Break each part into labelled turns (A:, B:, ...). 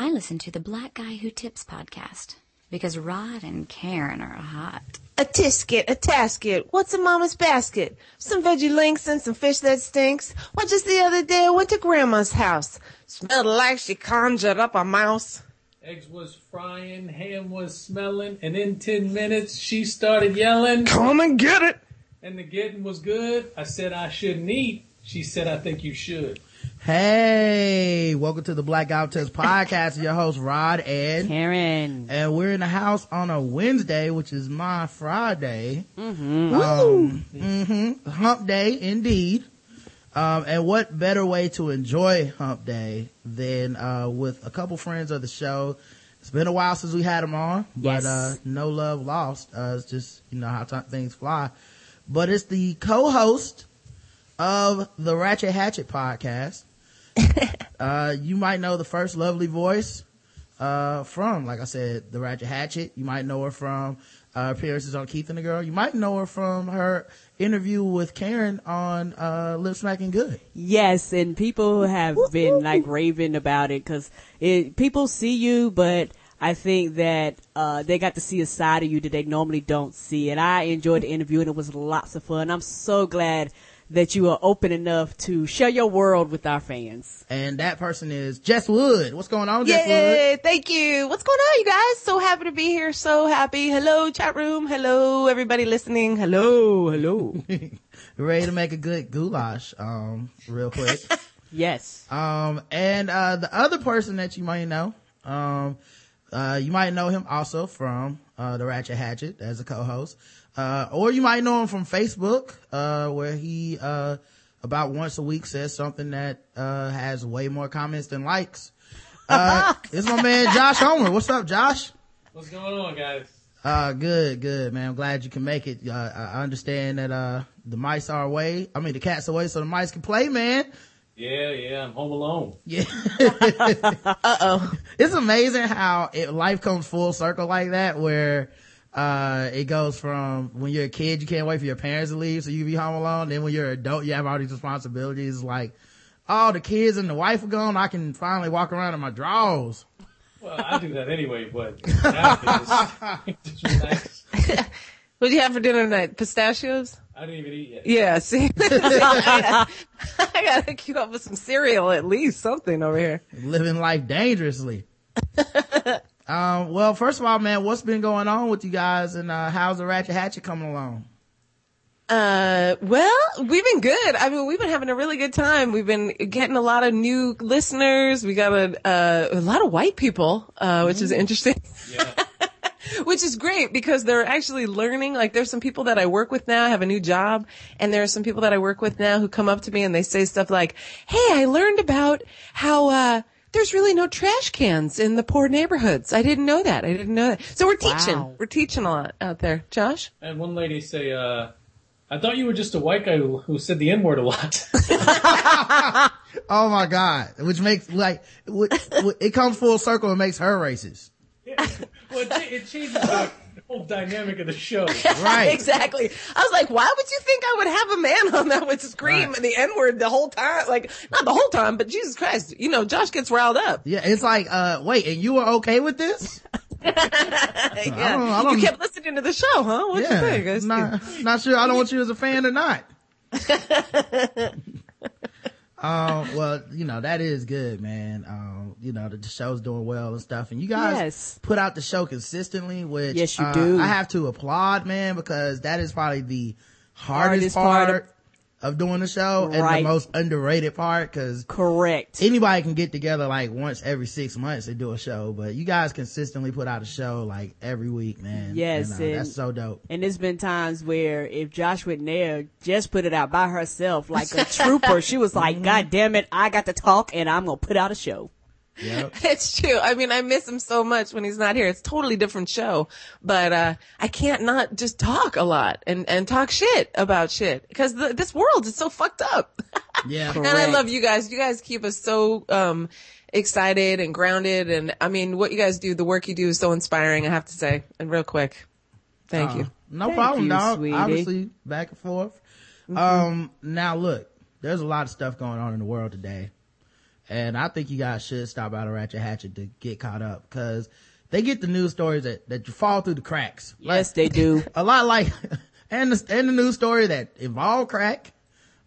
A: I listen to the Black Guy Who Tips podcast because Rod and Karen are hot.
B: A tisket, a tasket. What's in mama's basket? Some veggie links and some fish that stinks. Well, just the other day I went to grandma's house. Smelled like she conjured up a mouse.
C: Eggs was frying, ham was smelling, and in 10 minutes she started yelling,
B: Come and get it.
C: and the getting was good. I said I shouldn't eat. She said, I think you should.
D: Hey, welcome to the Black Guy Who Tips podcast. Your host Rod and
E: Karen.
D: and we're in the house on a Wednesday, which is my Friday. Mm-hmm. Um, mhm. Hump day, indeed. Um, and what better way to enjoy Hump Day than uh, with a couple friends of the show? It's been a while since we had them on,
E: Yes.
D: but uh, no love lost. Uh, it's just you know how t- things fly. But it's the co-host of the Ratchet Hatchet podcast. uh, you might know the first lovely voice uh, from, like I said, the Ratchet Hatchet. You might know her from uh, appearances on Keith and the Girl. You might know her from her interview with Karen on uh, Lip Smacking Good.
E: Yes, and people have been like raving about it because it, people see you, but I think that uh, they got to see a side of you that they normally don't see. And I enjoyed the interview, and it was lots of fun. I'm so glad that you are open enough to share your world with our fans.
D: And that person is Jess Wood. What's going on, Jess Wood?
B: Yay, thank you. What's going on, you guys? So happy to be here. So happy. Hello, chat room. Hello, everybody listening. Hello, hello.
D: Ready to make a good goulash, um, real quick.
E: Yes.
D: Um, and, uh, the other person that you might know, um, uh, you might know him also from, uh, the Ratchet Hatchet as a co-host. Uh, or you might know him from Facebook, uh, where he, uh, about once a week says something that, uh, has way more comments than likes. Uh, it's my man Josh Homer. What's up, Josh?
C: What's going on, guys?
D: Uh, good, good, man. I'm glad you can make it. Uh, I understand that, uh, the mice are away. I mean, the cat's away so the mice can play, man.
C: Yeah, yeah, I'm home alone.
D: Yeah. Uh-oh. It's amazing how it, life comes full circle like that where, uh, it goes from when you're a kid, you can't wait for your parents to leave so you can be home alone. Then when you're an adult, you have all these responsibilities. Like, oh, the kids and the wife are gone. I can finally walk around in my drawers.
C: Well, I do that anyway, but now it's just relax.
B: What'd you have for dinner tonight? Pistachios?
C: I didn't even eat yet.
B: Yeah, see? I gotta keep up with some cereal at least, something over here.
D: living life dangerously. um, well, first of all, man, what's been going on with you guys and, uh, how's the Ratchet Hatchet coming along?
B: Uh, well, we've been good. I mean, we've been having a really good time. We've been getting a lot of new listeners. We got a, uh, a lot of white people, uh, which is interesting.
C: Yeah.
B: which is great because they're actually learning. Like there's some people that I work with now, I have a new job, and there are some people that I work with now who come up to me and they say stuff like, "Hey, I learned about how uh there's really no trash cans in the poor neighborhoods. I didn't know that. I didn't know that." So we're teaching.
E: Wow.
B: We're teaching a lot out there. Josh?
C: And one lady say, uh, I thought you were just a white guy who, who said the N-word a lot.
D: Oh my God. Which makes, like, wh- wh- it comes full circle and makes her racist.
C: well, it, cha- it changes the whole dynamic of the show.
D: Right.
B: exactly. I was like, why would you think I would have a man on that would scream
D: Right.
B: the N word the whole time? Like, not the whole time, but Jesus Christ, you know, Josh gets riled up.
D: Yeah. It's like, uh, wait, and you were okay with this?
B: Yeah.
D: don't- I don't-
B: you kept listening to the show, huh? What'd you
D: yeah.
B: think? I
D: Not, not sure. I don't want you as a fan or not. um, well, you know, that is good, man. Um, you know, the, the show's doing well and stuff. And you guys
E: Yes.
D: put out the show consistently, which
E: Yes, you
D: uh,
E: do.
D: I have to applaud, man, because that is probably the hardest,
E: Hardest
D: part,
E: part
D: of doing the show and the most underrated part because
E: Correct.
D: anybody can get together like once every six months and do a show, but you guys consistently put out a show like every week, man.
E: Yes,
D: And, uh,
E: and-
D: that's so dope.
E: And there's been times where if Josh wasn't just put it out by herself like a trooper. She was like, God damn it, I got to talk and I'm to put out a show.
D: Yep.
B: It's true. I mean, I miss him so much when he's not here. It's a totally different show, but, uh, I can't not just talk a lot and, and talk shit about shit because this world is so fucked up.
D: Yeah.
B: and I love you guys. You guys keep us so, um, excited and grounded. And I mean, what you guys do, the work you do is so inspiring. I have to say, and real quick. Thank you.
D: No
E: Thank
D: problem,
E: you,
D: dog.
E: sweetie.
D: Obviously, back and forth.
B: Mm-hmm.
D: Um, now look, there's a lot of stuff going on in the world today. And I think you guys should stop by the Ratchet Hatchet to get caught up because they get the news stories that, that fall through the cracks.
E: Yes, they do.
D: a lot like, and the, and the news story that involve crack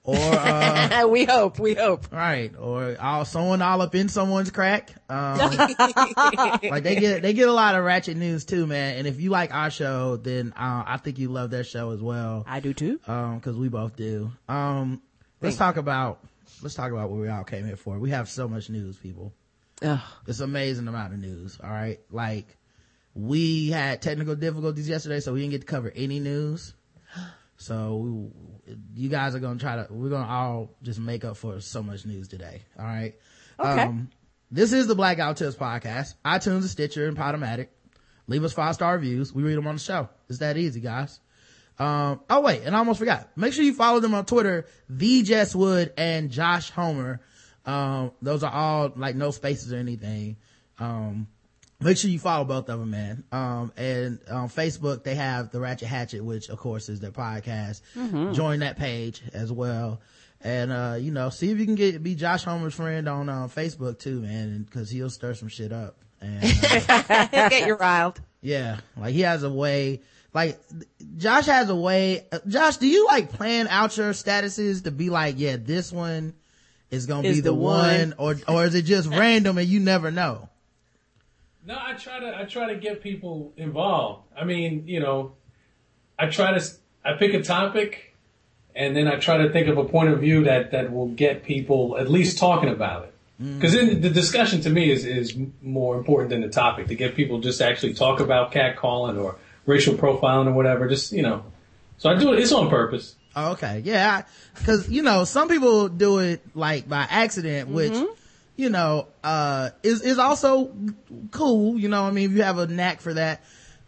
D: or, uh,
B: we hope, we hope.
D: right. Or all, someone all up in someone's crack. Um, like they get, they get a lot of ratchet news too, man. And if you like our show, then, uh, I think you love their show as well.
E: I do too.
D: Um, cause we both do. Um, let's talk about, let's talk about what we all came here for. We have so much news, people.
B: Ugh.
D: It's amazing amount of news. All right. Like we had technical difficulties yesterday, so we didn't get to cover any news. So we, you guys are going to try to, we're going to all just make up for so much news today. All right.
B: Okay.
D: Um, this is the Black Guy Who Tips podcast. iTunes, Stitcher, and Podomatic. Leave us five star reviews. We read them on the show. It's that easy, guys. Um, oh wait, and I almost forgot. Make sure you follow them on Twitter, the Jess Wood and Josh Homer. Um, those are all like no spaces or anything. Um, make sure you follow both of them, man. Um, and on Facebook, they have the Ratchet Hatchet, which of course is their podcast. Join that page as well. And, uh, you know, see if you can get, be Josh Homer's friend on, uh, Facebook too, man, cause he'll stir some shit up. And, uh,
B: Get you riled.
D: yeah, like he has a way, like Josh has a way. Josh, do you like plan out your statuses to be like, yeah, this one is gonna
E: Is
D: be the,
E: the
D: one, or or is it just random and you never know?
C: No, I try to I try to get people involved. I mean, you know, I try to I pick a topic, and then I try to think of a point of view that that will get people at least talking about it. Mm. Because then the discussion to me is is more important than the topic to get people just actually talk about catcalling or racial profiling or whatever. Just you know, so I do it. It's on purpose.
D: Oh, okay, yeah, because you know some people do it like by accident, which you know uh is is also cool. You know, what I mean, if you have a knack for that.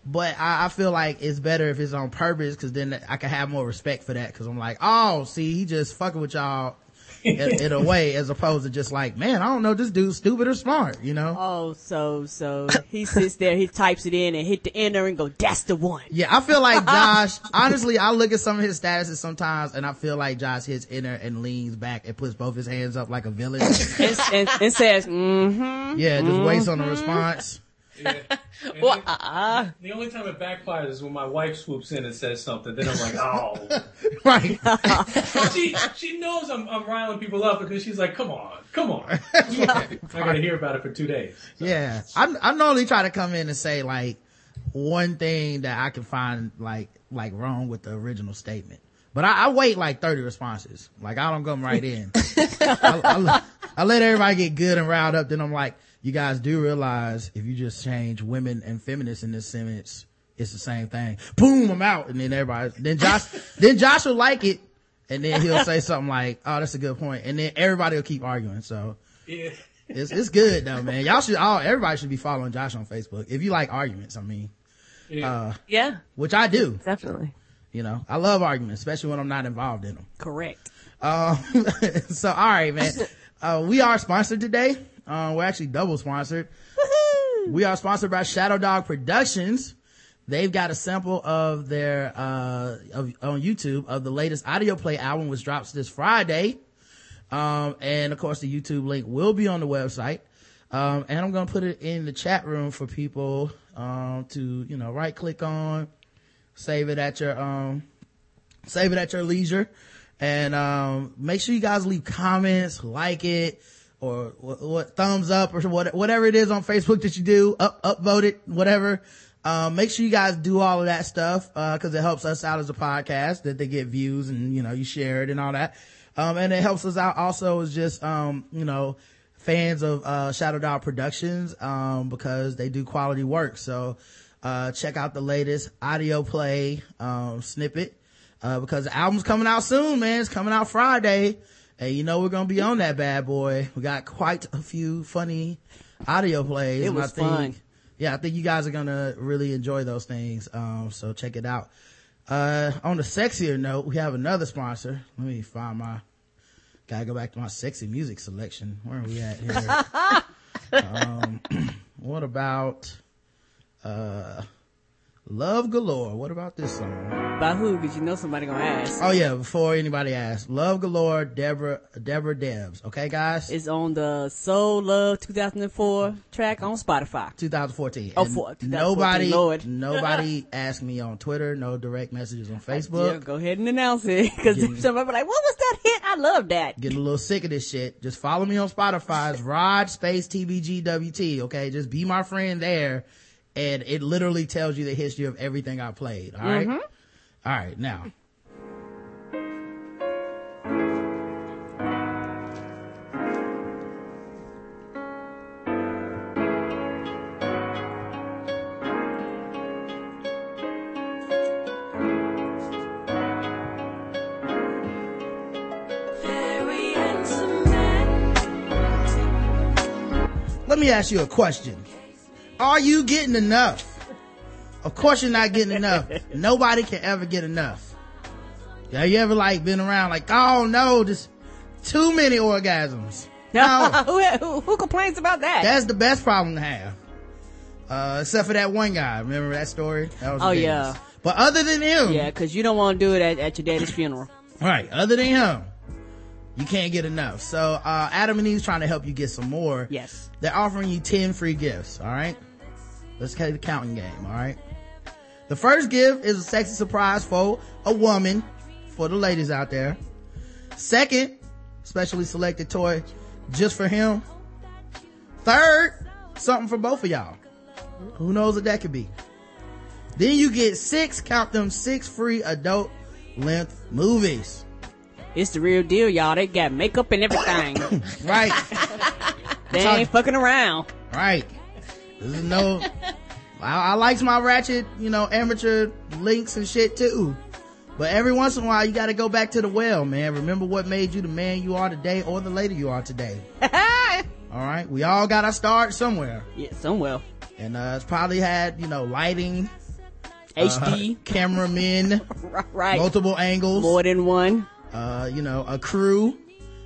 D: But I, I feel like it's better if it's on purpose because then I can have more respect for that because I'm like, oh, see, he just fucking with y'all in, in a way as opposed to just like, man, I don't know, this dude's stupid or smart, you know?
E: Oh, so, so he sits there, he types it in and hit the enter and go, that's the one.
D: Yeah, I feel like Josh, honestly, I look at some of his statuses sometimes and I feel like Josh hits enter and leans back and puts both his hands up like a villain.
E: And, and, and says, mm-hmm.
D: yeah, just waits on a response.
C: Yeah.
B: Well,
C: then-
B: uh,
C: the only time it backfires is when my wife swoops in and says something. Then I'm like, oh.
D: Right.
C: she she knows I'm I'm riling people up because she's like, come on, come on. I gotta hear about it for two days.
D: Yeah. I, I normally try to come in and say like one thing that I can find like, like wrong with the original statement. But I, I wait like 30 responses. Like I don't come right in. I, I- I let everybody get good and riled up. Then I'm like, you guys do realize if you just change women and feminists in this sentence, it's the same thing. Boom, I'm out. And then everybody, then Josh, then Josh will like it. And then he'll say something like, oh, that's a good point. And then everybody will keep arguing. So
C: Yeah.
D: it's, it's good though, man. Y'all should all, everybody should be following Josh on Facebook. If you like arguments, I mean,
C: Yeah.
B: yeah,
D: which I do,
B: definitely.
D: you know, I love arguments, especially when I'm not involved in them.
E: Correct.
D: Um, so all right, man. Uh, we are sponsored today. Uh, we're actually double sponsored. We are sponsored by Shadow Dog Productions. They've got a sample of their, uh, of, on YouTube of the latest audio play album, which drops this Friday. Um, and of course the YouTube link will be on the website. Um, and I'm going to put it in the chat room for people, um, to, you know, right click on, save it at your, um, save it at your leisure. And, um, make sure you guys leave comments, like it, or what, thumbs up or what, whatever it is on Facebook that you do, up, upvote it, whatever. Um, make sure you guys do all of that stuff, uh, cause it helps us out as a podcast that they get views and, you know, you share it and all that. Um, and it helps us out also as just, um, you know, fans of, uh, Shadow Dog Productions, um, because they do quality work. So, uh, check out the latest audio play, um, snippet, uh, because the album's coming out soon, man. It's coming out Friday. And you know we're gonna be on that bad boy. We got quite a few funny audio plays.
E: It was
D: think,
E: fun.
D: Yeah, I think you guys are gonna really enjoy those things. Um, so check it out. Uh, on the sexier note, we have another sponsor. Let me find my, gotta go back to my sexy music selection. Where are we at here? um, what about, uh, Love Galore. What about this song?
E: By who? Because you know somebody gonna ask.
D: Oh yeah, before anybody asks. Love Galore, Deborah, Deborah Debs. Okay guys?
E: It's on the Soul Love 2004 track on Spotify.
D: 2014.
E: Oh, for- 2014,
D: nobody,
E: Lord.
D: nobody asked me on Twitter, no direct messages on
E: Yeah,
D: Facebook.
E: go ahead and announce it. Because somebody be like, what was that hit? I love that.
D: Getting a little sick of this shit. Just follow me on Spotify. It's Rod Space TBGWT. Okay. Just be my friend there. And it literally tells you the history of everything I played. All right?
E: Mm-hmm.
D: All right. Now.
F: Very handsome man.
D: Let me ask you a question. Are you getting enough? Of course you're not getting enough. Nobody can ever get enough. Have you ever like been around like, oh no, just too many orgasms? No.
E: who, who, complains about that?
D: That's the best problem to have. Uh, except for that one guy. Remember that story? That was
E: Oh, yeah.
D: But other than him,
E: yeah, because you don't want to do it at, at your daddy's funeral.
D: right, other than him, you can't get enough. So, uh, Adam and Eve's trying to help you get some more.
E: Yes.
D: They're offering you 10 free gifts, alright? Let's play the counting game, alright? The first gift is a sexy surprise for a woman, for the ladies out there. Second, specially selected toy just for him. Third, something for both of y'all. Who knows what that could be? Then you get six, count them six free adult length movies.
E: It's the real deal, y'all. They got makeup and everything.
D: Right,
E: they
D: talking-
E: ain't fucking around.
D: right. This is no, I, I likes my ratchet, you know, amateur links and shit too. But every once in a while, you gotta go back to the well, man. Remember what made you the man you are today or the lady you are today. Alright? We all got our start somewhere.
E: yeah, somewhere.
D: And, uh, it's probably had, you know, lighting,
E: HD.
D: uh, cameramen,
E: right.
D: multiple angles.
E: More than one.
D: Uh, you know, a crew.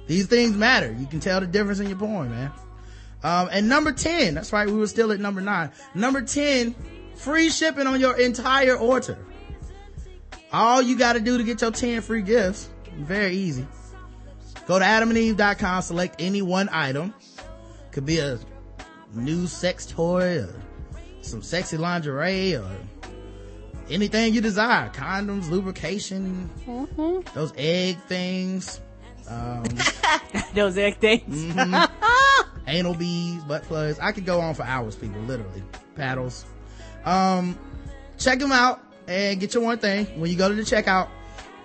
D: These things matter. You can tell the difference in your porn, man. Um, and number 10, that's right, we were still at number 9. Number 10, free shipping on your entire order. All you gotta do to get your 10 free gifts, very easy. Go to adamandeve.com, select any one item. Could be a new sex toy or some sexy lingerie or anything you desire. Condoms, lubrication, those egg things, um,
E: Those egg things.
D: anal beads, butt plugs. I could go on for hours, people, literally. Paddles. Um, check them out and get your one thing. When you go to the checkout,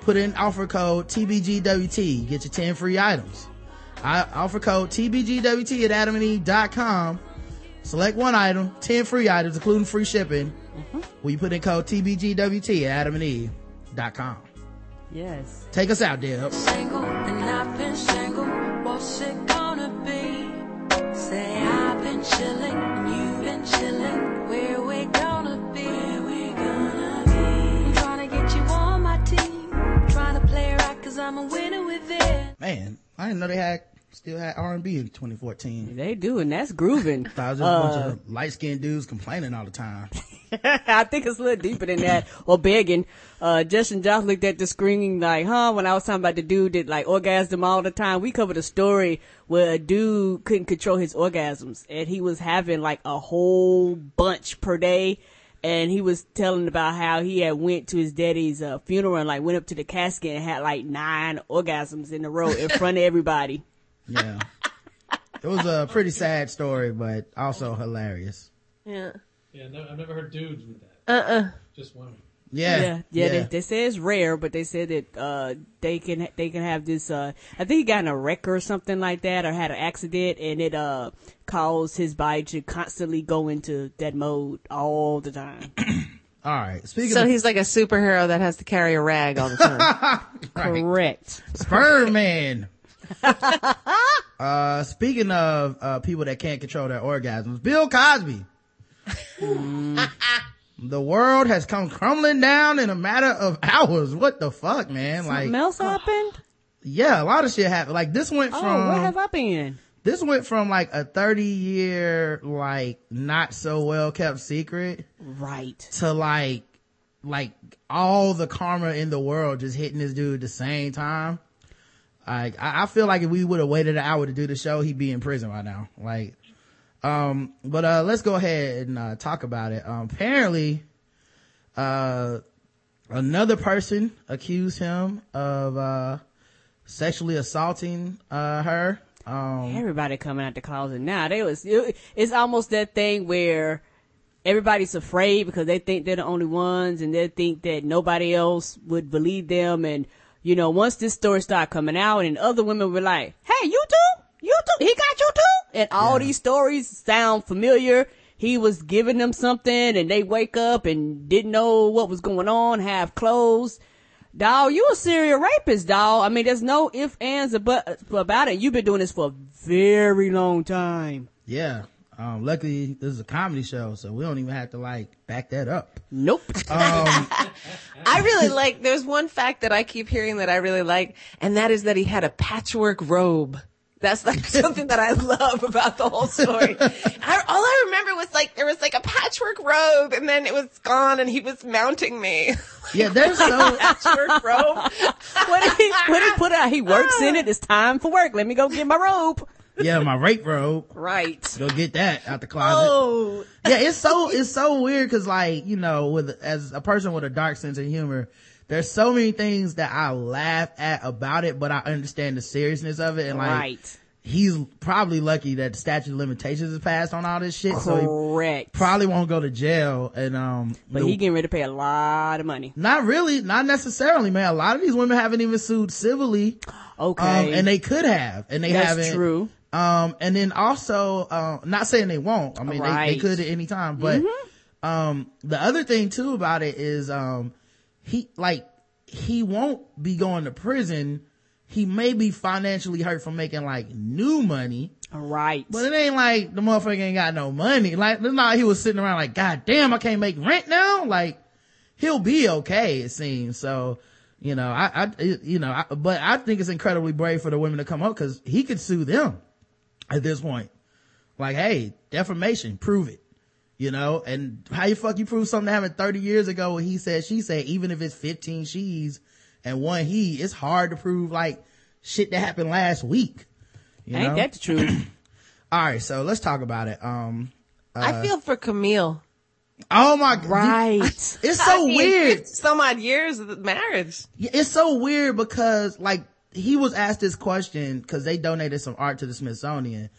D: put in offer code TBGWT. Get your 10 free items. I offer code TBGWT at adamandeve.com. Select one item, 10 free items, including free shipping. Mm-hmm. When you put in code TBGWT at adamandeve.com.
E: Yes.
D: Take us out, Deb.
F: Single and I've been single. What's it gonna be? Say I've been chilling and you've been chilling. Where we gonna be? Where we gonna be? I'm trying to get you on my team. Trying to play right cause I'm a winner with it.
D: Man, I didn't know they had, still had R&B in 2014.
E: They do, and that's grooving.
D: It was just a bunch of light skinned dudes complaining all the time.
E: I think it's a little deeper than that, or begging. Uh, Jess and Josh looked at the screen like, huh, when I was talking about the dude that like orgasm all the time. We covered a story where a dude couldn't control his orgasms and he was having like a whole bunch per day. And he was telling about how he had went to his daddy's uh, funeral and like went up to the casket and had like nine orgasms in a row in front of everybody.
D: Yeah. it was a pretty sad story, but also hilarious.
E: Yeah.
C: Yeah, no, I've never heard dudes with that. Uh uh Just women.
D: Yeah.
E: Yeah, yeah. They, they say it's rare, but they said that uh they can they can have this. uh I think he got in a wreck or something like that, or had an accident, and it uh caused his body to constantly go into that mode all the time.
D: All right. Speaking
B: So
D: of
B: he's like a superhero that has to carry a rag all the time.
E: Correct.
D: Sperm Man. uh, speaking of uh, people that can't control their orgasms, Bill Cosby. the world has come crumbling down in a matter of hours. What the fuck, man?
E: Something
D: like,
E: else happened?
D: yeah, a lot of shit happened. Like this went
E: Oh,
D: from
E: where have I been?
D: this went from like a 30 year, like not so well kept secret
E: Right.
D: to like, like all the karma in the world just hitting this dude at the same time. I, I feel like if we would have waited an hour to do the show, he'd be in prison right now. Like, um, but, uh, let's go ahead and, uh, talk about it. Um, apparently, uh, another person accused him of, uh, sexually assaulting, uh, her. Um,
E: Everybody coming out the closet now. They was it, it's almost that thing where everybody's afraid because they think they're the only ones and they think that nobody else would believe them and you know once this story started coming out and other women were like hey you too you too he got you too and all these stories sound familiar he was giving them something and they wake up and didn't know what was going on have clothes Dog, you a serial rapist, dog. I mean, there's no ifs, ands, or buts about it. You've been doing this for a very long time.
D: yeah. Um, luckily this is a comedy show, so we don't even have to like back that up.
E: Nope.
B: I really like, there's one fact that I keep hearing that I really like, and that is that he had a patchwork robe. That's like something that I love about the whole story. I, all I remember was like, there was like a patchwork robe and then it was gone and he was mounting me.
D: Yeah, there's so,
B: patchwork robe.
E: what did he, what did he put out? He works in it. It's time for work. Let me go get my robe.
D: Yeah, my rape robe.
E: Right.
D: Go get that out the closet.
B: Oh,
D: yeah, it's so it's so weird because like you know, with as a person with a dark sense of humor, there's so many things that I laugh at about it, but I understand the seriousness of it, and like
E: Right.
D: he's probably lucky that the statute of limitations is passed on all this shit, so he
E: Correct.
D: probably won't go to jail. And um,
E: but
D: the-
E: he getting ready to pay a lot of money.
D: not really, not necessarily, man. A lot of these women haven't even sued civilly,
E: Okay.
D: um, and they could have, and they
E: That's
D: haven't.
E: true.
D: Um, and then also, uh, not saying they won't. I mean, they, they could at any time, but, um, the other thing too about it is, um, he, like, he won't be going to prison. He may be financially hurt from making like new money,
E: right.
D: but it ain't like the motherfucker ain't got no money. Like, it's not he was sitting around like, God damn, I can't make rent now. Like, he'll be okay, it seems. So, you know, I, I, you know, I, but I think it's incredibly brave for the women to come up because he could sue them at this point. Like, hey, defamation, prove it. You know, and how you fuck you prove something that happened 30 years ago when he said, she said, even if it's 15 she's and one he, it's hard to prove like shit that happened last week. You
E: Ain't
D: know?
E: that the truth?
D: All right, so let's talk about it. Um,
B: I feel for Camille.
D: oh my god,
E: right.
D: It's
B: I
D: so
B: mean,
D: weird.
B: 50 Some odd years of the marriage.
D: It's so weird because like he was asked this question because they donated some art to the Smithsonian,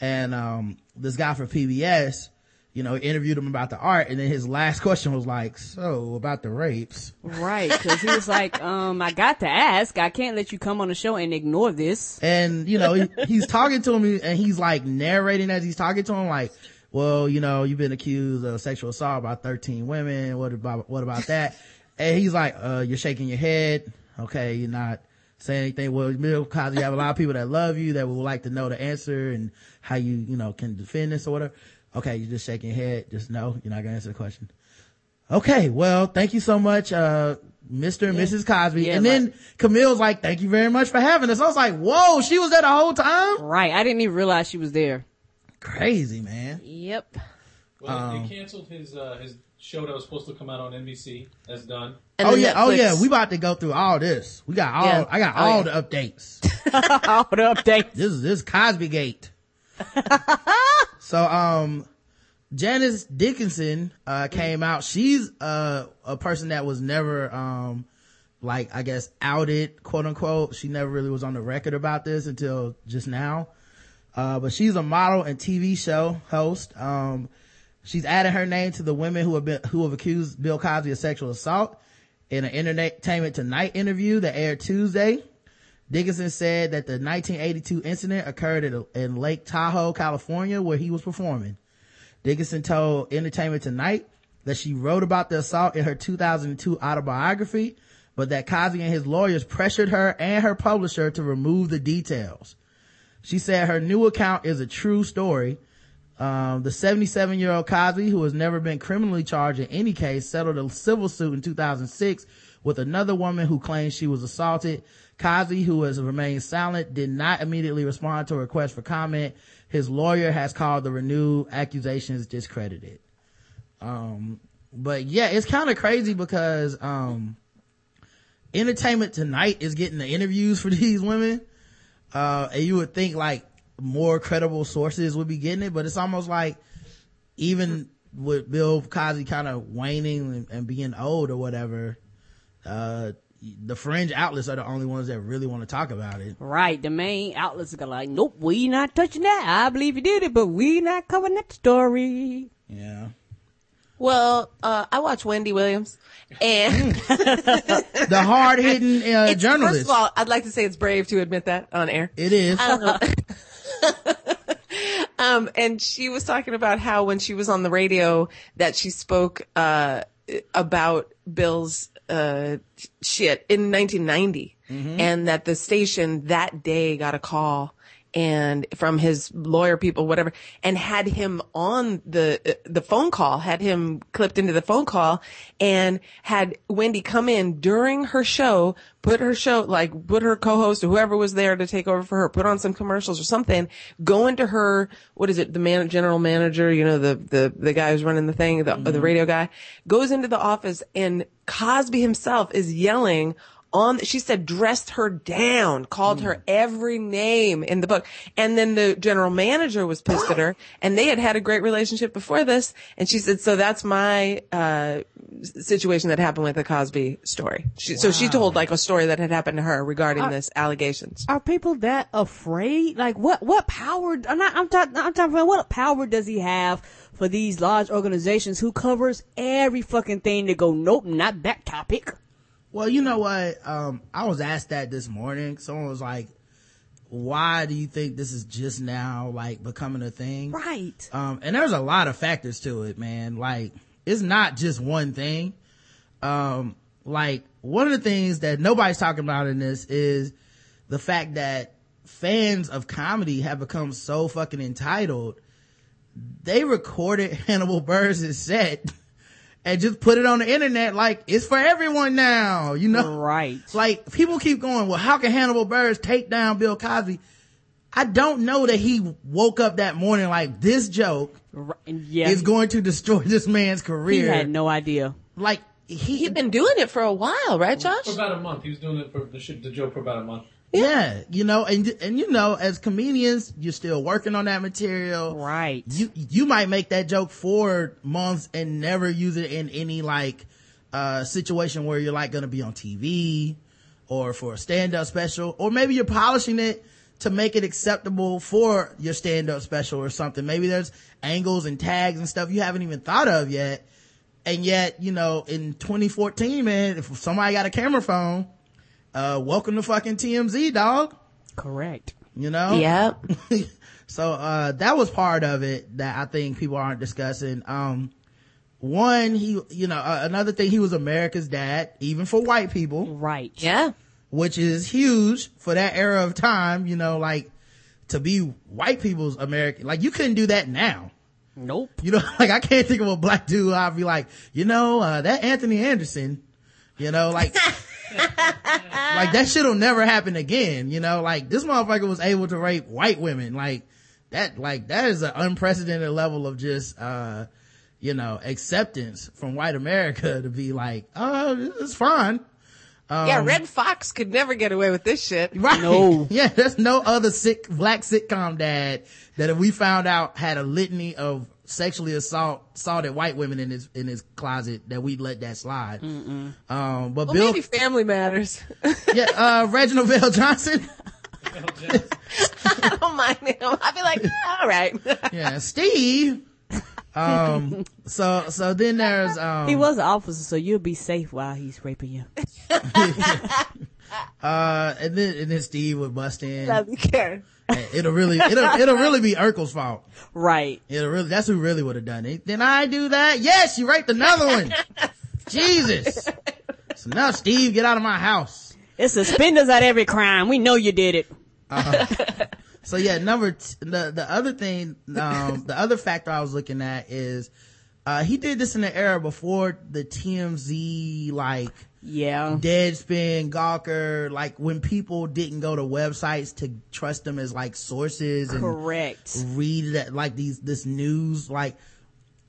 D: and um, this guy from PBS, you know, interviewed him about the art, and then his last question was like, "So about the rapes."
E: Right. Cause he was like, um, I got to ask. I can't let you come on the show and ignore this.
D: and you know he, he's talking to him and he's like narrating as he's talking to him like well you know you've been accused of sexual assault by 13 women what about what about that and he's like uh you're shaking your head okay you're not saying anything well Bill Cosby you have a lot of people that love you that would like to know the answer and how you you know can defend this or whatever okay you're just shaking your head just no you're not gonna answer the question okay well thank you so much uh Mr. and Mrs. Cosby.
E: Yeah,
D: and then Camille's like, thank you very much for having us. I was like, whoa, she was there the whole time?
E: Right. I didn't even realize she was there.
D: Crazy, man.
E: Yep.
C: Well, they canceled his uh, his show that was supposed to come out on NBC. That's done.
B: And
D: oh
B: then
D: yeah, oh yeah, we about to go through all this. We got all,
B: Yeah.
D: I got
B: Oh,
D: all
B: yeah.
D: the updates.
E: All the updates.
D: this is, this is Cosby Gate. so, um, Janice Dickinson, uh, came out. She's, uh, a person that was never, um, like, I guess outed, quote unquote. She never really was on the record about this until just now. Uh, but she's a model and TV show host. Um, she's added her name to the women who have been, who have accused Bill Cosby of sexual assault in an Entertainment Tonight interview that aired Tuesday. Dickinson said that the 1982 incident occurred in, in Lake Tahoe, California, where he was performing. Dickinson told Entertainment Tonight that she wrote about the assault in her 2002 autobiography, but that Cosby and his lawyers pressured her and her publisher to remove the details. She said her new account is a true story. Um, the 77 year old Cosby, who has never been criminally charged in any case, settled a civil suit in 2006 with another woman who claims she was assaulted. Cosby, who has remained silent, did not immediately respond to a request for comment. His lawyer has called the renewed accusations discredited. Um, but yeah, it's kind of crazy because, um, Entertainment Tonight is getting the interviews for these women. Uh, and you would think like more credible sources would be getting it, but it's almost like even with Bill Cosby kind of waning and, and being old or whatever, uh, the fringe outlets are the only ones that really want to talk about it.
E: Right. The main outlets are like, nope, we not touching that. I believe you did it, but we not covering that story.
D: Yeah.
B: Well, uh, I watch Wendy Williams and
D: The hard hitting uh, journalist.
B: First of all, I'd like to say it's brave to admit that on air.
D: it is.
B: Um, and she was talking about how when she was on the radio that she spoke, uh, about Bill's, uh, shit in 1990 and that the station that day got a call and from his lawyer people, whatever, and had him on the, uh, the phone call, had him clipped into the phone call and had Wendy come in during her show, put her show, like put her co-host or whoever was there to take over for her, put on some commercials or something, go into her, what is it, the man, general manager, you know, the, the, the guy who's running the thing, the, the radio guy, goes into the office and Cosby himself is yelling on, she said dressed her down, called her every name in the book. And then the general manager was pissed at her and they had had a great relationship before this. And she said, so that's my, uh, situation that happened with the Cosby story. She, So she told like a story that had happened to her regarding this allegations.
E: Are people that afraid? Like what, what power, I'm not, I'm talking, I'm talking about what power does he have for these large organizations who covers every fucking thing to go, nope, not that topic.
D: Well, you know what? Um, I was asked that this morning. Someone was like, why do you think this is just now like becoming a thing?
E: Right.
D: Um, and there's a lot of factors to it, man. Like, it's not just one thing. Um, like, one of the things that nobody's talking about in this is the fact that fans of comedy have become so fucking entitled. They recorded Hannibal Buress' set and just put it on the internet like it's for everyone now, you know?
E: Right.
D: Like people keep going, well, how can Hannibal Buress take down Bill Cosby? I don't know that he woke up that morning like this joke
E: Right. Yeah.
D: is going to destroy this man's career.
E: he had no idea.
D: like he,
B: He'd been doing it for a while, right, Josh?
C: For about a month. He was doing it for the, shit, the joke for about a month.
D: Yeah, you know, and and you know, as comedians, you're still working on that material.
E: Right.
D: You you might make that joke for months and never use it in any like uh situation where you're like going to be on TV or for a stand-up special or maybe you're polishing it to make it acceptable for your stand-up special or something. Maybe there's angles and tags and stuff you haven't even thought of yet. And yet, you know, in 2014, man, if somebody got a camera phone, uh, welcome to fucking TMZ, dog.
E: Correct.
D: You know?
B: Yep.
D: so uh that was part of it that i think people aren't discussing um one he you know uh, another thing he was america's dad even for white people
E: Right.
B: Yeah.
D: which is huge for that era of time you know like to be white people's american like you couldn't do that now
E: Nope.
D: you know like i can't think of a black dude i'd be like you know uh that anthony anderson you know like like that shit'll never happen again you know like this motherfucker was able to rape white women like that like that is an unprecedented level of just uh you know acceptance from white america to be like oh it's fine
B: yeah, Redd Foxx could never get away with this shit.
D: Right.
E: No.
D: Yeah, there's no other sick black sitcom dad that if we found out had a litany of sexually assault assaulted white women in his in his closet that we'd let that slide. Um, but
B: Well,
D: Bill,
B: maybe Family Matters.
D: yeah, uh, Reginald VelJohnson,
B: I don't mind him. I'd be like, yeah, all right.
D: yeah, Steve. Um, so so then there's um,
E: He was an officer, so you'll be safe while he's raping you.
D: uh, and then and then Steve would bust in.
B: Doesn't care.
D: And It'll really it'll it'll really be Urkel's fault.
E: Right.
D: It'll really that's who really would have done it. Then I do that? Yes, you raped another one. Jesus. So now Steve, get out of my house.
E: It's suspenders at every crime. We know you did it.
D: So yeah, number t- the the other thing, um, the other factor I was looking at is, uh, he did this in the era before the TMZ like
E: Yeah.
D: Deadspin, Gawker, like when people didn't go to websites to trust them as like sources and
E: Correct.
D: read that like these this news like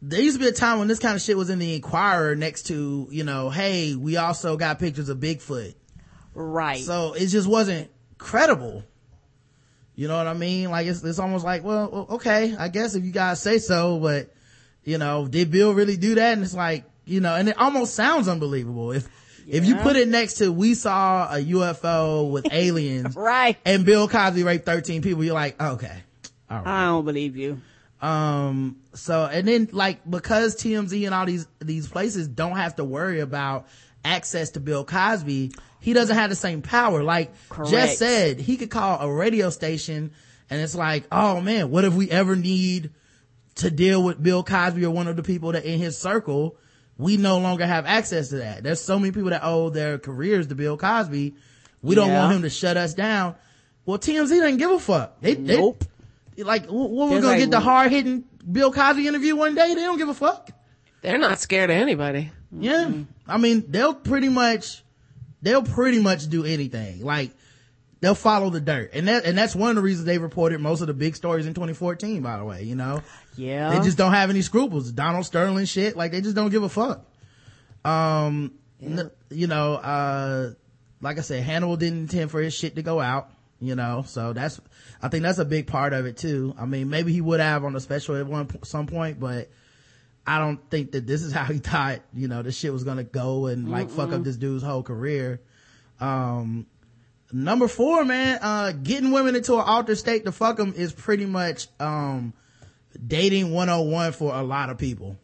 D: there used to be a time when this kind of shit was in the Inquirer next to you know hey we also got pictures of Bigfoot
E: Right.
D: so it just wasn't credible you know what I mean like it's it's almost like well okay I guess if you guys say so but you know did Bill really do that and it's like you know and it almost sounds unbelievable if if you put it next to we saw a UFO with aliens
E: right.
D: and Bill Cosby raped 13 people you're like okay all right
E: I don't believe you.
D: um so and then like because tmz and all these these places don't have to worry about access to bill cosby he doesn't have the same power like
E: Correct.
D: jess said he could call a radio station and it's like oh man what if we ever need to deal with bill cosby or one of the people that in his circle we no longer have access to that there's so many people that owe their careers to bill cosby we don't
E: Yeah.
D: want him to shut us down well tmz doesn't give a fuck they, they-
E: Nope.
D: like, wh- what we're gonna
E: like-
D: get the hard hitting Bill Cosby interview one day? They don't give a fuck.
B: They're not scared of anybody.
D: Yeah. I mean, they'll pretty much, they'll pretty much do anything. Like, they'll follow the dirt. And that, and that's one of the reasons they reported most of the big stories in 2014, by the way, you know?
E: Yeah.
D: They just don't have any scruples. Donald Sterling shit, like they just don't give a fuck. Um, n- you know, uh, like I said, Hannibal didn't intend for his shit to go out, you know, so that's, I think that's a big part of it too. I mean, maybe he would have on the special at one, some point, but I don't think that this is how he thought, you know, this shit was gonna go and like fuck up this dude's whole career. Um, number four, man, uh, getting women into an altered state to fuck them is pretty much, um, dating 101 for a lot of people.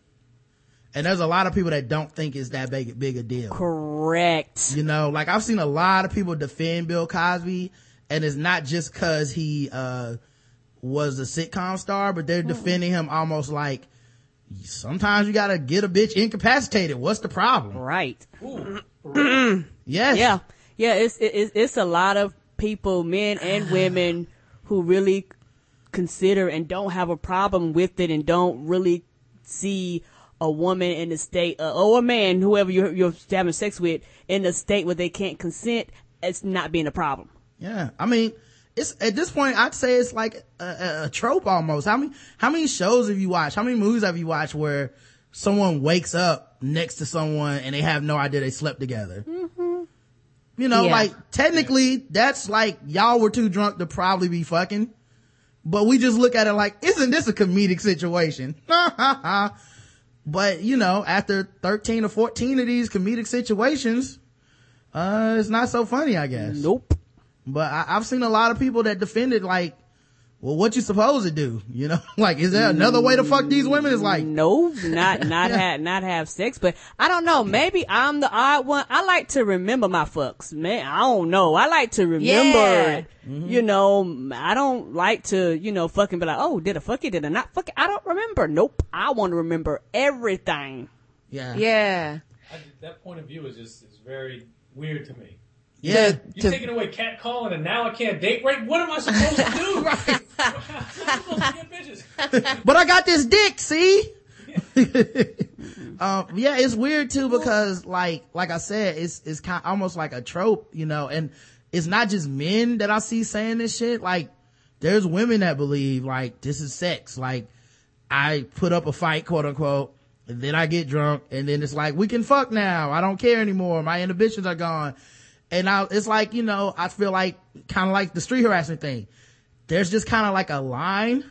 D: And there's a lot of people that don't think it's that big, big a deal.
E: Correct.
D: You know, like I've seen a lot of people defend Bill Cosby and it's not just cause he, uh, was a sitcom star, but they're defending him almost like sometimes you gotta get a bitch incapacitated. What's the problem?
E: Right.
D: Yes.
E: Yeah. Yeah. It's, it's, it's a lot of people, men and women who really consider and don't have a problem with it and don't really see a woman in a state, uh, or a man, whoever you're, you're having sex with, in a state where they can't consent as not being a problem.
D: Yeah, I mean, it's at this point, I'd say it's like a, a, trope almost. How many how many shows have you watched? How many movies have you watched where someone wakes up next to someone and they have no idea they slept together? You know,
B: Yeah.
D: like technically, that's like y'all were too drunk to probably be fucking, but we just look at it like, isn't this a comedic situation? but you know, after thirteen or fourteen of these comedic situations, uh, it's not so funny, I guess.
E: Nope.
D: But I, I've seen a lot of people that defended like, well, what you supposed to do? You know, like, is there another way to fuck these women? It's like,
E: No, not not have not have sex, but I don't know. Maybe I'm the odd one. I like to remember my fucks, man. I don't know. I like to remember
B: Yeah.
E: it. Mm-hmm. You know, I don't like to, you know, fucking be like, oh, did I fuck it? Did I not fuck it? I don't remember. Nope. I want to remember everything.
D: yeah,
B: Yeah.
C: I, that point of view is just is very weird to me.
D: Yeah.
C: You're
B: To-
C: taking away cat calling and now I can't date right? What am I supposed to do? right. I'm supposed to get bitches.
D: But I got this dick, see? um, yeah, it's weird too because like, like I said, it's, it's kind almost like a trope, you know, and it's not just men that I see saying this shit. Like, there's women that believe like this is sex. Like, I put up a fight, quote unquote, and then I get drunk, and then it's like, we can fuck now. I don't care anymore. My inhibitions are gone. And I, it's like, you know, I feel like, kind of like the street harassment thing. There's just kind of like a line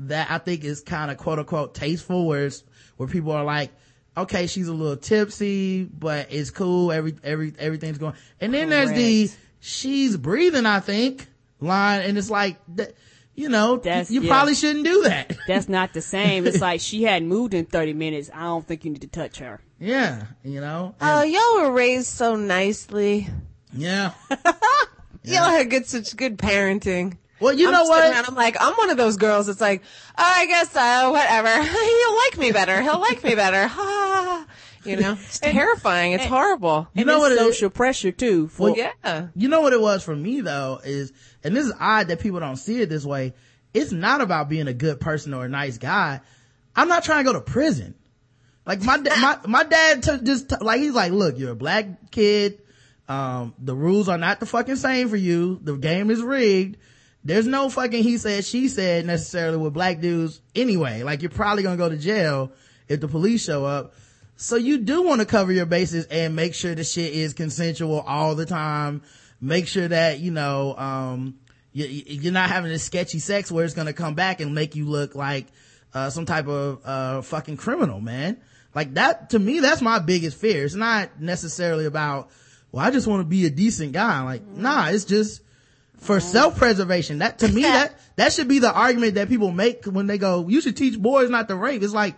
D: that I think is kind of quote unquote tasteful where it's, where people are like, okay, she's a little tipsy, but it's cool. Every, every, everything's going. And then there's the, she's breathing, I think, line. And it's like, that, you know,
E: That's-
D: you
E: yeah.
D: probably shouldn't do that.
E: That's not the same. It's like she hadn't moved in 30 minutes. I don't think you need to touch her.
D: yeah. You know?
B: Oh,
D: And-
B: y'all were raised so nicely.
D: Yeah.
B: Y'all had good, such good parenting.
D: Well, you
B: I'm
D: know what?
B: around, I'm like, I'm one of those girls. It's like, oh, I guess so. Whatever. He'll like me better. He'll like me better. Ha. You know, it's terrifying. It's horrible.
D: You know
E: it's
D: what it is?
E: social pressure too. For,
D: Well,
B: Yeah.
D: You know what it was for me though is, and this is odd that people don't see it this way. It's not about being a good person or a nice guy. I'm not trying to go to prison. Like my, da- my, my dad t- just, t- like, he's like, look, you're a black kid. Um, the rules are not the fucking same for you. The game is rigged. There's no fucking he said, she said necessarily with black dudes anyway. Like you're probably gonna go to jail if the police show up. So you do want to cover your bases and make sure the shit is consensual all the time. Make sure that, you know, um, you, you're not having this sketchy sex where it's to come back and make you look like, uh, some type of, uh, fucking criminal, man. Like that, to me, that's my biggest fear. It's not necessarily about, well, I just want to be a decent guy. Like, nah, it's just for self-preservation. That, to me, that, that should be the argument that people make when they go, you should teach boys not to rape. It's like,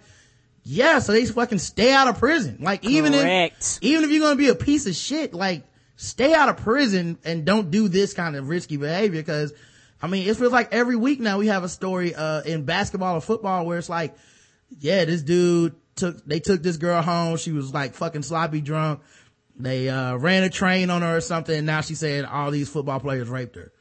D: yeah, so they fucking stay out of prison. Like even
E: Correct.
D: if, even if you're gonna be a piece of shit, like stay out of prison and don't do this kind of risky behavior because I mean, it feels like every week now we have a story, uh, in basketball or football where it's like, yeah, this dude took, they took this girl home. She was like fucking sloppy drunk. They, uh, ran a train on her or something. And now she's saying all these football players raped her.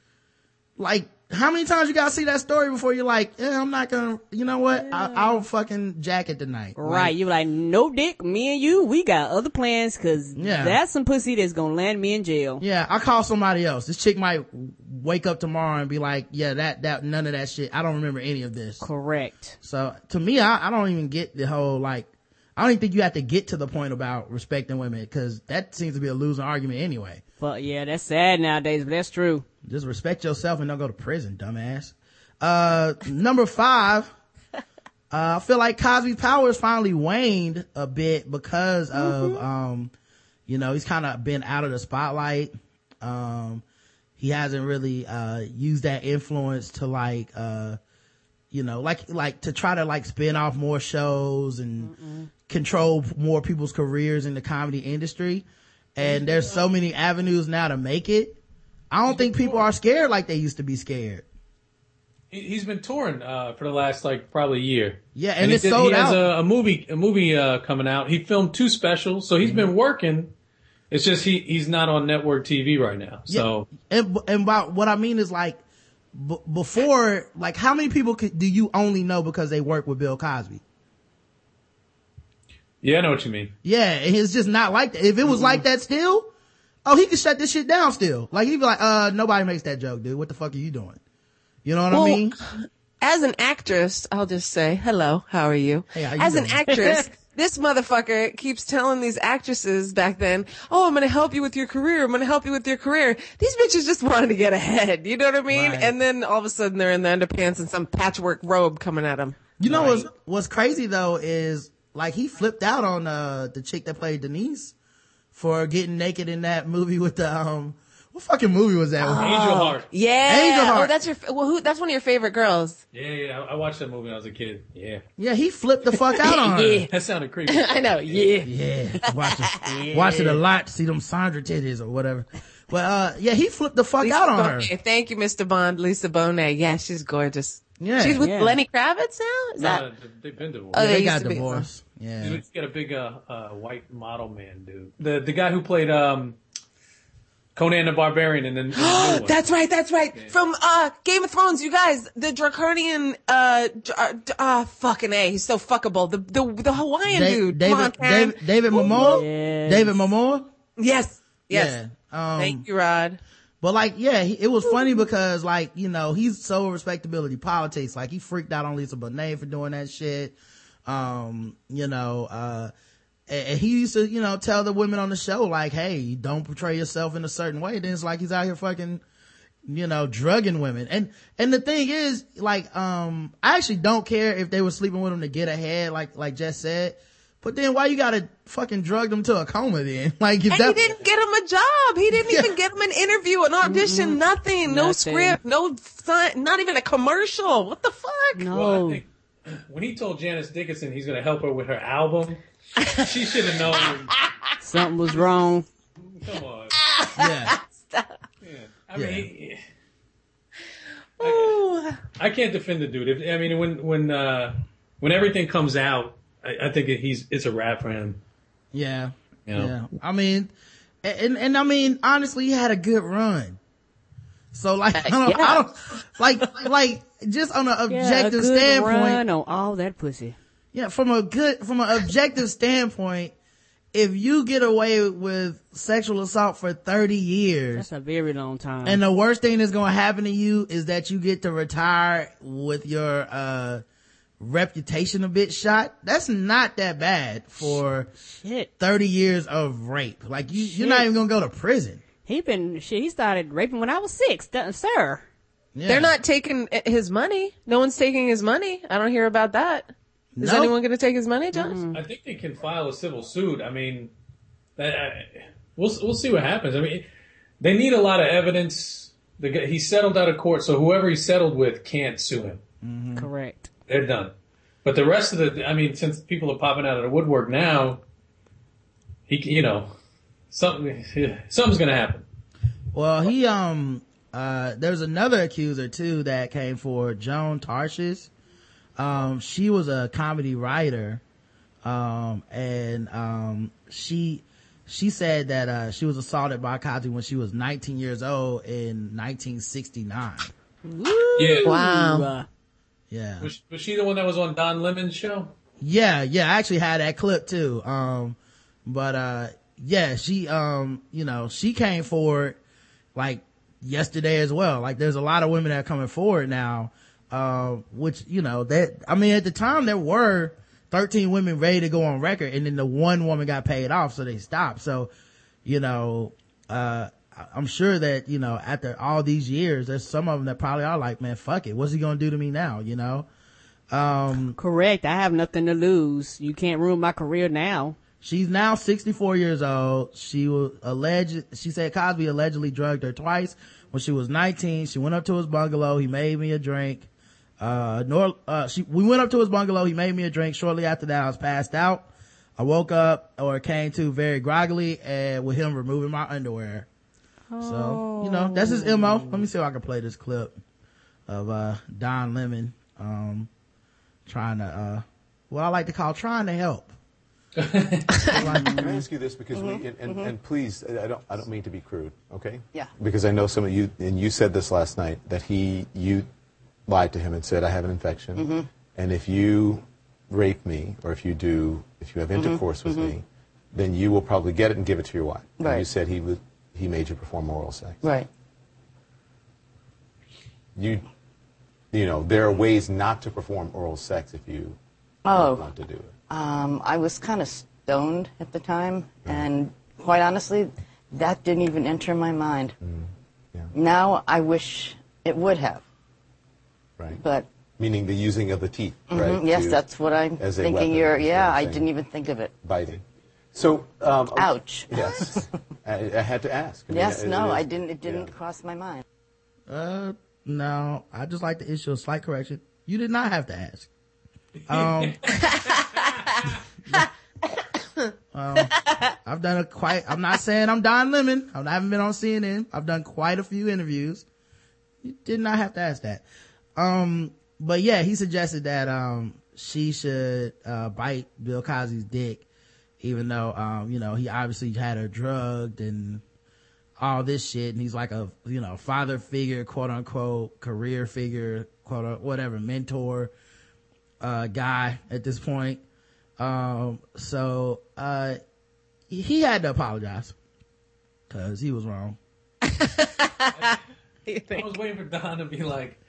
D: Like, how many times you gotta see that story before you're like, yeah, I'm not gonna, you know what? I, I'll fucking jack it tonight.
E: Right.
D: Like,
E: you like, no dick, me and you, we got other plans cause
D: Yeah.
E: that's some pussy that's gonna land me in jail.
D: yeah, I call somebody else. This chick might wake up tomorrow and be like, yeah, that, that, none of that shit. I don't remember any of this.
E: Correct.
D: So to me, I, I don't even get the whole like, I don't even think you have to get to the point about respecting women because that seems to be a losing argument anyway.
E: But yeah, that's sad nowadays, but that's true.
D: Just respect yourself and don't go to prison, dumbass. Uh, number five, uh, I feel like Cosby's powers finally waned a bit because of, um, you know, he's kind of been out of the spotlight. Um, he hasn't really, uh, used that influence to like, uh, you know, like, like to try to like spin off more shows and control more people's careers in the comedy industry. And there's so many avenues now to make it. I don't think people are scared like they used to be scared.
C: He- He's been touring uh, for the last like probably year.
D: Yeah, and
C: he
D: it's
C: did-
D: sold
C: he has
D: out.
C: A, a movie, a movie uh, coming out. He filmed two specials, so he's
D: Mm-hmm.
C: been working. It's just he he's not on network TV right now. So
D: and and about what I mean is like b- before, like how many people could, do you only know because they work with Bill Cosby?
C: Yeah, I know what you mean.
D: Yeah, and it's just not like that. If it was
C: Mm-hmm.
D: like that still, oh, he could shut this shit down still. Like he'd be like, uh, nobody makes that joke, dude. What the fuck are you doing? You know what
B: Well,
D: I mean?
B: as an actress, I'll just say, hello, how are you?
D: Hey, how you
B: as an actress, this motherfucker keeps telling these actresses back then, oh, I'm gonna help you with your career. I'm gonna help you with your career. These bitches just wanted to get ahead. You know what I mean?
D: Right.
B: And then all of a sudden they're in the underpants and some patchwork robe coming at them.
D: You know what's what's crazy though is like he flipped out on uh the chick that played Denise for getting naked in that movie with the um what fucking movie was that?
C: Angel Heart.
B: Yeah.
D: Angel Heart.
B: Oh, that's your, well, who, that's one of your favorite girls.
C: Yeah, yeah. I, I watched that movie when I was a kid. Yeah,
D: Yeah, he flipped the fuck out on her.
B: Yeah.
C: that sounded creepy.
B: I know. Yeah.
D: Yeah, watch it, watch it a lot. See them Sandra titties or whatever. But uh, yeah, he flipped the fuck
B: Lisa
D: out on her.
B: Thank you, Mr. Bond. Lisa Bonet. Yeah, she's gorgeous.
D: Yeah,
B: She's with
E: Yeah.
B: Lenny Kravitz now? Is that?
C: Uh, they've been divorced.
B: Oh,
D: they
B: they
D: got
B: used be-
D: divorced. Yeah,
C: He's got a big uh, uh, white model man, dude. The the guy who played um, Conan the Barbarian and then the.
B: That's right. That's right. From uh Game of Thrones, you guys, the draconian uh d- uh, uh, fucking a, he's so fuckable. The the the Hawaiian
D: Da-
B: dude.
D: David,
B: Come on, Karen.
D: David, David Momoa,
E: Yes.
D: David Momoa.
B: Yes. Yes.
D: Yeah. Um,
B: Thank you, Rod.
D: But like, yeah, he, it was funny because like, you know, he's so respectability politics. Like he freaked out on Lisa Bonet for doing that shit. Um, you know, uh, and, and he used to, you know, tell the women on the show like, hey, don't portray yourself in a certain way. Then it's like he's out here fucking, you know, drugging women. And, and the thing is, like, um, I actually don't care if they were sleeping with him to get ahead, like, like Jess said. But then why you gotta fucking drug them to a coma then? Like if
B: And
D: that,
B: he didn't get him a job. He didn't
D: Yeah.
B: even get him an interview, an audition, nothing. No
E: Nothing.
B: script, no sign, not even a commercial. What the fuck?
E: No.
C: Well, I think when he told Janice Dickinson he's going to help her with her album, she should have known.
E: Something was wrong.
C: Come on.
D: yeah.
C: Yeah. I
D: Yeah.
C: mean,
B: Ooh.
C: I can't defend the dude. If, I mean, when when uh, when everything comes out, I, I think he's it's a wrap for him.
D: Yeah.
C: You know?
D: Yeah. I mean, and, and I mean, honestly, he had a good run. So like, I don't, I don't, like, like, just on an
E: Yeah, a
D: objective
E: good
D: standpoint,
E: run on all that pussy.
D: yeah, from a good, from an objective standpoint, if you get away with sexual assault for 30 years,
E: That's a very long time.
D: and the worst thing that's going to happen to you is that you get to retire with your, uh, reputation a bit shot. That's not that bad for
E: shit.
D: 30 years of rape. Like you, you're not even going to go to prison.
E: He been shit. He started raping when I was six, th- sir.
D: Yeah.
B: They're not taking his money. No one's taking his money. I don't hear about that. Is
D: Nope.
B: anyone going to take his money, Josh?
C: I think they can file a civil suit. I mean, that, uh, we'll we'll see what happens. I mean, they need a lot of evidence. The guy, he settled out of court, so whoever he settled with can't sue him.
D: Mm-hmm.
E: Correct.
C: They're done. But the rest of the, I mean, since people are popping out of the woodwork now, he, you know, something something's gonna happen.
D: Well, he, um, uh, there's another accuser too that came for Joan Tarshish. Um, she was a comedy writer. Um, and, um, she, she said that, uh, she was assaulted by Cosby when she was 19 years old in 1969.
C: Yeah.
B: Wow.
D: Yeah.
C: Was, was she the one that was on Don Lemon's show?
D: Yeah, yeah, I actually had that clip too. Um, but, uh, yeah, she, um, you know, she came forward like yesterday as well. Like there's a lot of women that are coming forward now, uh, which, you know, that, I mean, at the time there were 13 women ready to go on record and then the one woman got paid off, so they stopped. So, you know, uh, I'm sure that, you know, after all these years, there's some of them that probably are like, man, fuck it. What's he going to do to me now? You know? Um,
E: correct. I have nothing to lose. You can't ruin my career now.
D: She's now 64 years old. She was alleged, she said Cosby allegedly drugged her twice when she was 19. She went up to his bungalow. He made me a drink. Uh, nor, uh, she, we went up to his bungalow. He made me a drink. Shortly after that, I was passed out. I woke up or came to very groggily and with him removing my underwear. So, you know, that's his MO. Let me see if I can play this clip of, uh, Don Lemon, um, trying to, uh, what I like to call trying to help.
G: Can I ask you this because we and, and, and please I don't I don't mean to be crude, okay?
H: Yeah.
G: Because I know some of you and you said this last night that he you lied to him and said I have an infection, and if you rape me or if you do if you have intercourse with me, then you will probably get it and give it to your wife. And you said he would he made you perform oral sex.
H: Right.
G: You you know there are ways not to perform oral sex if you
H: Oh.
G: want to do it.
H: Um, I was kind of stoned at the time, and quite honestly, that didn't even enter my mind.
G: Yeah.
H: Now I wish it would have,
G: Right.
H: but
G: Meaning the using of the teeth,
H: mhm,
G: right?
H: yes,
G: to-
H: that's what I'm thinking.
G: weapon,
H: You're, yeah, I didn't even think of it.
G: biting. So, um,
H: Ouch.
G: Yes, I, I had to ask. I mean,
H: yes,
G: it-
H: no,
G: it
H: I didn't. It didn't
G: yeah.
H: cross my mind.
D: Uh, no, I just like to issue a slight correction. You did not have to ask. Um, um, I've done a quite, I'm not saying I'm Don Lemon. I haven't been on CNN. I've done quite a few interviews. You did not have to ask that. Um, but yeah, he suggested that, um, she should, uh, bite Bill Cosby's dick, even though, um, you know, he obviously had her drugged and, all this shit and he's like a you know father figure quote unquote career figure quote unquote, whatever mentor uh guy at this point. Um so uh he had to apologize because he was wrong.
C: I was waiting for Don to be like,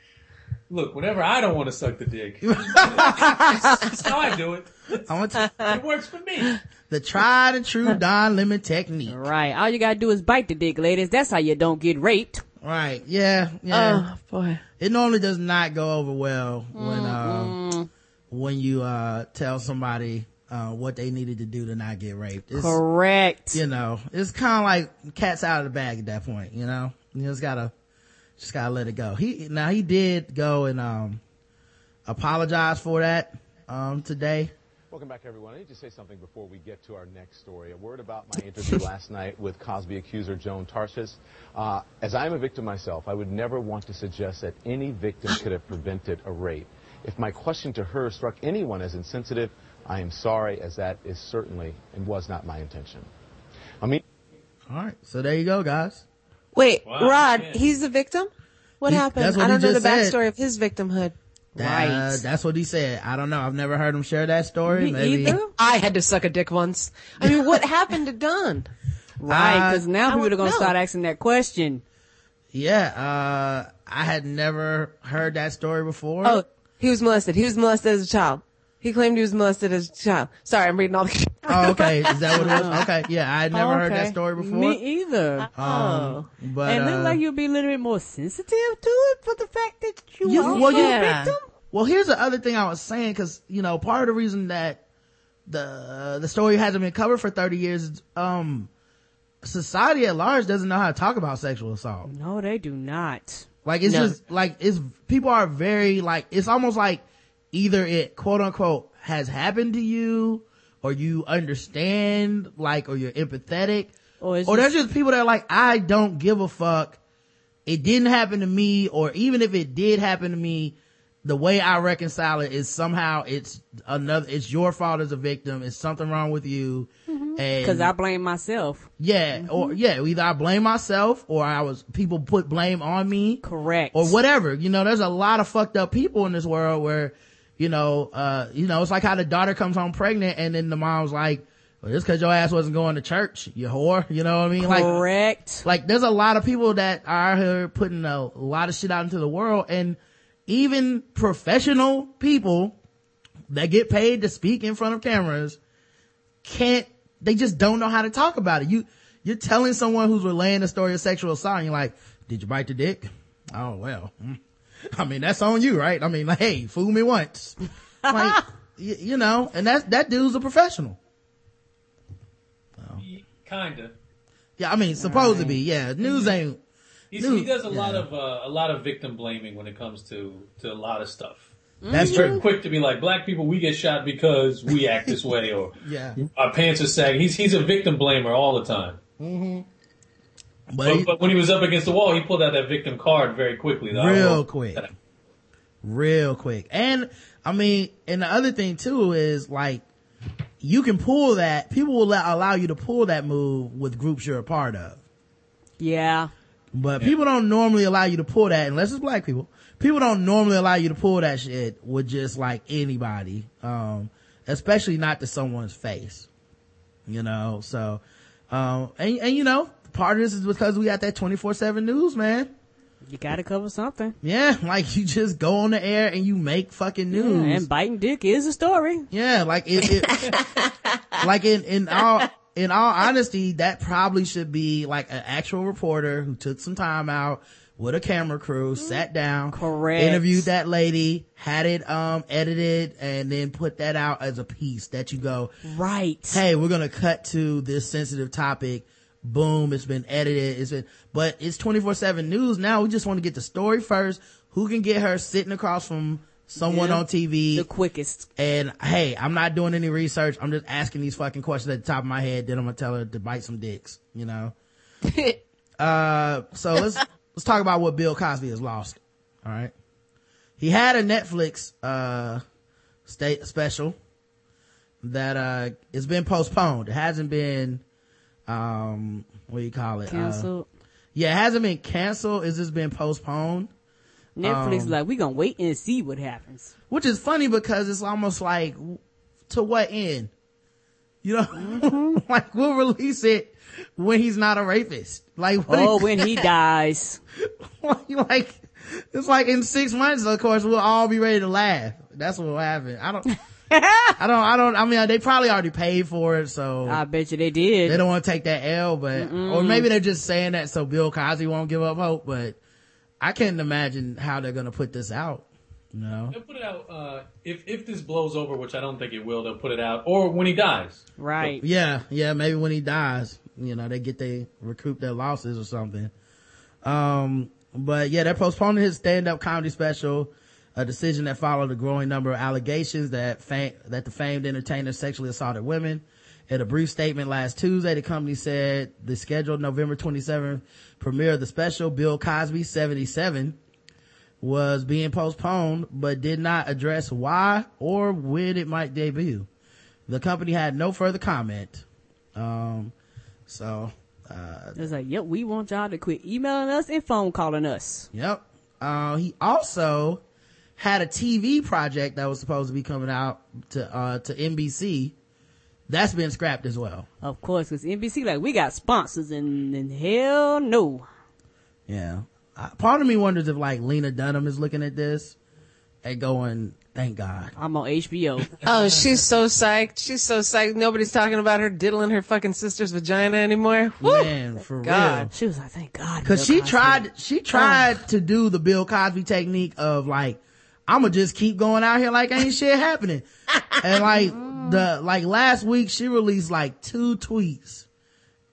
C: "Look, whenever I don't want to suck the dick, that's how I do it.
D: i want to
C: It works for me."
D: the tried and true don lemon technique
E: Right. All you gotta do is bite the dick, ladies. That's how you don't get raped.
D: right yeah yeah
B: Oh boy.
D: it normally does not go over well when um when you uh tell somebody uh what they needed to do to not get raped It's-
E: Correct.
D: you know, it's kind of like cat's out of the bag at that point, you know, you just gotta, just gotta let it go. He, now he did go and, um, apologize for that, um, today.
G: Welcome back, everyone. I need to say something before we get to our next story. A word about my interview last night with Cosby accuser Joan Tarshish. Uh, as I am a victim myself, I would never want to suggest that any victim could have prevented a rape. If my question to her struck anyone as insensitive, I am sorry, as that is certainly and was not my intention. I mean.
D: All right. So there you go, guys.
B: Wait,
C: Wow,
B: Rod,
C: yeah.
B: he's the victim? What
D: He-
B: happened?
D: what
B: I don't know the
D: just said.
B: backstory of his victimhood.
D: That-
E: Right.
D: that's what he said. I don't know. I've never heard him share that story.
E: Me
D: Maybe.
E: either.
B: I had to suck a dick once. I mean, what happened to Dunn?
E: Right, because
D: Uh,
E: now
B: I
E: people
B: would
E: are gonna start asking that question.
D: Yeah, uh, I had never heard that story before.
B: Oh, he was molested. He was molested as a child. He claimed he was molested as a child. Sorry, I'm reading all the.
D: Oh, okay. Is that what it was? Okay. Yeah, I had never heard that story before.
E: Me either.
D: Um, but,
E: and look
D: uh,
E: like you'd be a little bit more sensitive to it for the fact that you
D: You-
E: are
D: well, you-
E: a victim.
D: well, here's the other thing I was saying, cause, you know, part of the reason that the, the story hasn't been covered for 30 years is, um, society at large doesn't know how to talk about sexual assault.
E: No, they do not.
D: Like it's
B: No.
D: just like it's people are very like it's almost like either it quote unquote has happened to you or you understand like or you're empathetic
E: Or
D: or there's
E: just-
D: people that are like I don't give a fuck. It didn't happen to me or even if it did happen to me, the way I reconcile it is somehow it's another it's your fault as a victim. It's something wrong with you. Mm-hmm. And
E: Because I blame myself.
D: yeah, or mm-hmm. yeah, either I blame myself or I was people put blame on me
E: Correct.
D: or whatever. You know, there's a lot of fucked up people in this world where, you know, uh, you know, it's like how the daughter comes home pregnant and then the mom's like, well, just cause your ass wasn't going to church, you whore. You know what I mean? Like,
E: Correct.
D: like there's a lot of people that are here putting a lot of shit out into the world and even professional people that get paid to speak in front of cameras can't, they just don't know how to talk about it. You, you're telling someone who's relaying a story of sexual assault and you're like, did you bite the dick? Oh, well, mm. I mean, that's on you, right? I mean, like, hey, fool me once. Like, y- you know, and that, that dude's a professional.
C: Kinda.
D: Yeah, I mean, supposed to be, yeah. News ain't,
C: He's,
D: Dude,
C: he does a lot of uh, a lot of victim blaming when it comes to to a lot of stuff.
D: that's
C: He's
D: true.
C: very quick to be like, black people, we get shot because we act this way, or
D: Yeah.
C: our pants are sagging. He's he's a victim blamer all the time.
D: But,
C: But,
D: he-
C: but when he was up against the wall, he pulled out that victim card very quickly. though.
D: real quick. Real quick. And, I mean, and the other thing too is like, you can pull that, people will allow allow you to pull that move with groups you're a part of.
E: Yeah.
D: But people don't normally allow you to pull that unless it's black people. People don't normally allow you to pull that shit with just like anybody. Um, especially not to someone's face. You know, so, um, and, and you know, part of this is because we got that 24-7 news, man.
E: You gotta cover something.
D: Yeah, like you just go on the air and you make fucking news.
E: And biting dick is a story.
D: Yeah, like it, it like in, in all, in all honesty, that probably should be like an actual reporter who took some time out with a camera crew, sat down,
E: Correct.
D: interviewed that lady, had it, um, edited and then put that out as a piece that you go,
E: Right.
D: hey, we're gonna cut to this sensitive topic. Boom, it's been edited. It's been, but it's 24-7 news now. We just want to get the story first. Who can get her sitting across from someone
E: Yeah.
D: on TV?
E: The quickest.
D: And hey, I'm not doing any research. I'm just asking these fucking questions at the top of my head. Then I'm gonna tell her to bite some dicks, you know? uh, so let's, let's talk about what Bill Cosby has lost. All right. He had a Netflix, uh, state special that, uh, it's been postponed. It hasn't been, um, what do you call it? Uh,
E: Canceled.
D: yeah, it hasn't been canceled. It's just been postponed.
E: Netflix
D: um,
E: like, we gonna wait and see what happens.
D: which is funny because it's almost like to what end you know like we'll release it when he's not a rapist like
E: Oh, when he dies.
D: like it's like in six months of course we'll all be ready to laugh that's what will happen i don't i don't i don't i mean they probably already paid for it so
E: I bet you they did.
D: they don't want to take that L, but, or maybe they're just saying that so Bill Cosby won't give up hope, but I can't imagine how they're going to put this out. No.
C: They'll put it out uh, if if this blows over, which I don't think it will. They'll put it out, or when he dies.
E: Right.
D: Yeah, yeah, maybe when he dies, you know, they get they recoup their losses or something. Um, but yeah, they're postponing his stand-up comedy special, a decision that followed a growing number of allegations that fam- that the famed entertainer sexually assaulted women. In a brief statement last Tuesday, the company said the scheduled November 27th premiere of the special, Bill Cosby 77, was being postponed, but did not address why or when it might debut. The company had no further comment. Um, so, uh,
E: It's like, yep, we want y'all to quit emailing us and phone calling us.
D: yep. Uh, he also had a TV project that was supposed to be coming out to, uh, to NBC. That's been scrapped as well.
E: Of course, because NBC like we got sponsors, and, and hell no.
D: Yeah. Uh, part of me wonders if like Lena Dunham is looking at this and going, thank God.
E: I'm on HBO.
B: Oh, she's so psyched. She's so psyched. Nobody's talking about her diddling her fucking sister's vagina anymore. Woo!
D: Man, for
B: God.
D: real.
E: she was like, thank God.
D: Cause
E: Bill
D: she
E: Cosby.
D: tried, she tried to do the Bill Cosby technique of like, I'ma just keep going out here like ain't shit happening. and like the, like last week she released like two tweets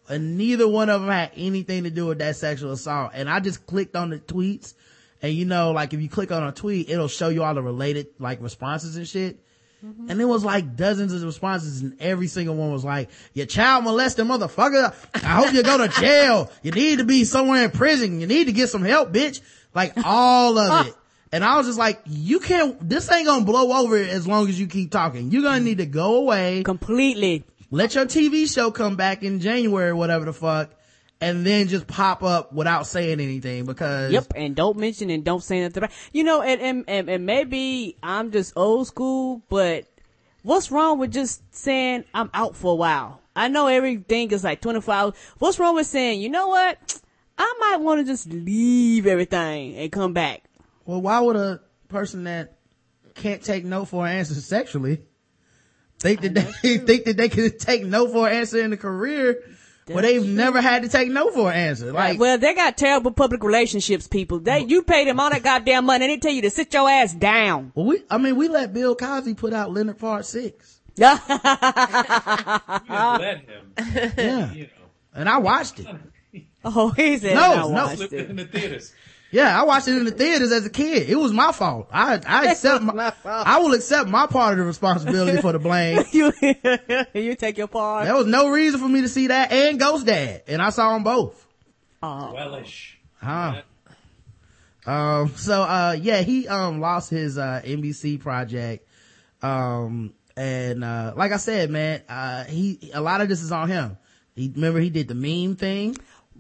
D: and neither one of them had anything to do with that sexual assault. And I just clicked on the tweets and you know, like if you click on a tweet, it'll show you all the related like responses and shit. Mm-hmm. And it was like dozens of responses and every single one was like, your child molesting motherfucker. I hope you go to jail. You need to be somewhere in prison. You need to get some help, bitch. Like all of it. And I was just like, you can't, this ain't gonna blow over as long as you keep talking. You're gonna need to go away,
E: completely.
D: let your TV show come back in January, whatever the fuck, and then just pop up without saying anything because
E: Yep, and don't mention and don't say nothing about. You know, and, and and and maybe I'm just old school, but what's wrong with just saying I'm out for a while? I know everything is like 24 hours. What's wrong with saying, you know what? I might want to just leave everything and come back.
D: Well, why would a person that can't take no for an answer sexually think that they think that they can take no for an answer in a career where they've never had to take no for an answer? Like,
E: well, they got terrible public relationships people. They you pay them all that goddamn money and they tell you to sit your ass down.
D: well, we, I mean, we let Bill Cosby put out Leonard Part Six.
C: You let him.
D: Yeah.
C: You know,
D: And I watched it.
E: oh, he said
D: No,
E: I
D: no.
E: watched
C: flipped
E: it.
C: it in the theaters.
D: Yeah, I watched it in the theaters as a kid. It was my fault. I, I accept my, I will accept my part of the responsibility for the blame.
E: you you take your part.
D: There was no reason for me to see that and Ghost Dad. And I saw them both.
C: Wellish.
D: Huh. Um, so, uh, yeah, he, um, lost his, uh, NBC project. Um, and, uh, like I said, man, uh, he, a lot of this is on him. He, remember he did the meme thing?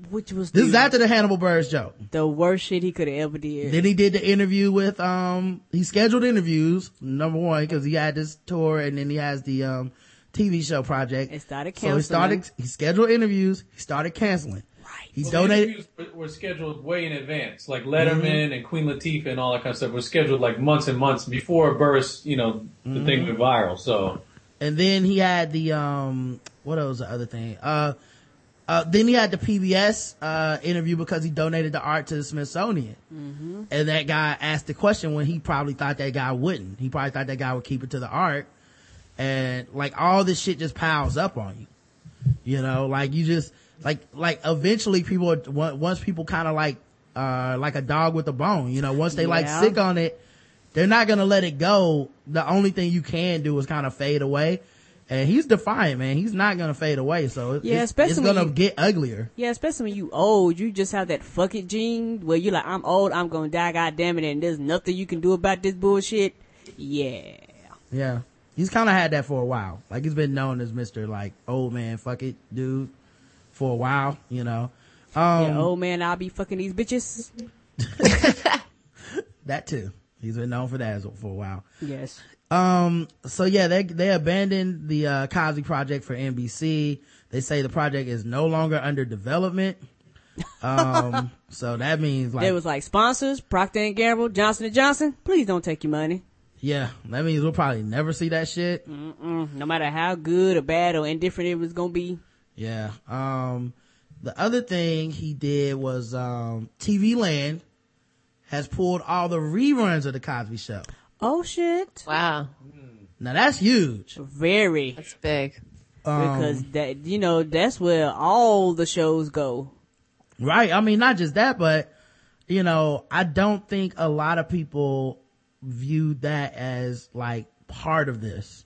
E: Which was
D: This
E: the,
D: is after the Hannibal Buress joke.
E: the worst shit he could have ever did.
D: Then he did the interview with, um, he scheduled interviews, number one, cause he had this tour and then he has the, um, TV show project.
E: It started canceling.
D: So he started, he scheduled interviews, he started canceling.
E: Right.
D: He
C: Well,
D: donated,
C: interviews were- were scheduled way in advance. Like Letterman and Queen Latifah and all that kind of stuff were scheduled like months and months before Buress, you know, the thing went viral. So
D: and then he had the um what was the other thing uh uh then he had the pbs uh interview because he donated the art to the smithsonian. And that guy asked the question when he probably thought that guy wouldn't. He probably thought that guy would keep it to the art. And like all this shit just piles up on you. You know like you just like like eventually people are, once people kind of like uh like a dog with a bone you know once they like sick on it they're not gonna let it go. The only thing you can do is kind of fade away. And he's defiant, man. He's not gonna fade away. So
E: Yeah,
D: it's,
E: especially
D: it's gonna
E: you-
D: get uglier.
E: Yeah, especially when you old, you just have that fuck it gene where you're like, I'm old, I'm gonna die, god damn it, and there's nothing you can do about this bullshit. Yeah.
D: Yeah. He's kind of had that for a while. Like he's been known as Mr. like old man, fuck it, dude, for a while, you know. Um,
E: yeah, old man, I'll be fucking these bitches.
D: that too. He's been known for that for a while.
E: Yes.
D: Um, so yeah, they, they abandoned the, uh, Cosby project for NBC. They say the project is no longer under development. Um, so that means like,
E: There was like sponsors, Procter and Gamble, Johnson and Johnson. Please don't take your money.
D: yeah, that means we'll probably never see that shit.
E: Mm, no matter how good or bad or indifferent it was gonna be.
D: Yeah. Um, the other thing he did was, um, TV Land has pulled all the reruns of the Cosby Show.
E: Oh shit.
B: Wow.
D: Now that's huge.
E: Very.
B: That's big.
E: because um, that, you know, that's where all the shows go.
D: Right. I mean, not just that, but, you know, I don't think a lot of people view that as like part of this.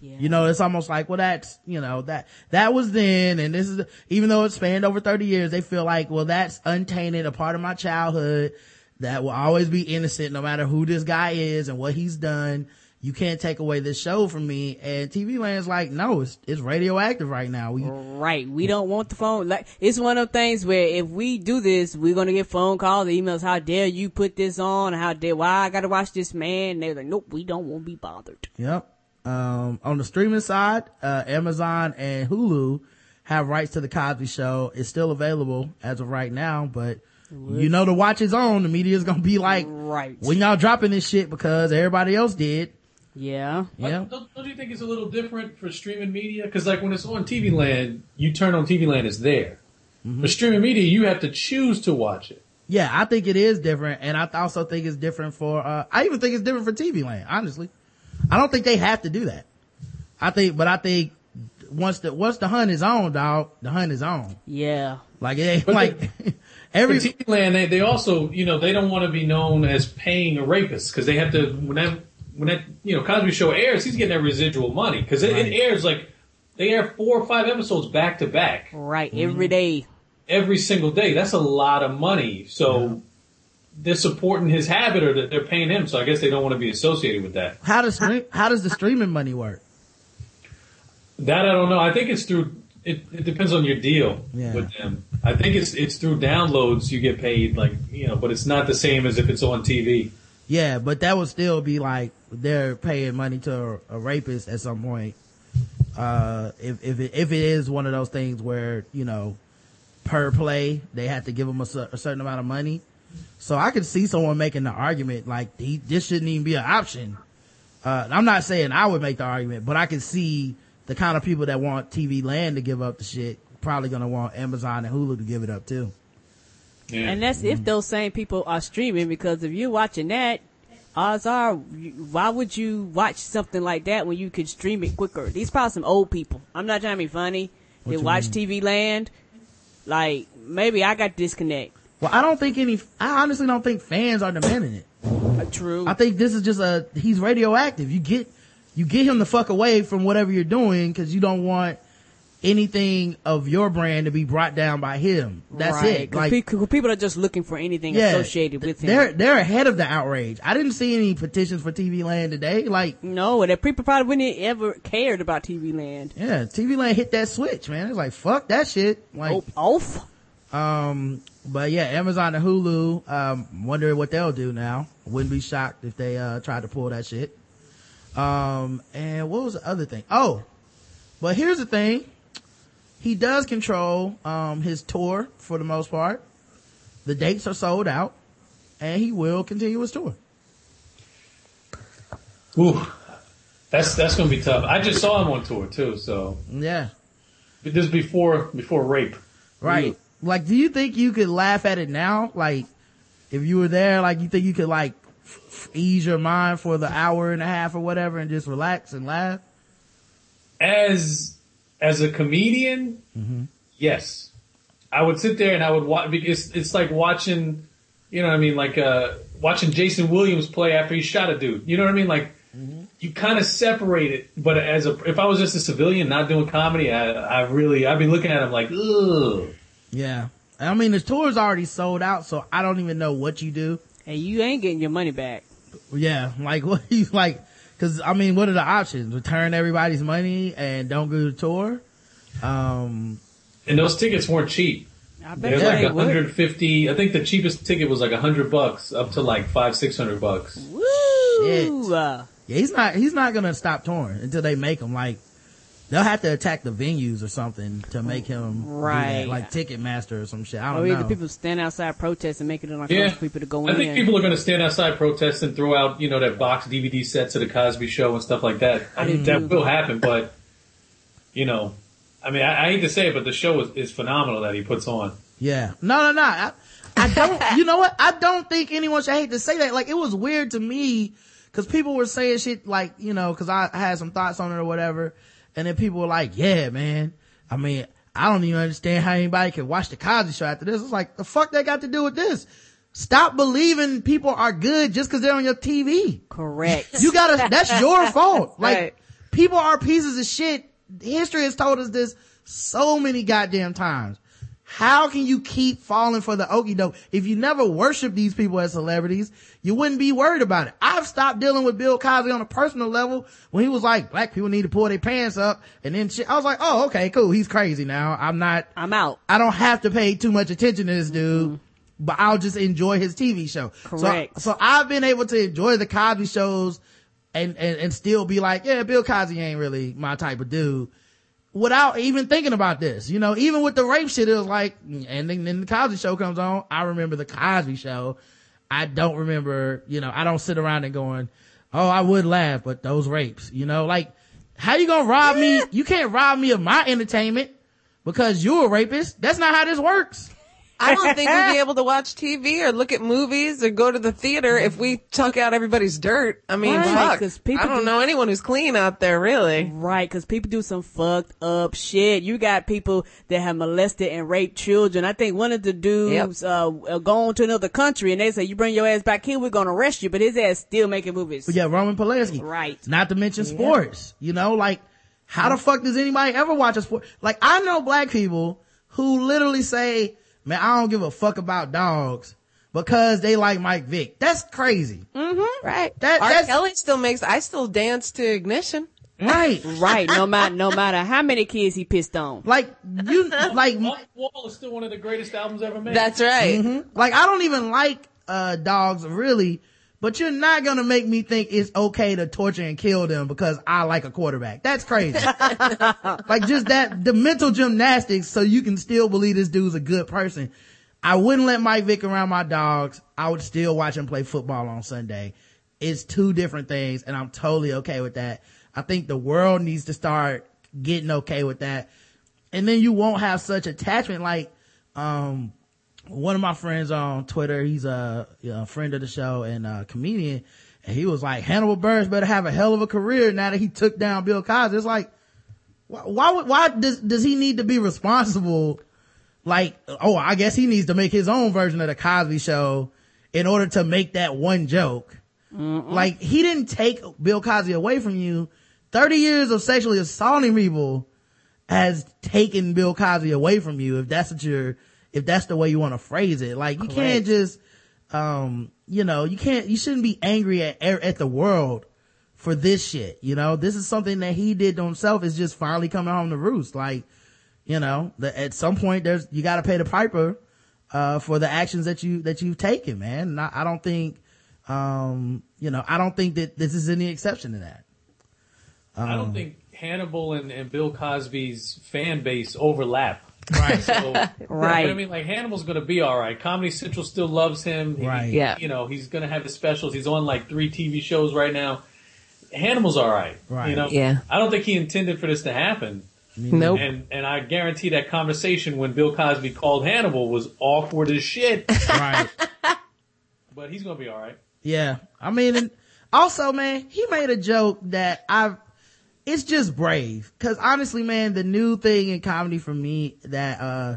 E: Yeah.
D: You know, it's almost like, well, that's, you know, that, that was then, and this is, even though it spanned over 30 years, they feel like, well, that's untainted, a part of my childhood that will always be innocent no matter who this guy is and what he's done. you can't take away this show from me. And TV Land's like, no, it's, it's radioactive right now. We,
E: Right. We don't want the phone. Like, it's one of those things where if we do this, we're going to get phone calls, emails. How dare you put this on? How dare, why I got to watch this man? And they're like, nope, we don't want to be bothered.
D: Yep. Um, on the streaming side, uh, Amazon and Hulu have rights to the Cosby Show. It's still available as of right now, but you know the watch is on. The media is gonna be like,
E: Right.
D: when y'all dropping this shit because everybody else did.
E: Yeah.
D: Yeah.
C: Don't, don't you think it's a little different for streaming media? Because like when it's on TV Land, you turn on TV Land, it's there.
D: Mm-hmm.
C: For streaming media, you have to choose to watch it.
D: Yeah, I think it is different, and I also think it's different for. uh I even think it's different for TV Land. Honestly, I don't think they have to do that. I think, but I think once the once the hunt is on, dog, the hunt is on.
E: Yeah.
D: Like it ain't
C: But
D: like
C: For
D: every.
C: TV Land, they, they also, you know, they don't want to be known as paying a rapist because they have to when that when that you know Cosby Show airs, he's getting that residual money because it,
D: Right.
C: it airs like they air four or five episodes back to back
E: Right.
D: Mm-hmm.
E: Every day.
C: every single day. That's a lot of money. So they're supporting his habit or that they're paying him. So I guess they don't want to be associated with that.
D: How does stream, how does the streaming money work?
C: That I don't know. I think it's through. It, it depends on your deal
D: Yeah.
C: with them. I think it's it's through downloads you get paid, like you know, but it's not the same as if it's on TV.
D: Yeah, but that would still be like they're paying money to a, a rapist at some point. Uh, if if it, if it is one of those things where you know per play they have to give them a, a certain amount of money. So I could see someone making the argument like he, this shouldn't even be an option. Uh, I'm not saying I would make the argument, but I can see the kind of people that want TV land to give up the shit probably gonna want Amazon and Hulu to give it up too.
C: Yeah.
E: And that's if those same people are streaming because if you're watching that, odds are, why would you watch something like that when you could stream it quicker? These probably some old people. I'm not trying to be funny.
D: What
E: They
D: you
E: watch TV Land. Like, maybe I got disconnect.
D: Well, I don't think any. I honestly don't think fans are demanding it.
E: Uh, true.
D: I think this is just a he's radioactive. You get you get him the fuck away from whatever you're doing because you don't want anything of your brand to be brought down by him. That's
E: right.
D: it. Like
E: people are just looking for anything
D: yeah,
E: associated with him.
D: they're they're ahead of the outrage. I didn't see any petitions for TV Land today. Like
E: no, that people probably wouldn't ever cared about TV Land.
D: yeah, TV Land hit that switch, man. It's like fuck that shit. Like
E: Oh, off.
D: Um, but yeah, Amazon and Hulu, um, wondering what they'll do now. Wouldn't be shocked if they, uh, tried to pull that shit. Um, and what was the other thing? Oh, but here's the thing. He does control, um, his tour for the most part. The dates are sold out and he will continue his tour.
C: Ooh, that's that's gonna be tough. I just saw him on tour too, so
D: Yeah.
C: but this is before before rape.
D: Right. Like, do you think you could laugh at it now? Like, if you were there, like, you think you could like f- ease your mind for the hour and a half or whatever and just relax and laugh?
C: As as a comedian, yes, I would sit there and I would watch because it's like watching, you know what I mean, like uh watching Jason Williams play after he shot a dude. You know what I mean, like. You kind of separate it, but as a if I was just a civilian not doing comedy, I I really I'd be looking at him like, ugh.
D: Yeah. I mean, the tour's already sold out, so I don't even know what you do.
E: And you ain't getting your money back.
D: Yeah. Like, what he's like, cause I mean, what are the options? Return everybody's money and don't go to the tour? Um,
C: And those tickets weren't cheap.
E: I bet
C: They're
E: you
C: like
E: they would.
C: 150. I think the cheapest ticket was like 100 bucks, up to like five, six hundred bucks.
E: Woo!
D: Shit.
E: Uh,
D: yeah, he's not, he's not gonna stop touring until they make him like, they'll have to attack the venues or something to make him do that,
E: Right.
D: like Ticketmaster or some shit. I
E: or
D: don't
E: either
D: know.
E: people stand outside protest and make it like
C: Yeah,
E: for people to go
C: I
E: in.
C: think people are going to stand outside protest and throw out, you know, that box DVD sets of the Cosby Show and stuff like that. I
E: I
C: mean, that
E: mm-hmm.
C: will happen, but you know, I mean, I, I hate to say it, but the show is, is phenomenal that he puts on.
D: Yeah. No, no, no. I, I don't, you know what? I don't think anyone should hate to say that. Like, it was weird to me because people were saying shit like, you know, because I had some thoughts on it or whatever. And then people were like, yeah, man. I mean, I don't even understand how anybody can watch the Cosby show after this. It's like, the fuck they got to do with this? Stop believing people are good just because they're on your TV.
E: Correct.
D: You gotta, that's your fault. Like,
E: Right.
D: people are pieces of shit. History has told us this so many goddamn times. How can you keep falling for the okie doke? If you never worship these people as celebrities, you wouldn't be worried about it. I've stopped dealing with Bill Cosby on a personal level when he was like, black people need to pull their pants up and then shit. I was like, oh, okay, cool. He's crazy now. I'm not,
E: I'm out.
D: I don't have to pay too much attention to this dude, mm-hmm. but I'll just enjoy his TV show.
E: Correct.
D: So, so I've been able to enjoy the Cosby shows and, and, and still be like, yeah, Bill Cosby ain't really my type of dude without even thinking about this. You know, even with the rape shit, it was like, and then, then the Cosby show comes on. I remember the Cosby show. I don't remember, you know, I don't sit around and going, oh, I would laugh, but those rapes, you know, like, how you gonna rob me? You can't rob me of my entertainment because you're a rapist. That's not how this works.
B: I don't think we'd be able to watch TV or look at movies or go to the theater if we took out everybody's dirt. I mean,
E: Right,
B: fuck.
E: 'cause people
B: I don't
E: do-
B: know anyone who's clean out there, really.
E: Right, because people do some fucked up shit. You got people that have molested and raped children. I think one of the dudes uh, uh, gone to another country and they say, you bring your ass back here, we're going to arrest you. But his ass still making movies.
D: But yeah, Roman Polanski.
E: Right.
D: Not to mention sports. You know, like, how the fuck does anybody ever watch a sport? Like, I know black people who literally say, man, I don't give a fuck about dogs because they like Mike Vick. That's crazy.
B: Right.
D: That-
B: R.
D: that's-
B: Kelly still makes, I still dance to Ignition.
D: Right.
E: Right, no matter no matter how many kids he pissed on.
D: Like, you, like,
C: Off the Wall is still one of the greatest albums ever made.
B: That's right.
D: Mm-hmm. like, I don't even like, uh, dogs really, but you're not gonna make me think it's okay to torture and kill them because I like a quarterback. That's crazy. like just that, the mental gymnastics so you can still believe this dude's a good person. I wouldn't let Mike Vick around my dogs. I would still watch him play football on Sunday. It's two different things and I'm totally okay with that. I think the world needs to start getting okay with that. And then you won't have such attachment like, um, one of my friends on Twitter, he's a, know, friend of the show and a comedian. And he was like, Hannibal Buress better have a hell of a career now that he took down Bill Cosby. It's like, why, why, why does, does he need to be responsible? Like, oh, I guess he needs to make his own version of the Cosby show in order to make that one joke. Like, he didn't take Bill Cosby away from you. 30 years of sexually assaulting people has taken Bill Cosby away from you. If that's what you're, if that's the way you want to phrase it. Like, you can't just, um, you know, you can't, you shouldn't be angry at, at the world for this shit. You know, this is something that he did to himself is just finally coming home to roost. Like, you know, the, at some point there's, you gotta pay the piper, uh, for the actions that you, that you've taken, man. And I, I don't think, um, you know, I don't think that this is any exception to that.
C: I
D: Um,
C: don't think Hannibal and, and Bill Cosby's fan base overlap.
D: Right.
C: So,
E: Right.
C: I mean, like Hannibal's going to be all right. Comedy Central still loves him. He-
D: Right.
B: Yeah.
C: You know, he's going to have his specials. He's on like three TV shows right now. Hannibal's all right.
D: Right.
C: You know.
B: Yeah.
C: I don't think he intended for this to happen.
B: Nope.
C: And and I guarantee that conversation when Bill Cosby called Hannibal was awkward as shit.
D: right.
C: but he's going to be all right.
D: Yeah. I mean, and also, man, he made a joke that I've, it's just brave. Cause honestly, man, the new thing in comedy for me that, uh,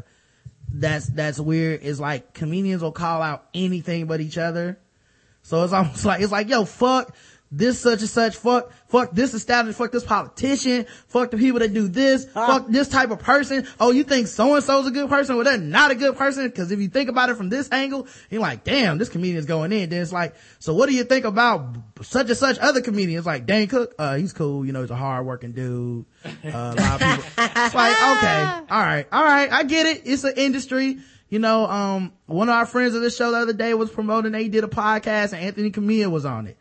D: that's, that's weird is like comedians will call out anything but each other. So it's almost like, it's like, yo, fuck this such and such, fuck, fuck this establishment, fuck this politician, fuck the people that do this, fuck this type of person. Oh, you think so and so's a good person? Well, they're not a good person. Cause if you think about it from this angle, you're like, damn, this comedian's going in. Then it's like, so what do you think about such and such other comedians? Like Dane Cook, uh, he's cool. You know, he's a hard working dude. Uh, a lot of people. It's like, okay, all right, all right. I get it. It's an industry. You know, um, one of our friends of this show the other day was promoting, they did a podcast and Anthony Cumia was on it.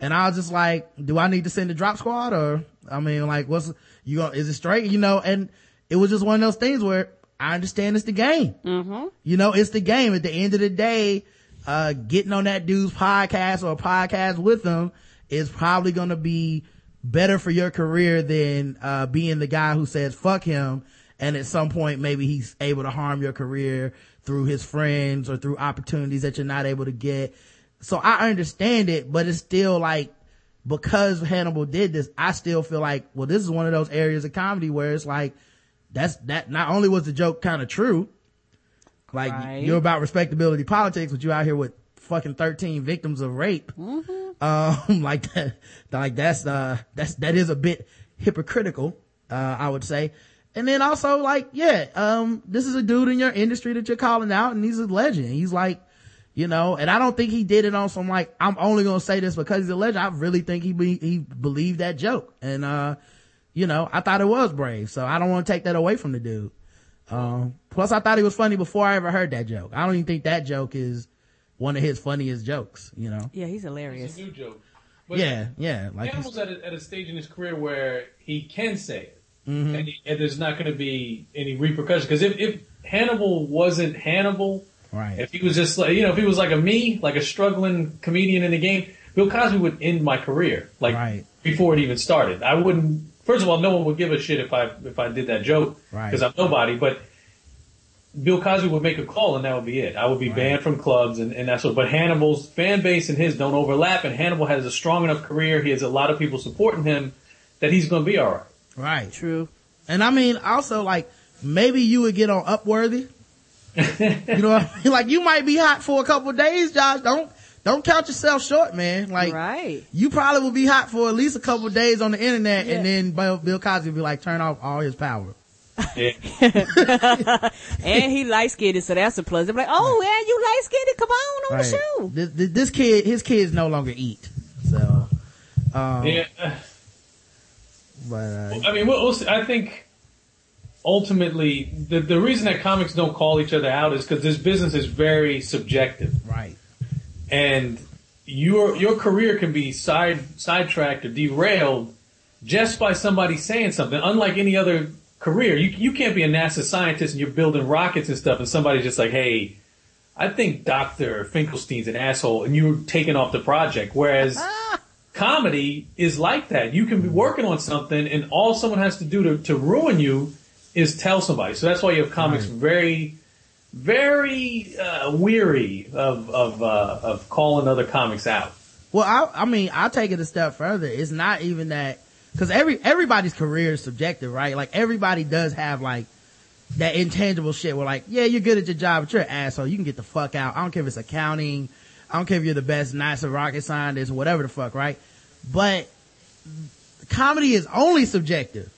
D: And I was just like, do I need to send the drop squad or, I mean, like, what's, you going, is it straight? You know, and it was just one of those things where I understand it's the game. Mm-hmm. You know, it's the game. At the end of the day, uh, getting on that dude's podcast or a podcast with them is probably going to be better for your career than, uh, being the guy who says fuck him. And at some point, maybe he's able to harm your career through his friends or through opportunities that you're not able to get. So I understand it, but it's still like, because Hannibal did this, I still feel like, well, this is one of those areas of comedy where it's like, that's, that not only was the joke kind of true, like
E: Right.
D: you're about respectability politics, but you out here with fucking 13 victims of rape. Um, like that, like that's, uh, that's, that is a bit hypocritical, uh, I would say. and then also like, yeah, um, this is a dude in your industry that you're calling out and he's a legend. He's like, you know, and I don't think he did it on some like, I'm only going to say this because he's a legend. I really think he, be, he believed that joke. And, uh, you know, I thought it was brave. So I don't want to take that away from the dude. Um, plus I thought he was funny before I ever heard that joke. I don't even think that joke is one of his funniest jokes, you know?
E: Yeah, he's
C: It's
E: hilarious.
C: a new joke. But
D: Yeah, yeah. Like,
C: Hannibal's
D: he's-
C: at a, at a stage in his career where he can say it,
D: Mm-hmm.
C: and, he, and there's not going to be any repercussions. Because if, if Hannibal wasn't Hannibal,
D: right.
C: if he was just like you know, if he was like a me, like a struggling comedian in the game, Bill Cosby would end my career like
D: Right.
C: before it even started. I wouldn't. First of all, no one would give a shit if I if I did that joke
D: Right.
C: because I'm nobody. But Bill Cosby would make a call and that would be it. I would be banned from clubs and, and that's what. But Hannibal's fan base and his don't overlap, and Hannibal has a strong enough career. He has a lot of people supporting him that he's going to be all right.
D: right.
E: True.
D: And I mean, also like, maybe you would get on Upworthy. You know what I mean? Like, you might be hot for a couple of days, Josh. Don't, don't count yourself short, man. Like,
E: right.
D: you probably will be hot for at least a couple of days on the internet,
E: Yeah.
D: and then Bill, Bill Cosby will be like, turn off all his power.
C: Yeah.
E: And he light skinned, so that's a plus. They're like, oh, man, you light skinned. Come on on the show.
D: This, this, this kid, his kids no longer eat. So, um,
C: yeah. uh,
D: but, uh,
C: I mean, we'll, we'll see. I think ultimately the the reason that comics don't call each other out is because this business is very subjective,
D: right.
C: and your your career can be side sidetracked or derailed just by somebody saying something. Unlike any other career, you you can't be a NASA scientist and you're building rockets and stuff, and somebody's just like, hey. I think Dr. Finkelstein's an asshole and you're taking off the project. Whereas comedy is like that. You can be working on something and all someone has to do to, to ruin you is tell somebody. So that's why you have comics very, very uh, weary of of uh, of calling other comics out.
D: Well, I, I mean, I'll take it a step further. It's not even that, cause every, everybody's career is subjective, right? Like everybody does have like that intangible shit where like, yeah, you're good at your job, but you're an asshole. You can get the fuck out. I don't care if it's accounting. I don't care if you're the best NASA rocket scientist, whatever the fuck, right? But comedy is only subjective.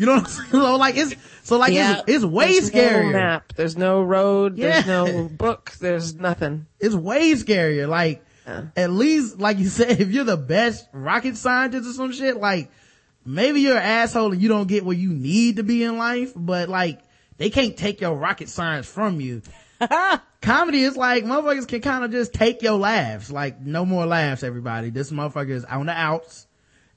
D: You know what I'm saying? So like it's, so like
B: Yeah.
D: it's, it's way
B: There's no map. There's no road. There's no book. There's nothing.
D: it's way scarier. Like,
B: Yeah.
D: at least, like you said, if you're the best rocket scientist or some shit, like, maybe you're an asshole and you don't get where you need to be in life, but like, they can't take your rocket science from you. Comedy is like, motherfuckers can kind of just take your laughs. Like, no more laughs, everybody. This motherfucker is on the outs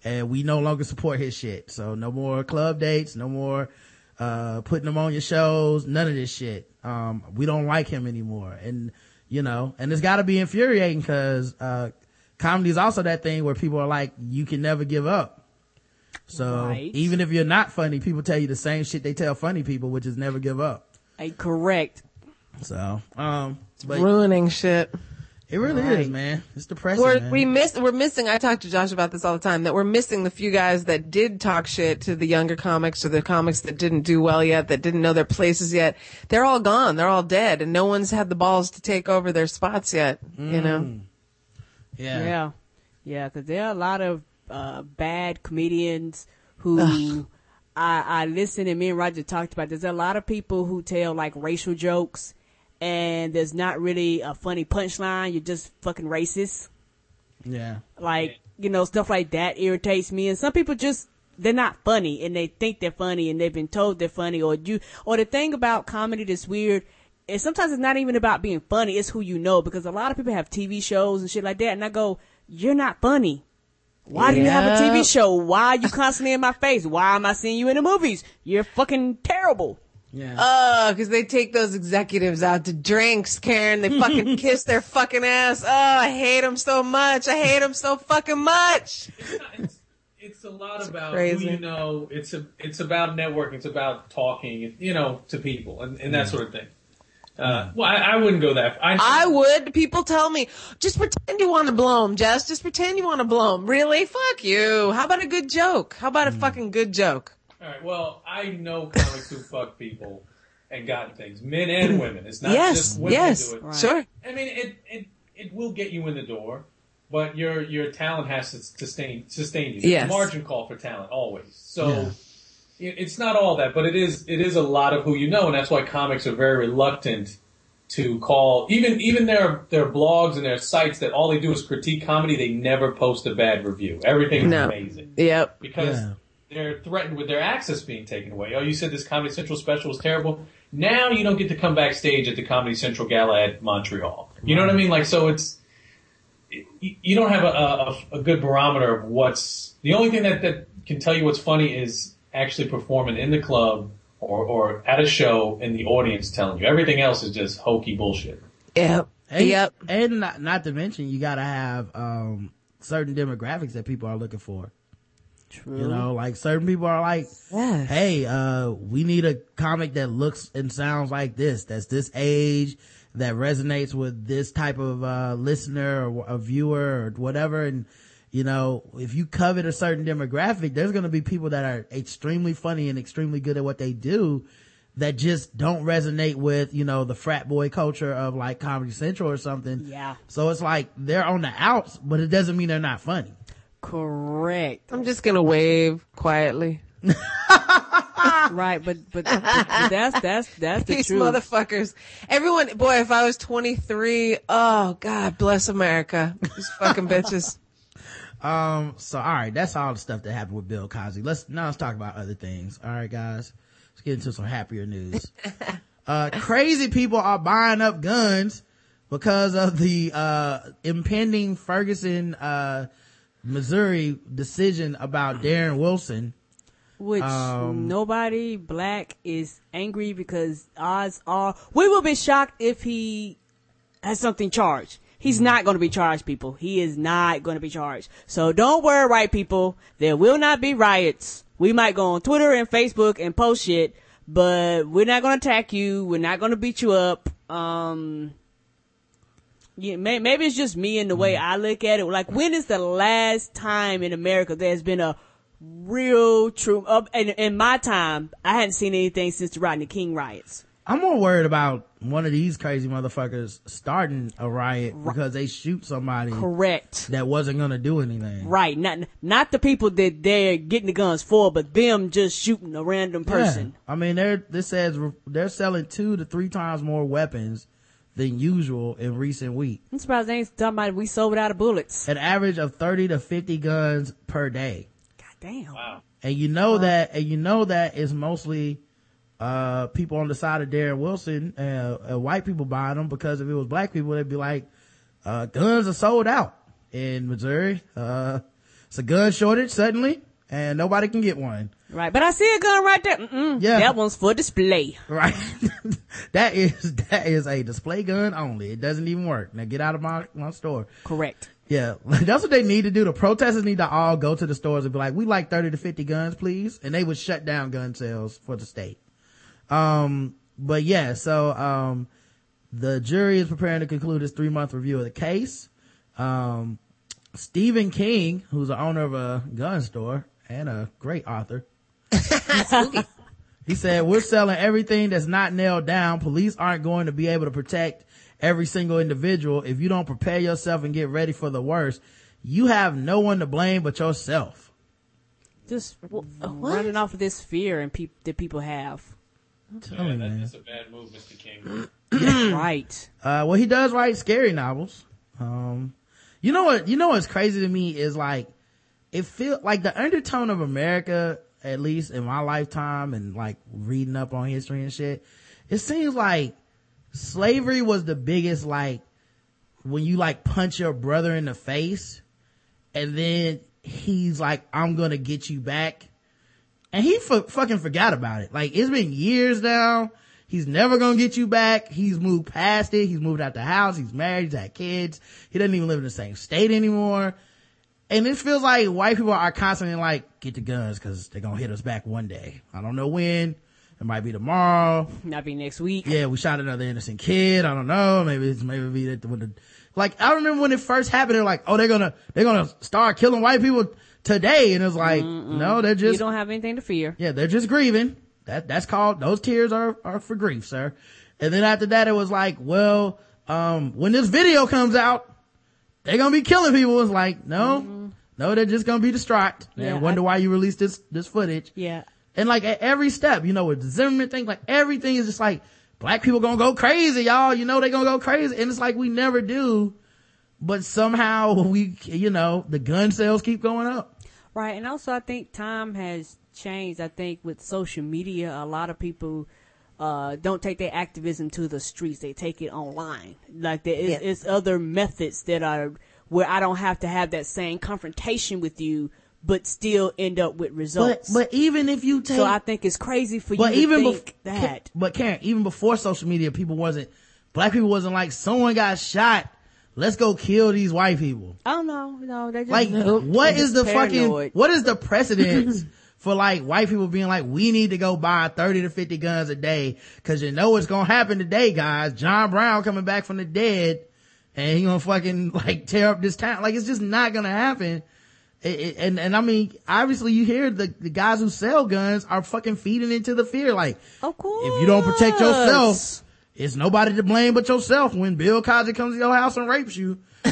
D: and we no longer support his shit. So no more club dates, no more, uh, putting him on your shows, none of this shit. Um, we don't like him anymore. And, you know, and it's gotta be infuriating cause, uh, comedy is also that thing where people are like, you can never give up. So
E: Right.
D: even if you're not funny, people tell you the same shit they tell funny people, which is never give up.
E: Hey, correct.
D: So, um, but
B: Ruining shit.
D: It really is, man. It's depressing.
B: We're,
D: man.
B: we miss, we're missing, I talk to Josh about this all the time, that we're missing the few guys that did talk shit to the younger comics or the comics that didn't do well yet, that didn't know their places yet. They're all gone. They're all dead and no one's had the balls to take over their spots yet, you know?
D: yeah.
E: Yeah. Yeah, because there are a lot of uh, bad comedians who I, I listen and me and Roger talked about. There's a lot of people who tell like racial jokes and there's not really a funny punchline. You're just fucking racist.
D: Yeah.
E: Like, you know, stuff like that irritates me. And some people just, they're not funny and they think they're funny and they've been told they're funny or you, or the thing about comedy that's weird is sometimes it's not even about being funny. It's who you know because a lot of people have TV shows and shit like that. And I go, you're not funny. Why do you have a TV show? Why are you constantly in my face? Why am I seeing you in the movies? You're fucking terrible.
D: Yeah.
B: Oh, cause they take those executives out to drinks, Karen. They fucking kiss their fucking ass. Oh, I hate them so much. I hate them so fucking much.
C: It's, it's a lot about
B: crazy.
C: who you know. It's a it's about networking. It's about talking, you know, to people and, and that mm. sort of thing. Uh, mm. well, I, I wouldn't go that. I,
B: I would. People tell me, just pretend you want to blow 'em, Jess. Just pretend you want to blow 'em. Really? Fuck you. How about a good joke? How about a mm. fucking good joke?
C: All right. Well, I know comics who fuck people and got things, men and mm. women. It's not
B: yes,
C: just women
B: yes,
C: who do it.
B: sure.
C: I mean, it, it it will get you in the door, but your your talent has to sustain sustain you. There's
B: Yes.
C: a margin call for talent always. So,
D: Yeah.
C: it- it's not all that, but it is it is a lot of who you know, and that's why comics are very reluctant to call even even their their blogs and their sites that all they do is critique comedy. They never post a bad review. Everything's
B: No.
C: amazing
B: Yep.
C: because
D: Yeah.
C: They're threatened with their access being taken away. Oh, you said this Comedy Central special was terrible. Now you don't get to come backstage at the Comedy Central gala at Montreal. You know what I mean? Like so, it's you you don't have a, a, a good barometer of what's the only thing that, that can tell you what's funny is actually performing in the club or, or at a show and the audience telling you. Everything else is just hokey bullshit.
B: Yep.
D: And,
B: Yep.
D: And not, not to mention, you gotta have, um, certain demographics that people are looking for.
E: True.
D: You know, like certain people are like,
B: Yes.
D: hey, uh, we need a comic that looks and sounds like this, that's this age, that resonates with this type of, uh, listener or a viewer or whatever. And, you know, if you covet a certain demographic, there's going to be people that are extremely funny and extremely good at what they do that just don't resonate with, you know, the frat boy culture of like Comedy Central or something.
E: Yeah.
D: So it's like they're on the outs, but it doesn't mean they're not funny.
E: Correct.
B: I'm just gonna wave quietly.
E: right, but, but but but that's that's that's the
B: These
E: truth.
B: motherfuckers. Everyone, boy, if I was 23, oh God bless America. These fucking bitches.
D: Um, so all right, that's all the stuff that happened with Bill Cosby. Let's now let's talk about other things. All right, guys, let's get into some happier news. uh, crazy people are buying up guns because of the uh impending Ferguson, uh, Missouri decision about Darren Wilson.
E: Which
D: Um,
E: nobody black is angry because odds are we will be shocked if he has something charged. He's not going to be charged, people. He is not going to be charged. So don't worry, right, people. There will not be riots. We might go on Twitter and Facebook and post shit, but we're not going to attack you. We're not going to beat you up. Um, yeah, may, maybe it's just me and the way I look at it. Like, when is the last time in America there's been a real true, uh, in, in my time, I hadn't seen anything since the Rodney King riots.
D: I'm more worried about one of these crazy motherfuckers starting a riot because they shoot somebody
E: Correct.
D: that wasn't gonna do anything.
E: Right. Not, not the people that they're getting the guns for, but them just shooting a random person.
D: Yeah. I mean, they're, this says they're selling two to three times more weapons than usual in recent weeks.
E: I'm surprised they ain't talking about we sold out of bullets.
D: An average of 30 to 50 guns per day.
E: God damn.
C: Wow.
D: And you know that, and you know that is mostly, uh, people on the side of Darren Wilson, uh, uh, white people buying them because if it was black people, they'd be like, uh, guns are sold out in Missouri. Uh, it's a gun shortage suddenly and nobody can get one.
E: Right. But I see a gun right there. Mm-mm.
D: Yeah.
E: That one's for display.
D: Right. that is, that is a display gun only. It doesn't even work. Now get out of my, my store.
E: Correct.
D: Yeah. That's what they need to do. The protesters need to all go to the stores and be like, we like 30 to 50 guns, please. And they would shut down gun sales for the state. Um, but yeah, so, um, the jury is preparing to conclude its three month review of the case. Um, Stephen King, who's the owner of a gun store and a great author, he said, we're selling everything that's not nailed down. Police aren't going to be able to protect every single individual. If you don't prepare yourself and get ready for the worst, you have no one to blame but yourself.
E: Just w- running off of this fear and peop- that people have.
D: Tell me,
C: that-
D: man.
C: that's a bad move, Mr. King.
E: right.
D: Uh, well, he does write scary novels. Um, you know what, you know what's crazy to me is like, it feel like the undertone of America, at least in my lifetime and like reading up on history and shit, it seems like slavery was the biggest like, when you like punch your brother in the face and then he's like, I'm gonna get you back. And he fu- fucking forgot about it. Like it's been years now. He's never gonna get you back. He's moved past it. He's moved out the house. He's married. He's had kids. He doesn't even live in the same state anymore. And it feels like white people are constantly like, get the guns because they're gonna hit us back one day. I don't know when. It might be tomorrow.
E: Not be next week.
D: Yeah, we shot another innocent kid. I don't know. Maybe it's maybe be that when the like I remember when it first happened. They're like, oh, they're gonna they're gonna start killing white people today, and it's like, no, they're just You
E: don't have anything to fear.
D: yeah, they're just grieving. That that's called those tears are are for grief, sir. And then after that, it was like, well, um, when this video comes out, they're gonna be killing people. It's like, no, mm-hmm. no, they're just gonna be distraught
E: Yeah,
D: and wonder
E: I-
D: why you released this this footage.
E: Yeah.
D: And like at every step, you know, with the Zimmerman thing, like everything is just like, black people gonna go crazy, y'all. You know, they gonna go crazy. And it's like, we never do. But somehow we, you know, the gun sales keep going up.
E: Right. And also I think time has changed. I think with social media, a lot of people, uh, don't take their activism to the streets. They take it online. Like there is,
B: Yeah.
E: it's other methods that are where I don't have to have that same confrontation with you, but still end up with results.
D: but even if you take,
E: so I think it's crazy for
D: but
E: you
D: even
E: to
D: bef-
E: that.
D: but Karen, even before social media, people wasn't, black people wasn't like, someone got shot. Let's go kill these white people.
E: Oh no, no, they just
D: Like, what
E: they're
D: the
E: just
D: fucking, what is the precedence for like white people being like, we need to go buy 30 to 50 guns a day cause you know what's gonna happen today, guys. John Brown coming back from the dead and he gonna fucking like tear up this town. Like, it's just not gonna happen. It- it- and, and I mean, obviously you hear the, the guys who sell guns are fucking feeding into the fear. Like,
E: Of course.
D: if you don't protect yourself, it's nobody to blame but yourself when Bill Cosby comes to your house and rapes you. you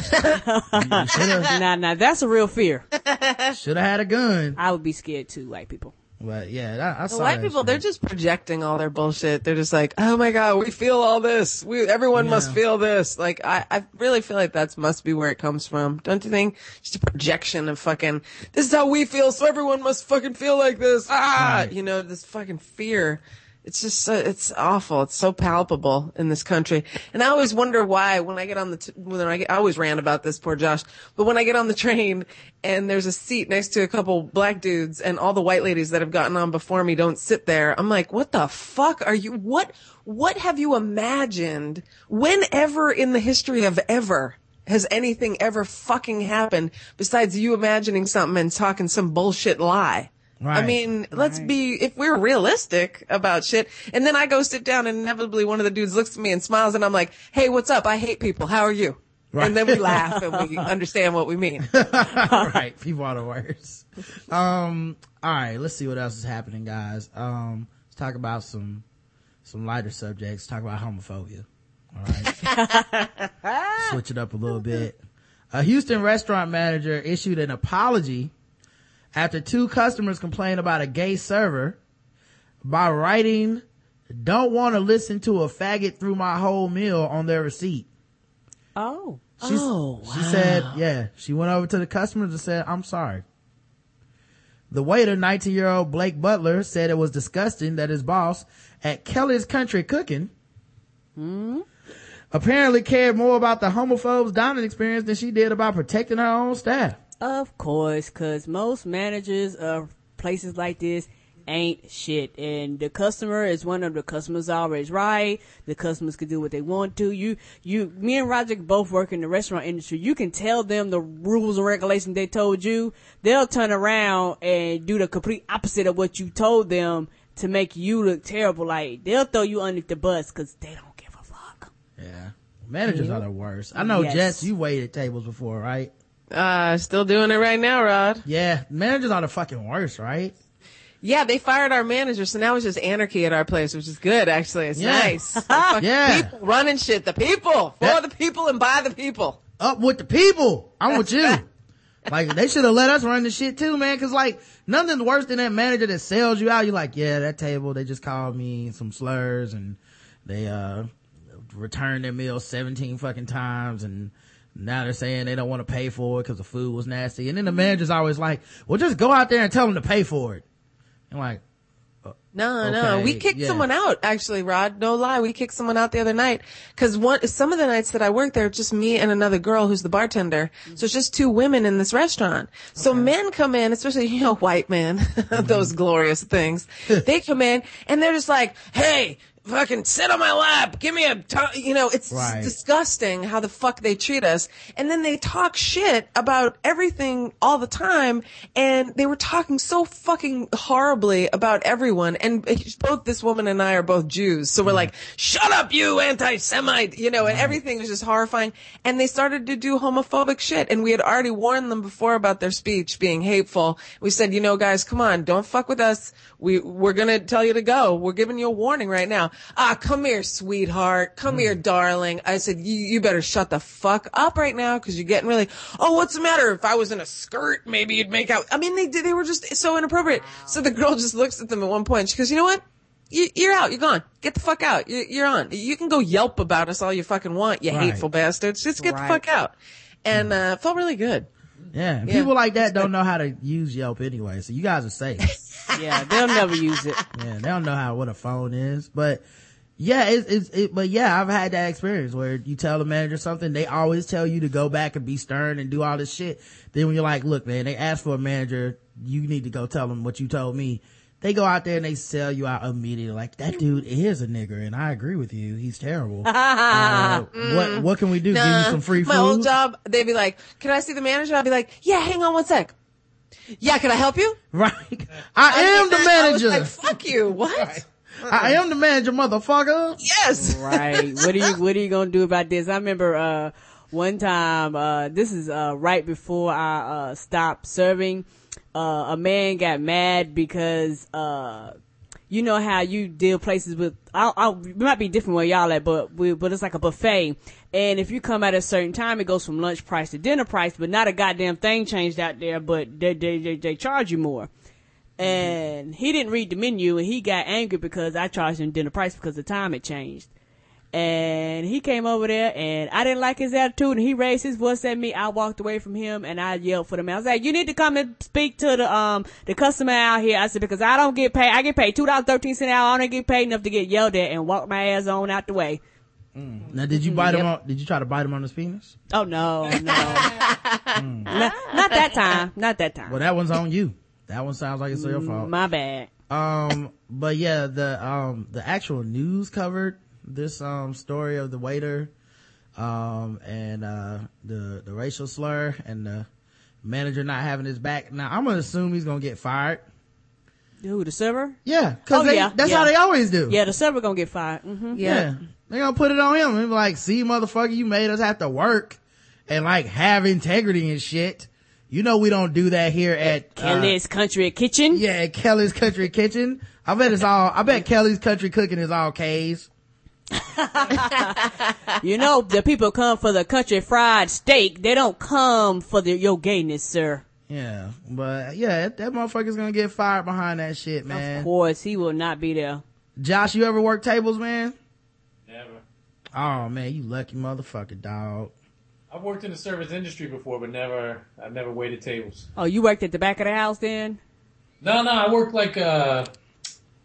E: Nah, nah, that's a real fear.
D: should have had a gun.
E: I would be scared too, white people.
D: But yeah, that, I
B: The
D: saw
B: white people,
D: shit.
B: they're just projecting all their bullshit. They're just like, oh my god, we feel all this. We everyone must feel this. Like I, I really feel like that's must be where it comes from. Don't you think? Just a projection of fucking. This is how we feel, so everyone must fucking feel like this. Ah,
D: Right.
B: you know, this fucking fear. It's just so, it's awful. It's so palpable in this country. And I always wonder why when I get on the, t- when I get, I always ran about this, poor Josh, but when I get on the train and there's a seat next to a couple black dudes and all the white ladies that have gotten on before me don't sit there, I'm like, what the fuck are you, what, what have you imagined whenever in the history of ever has anything ever fucking happened besides you imagining something and talking some bullshit lie? I
D: Right.
B: mean, let's be, if we're realistic about shit, and then I go sit down and inevitably one of the dudes looks at me and smiles and I'm like, hey, what's up? I hate people. How are you?
D: Right.
B: And then we laugh and we understand what we mean.
D: right. People are the worst. Um, all right. Let's see what else is happening, guys. Um, let's talk about some, some lighter subjects. Talk about homophobia. All right. Switch it up a little bit. A Houston restaurant manager issued an apology after two customers complained about a gay server by writing, don't want to listen to a faggot through my whole meal on their receipt.
E: Oh.
D: She's, oh, She said, yeah, she went over to the customers and said, I'm sorry. The waiter, 19 year old Blake Butler, said it was disgusting that his boss at Kelly's Country Cooking hmm? apparently cared more about the homophobes dining experience than she did about protecting her own staff.
E: Of course, cause most managers of places like this ain't shit. And the customer is one of the customers always right. The customers can do what they want to. You, you, me and Roger both work in the restaurant industry. You can tell them the rules and regulations they told you. They'll turn around and do the complete opposite of what you told them to make you look terrible. Like, they'll throw you under the bus cause they don't give a fuck.
D: Yeah. Managers are the worst. I know,
E: Yes.
D: Jess, you waited tables before, right?
B: Uh, still doing it right now, Rod.
D: Yeah. Managers are the fucking worst, right?
B: Yeah, they fired our manager, so now it's just anarchy at our place, which is good, actually. It's
D: Yeah.
B: nice.
D: Yeah.
B: People running shit. The people. For the people and by the people.
D: up with the people. I'm with you. like they should have let us run the shit too, man. Cause like nothing's worse than that manager that sells you out. You're like, yeah, that table, they just called me some slurs and they, uh, returned their meal 17 fucking times and now they're saying they don't want to pay for it because the food was nasty. And then the manager's always like, well, just go out there and tell them to pay for it. And like, uh,
B: No, no,
D: Okay,
B: we kicked
D: yeah.
B: someone out. Actually, Rod, no lie, we kicked someone out the other night because one, some of the nights that I work there, it's just me and another girl who's the bartender. So it's just two women in this restaurant. So men come in, especially you know white men, those glorious things. they come in and they're just like, "Hey." Fucking sit on my lap. Give me a, t-, you know, it's
D: Right.
B: disgusting how the fuck they treat us. And then they talk shit about everything all the time. And they were talking so fucking horribly about everyone. And both this woman and I are both Jews. So we're like, shut up, you anti-Semite, you know, and everything was just horrifying. And they started to do homophobic shit. And we had already warned them before about their speech being hateful. We said, you know, guys, come on, don't fuck with us. We, we're gonna tell you to go. We're giving you a warning right now. Ah, come here, sweetheart. Come here, darling. I said, you, you better shut the fuck up right now because you're getting really, oh, what's the matter? If I was in a skirt, maybe you'd make out. I mean, they did, they were just so inappropriate. So the girl just looks at them at one point. She goes, you know what? You, you're out. You're gone. Get the fuck out. You, you're on. You can go yelp about us all you fucking want, you
D: Right.
B: hateful bastards. Just get
E: Right.
B: the fuck out. And, uh, felt really good.
D: Yeah.
B: Yeah.
D: People like that don't know how to use Yelp anyway. So you guys are safe.
E: Yeah, they'll never use it.
D: yeah. They don't know how, what a phone is, but yeah, it's, it's, it, but yeah, I've had that experience where you tell the manager something, they always tell you to go back and be stern and do all this shit. Then when you're like, look, man, they asked for a manager, you need to go tell them what you told me. They go out there and they sell you out immediately. Like that dude is a nigger, and I agree with you. He's terrible. Uh, what what can we do? Give you some free
B: My
D: food?
B: old job, they'd be like, can I see the manager? I'd be like, yeah, hang on one sec. Yeah, can I help you?
D: Right? I am the
B: I was
D: manager.
B: like, fuck you. What?
D: I am the manager, motherfucker.
B: Yes.
E: right what are you what are you gonna do about this i remember uh one time uh this is uh right before i uh stopped serving uh a man got mad because uh you know how you deal places with I'll, I'll it might be different where y'all at but we, but it's like a buffet and if you come at a certain time it goes from lunch price to dinner price but not a goddamn thing changed out there but they they they, they charge you more and he didn't read the menu and he got angry because I charged him dinner price because the time had changed. And he came over there and I didn't like his attitude and he raised his voice at me. I walked away from him and I yelled for the man. I was like, you need to come and speak to the, um, the customer out here. I said, because I don't get paid. I get paid $2.13 an hour. I don't get paid enough to get yelled at and walk my ass on out the way.
D: Now, did you bite him on? Did you try to bite him on his penis?
E: Oh no, no. not, not that time. Not that time.
D: Well, that one's on you. That one sounds like it's your fault.
E: My bad.
D: Um, but yeah, the um the actual news covered this um story of the waiter, um and uh the the racial slur and the manager not having his back. Now I'm gonna assume he's gonna get fired.
E: Who, the server?
D: Yeah, cause
E: Oh,
D: they,
E: yeah,
D: that's
E: yeah.
D: how they always do.
E: Yeah, the server gonna get fired. Mm-hmm.
D: Yeah. They're gonna put it on him and be like, see motherfucker, you made us have to work and like have integrity and shit. You know we don't do that here at uh,
E: Kelly's Country Kitchen.
D: yeah, at Kelly's Country Kitchen. I bet it's all I bet Kelly's Country Cooking is all K's.
E: You know, the people come for the country fried steak. They don't come for the, your gayness, sir.
D: Yeah. But yeah, that, that motherfucker's gonna get fired behind that shit, man.
E: Of course, he will not be there.
D: Josh, you ever work tables, man?
C: Never.
D: Oh man, you lucky motherfucker, dog.
C: I've worked in the service industry before, but never. I've never waited tables.
E: Oh, you worked at the back of the house then?
C: No, no. I work like uh,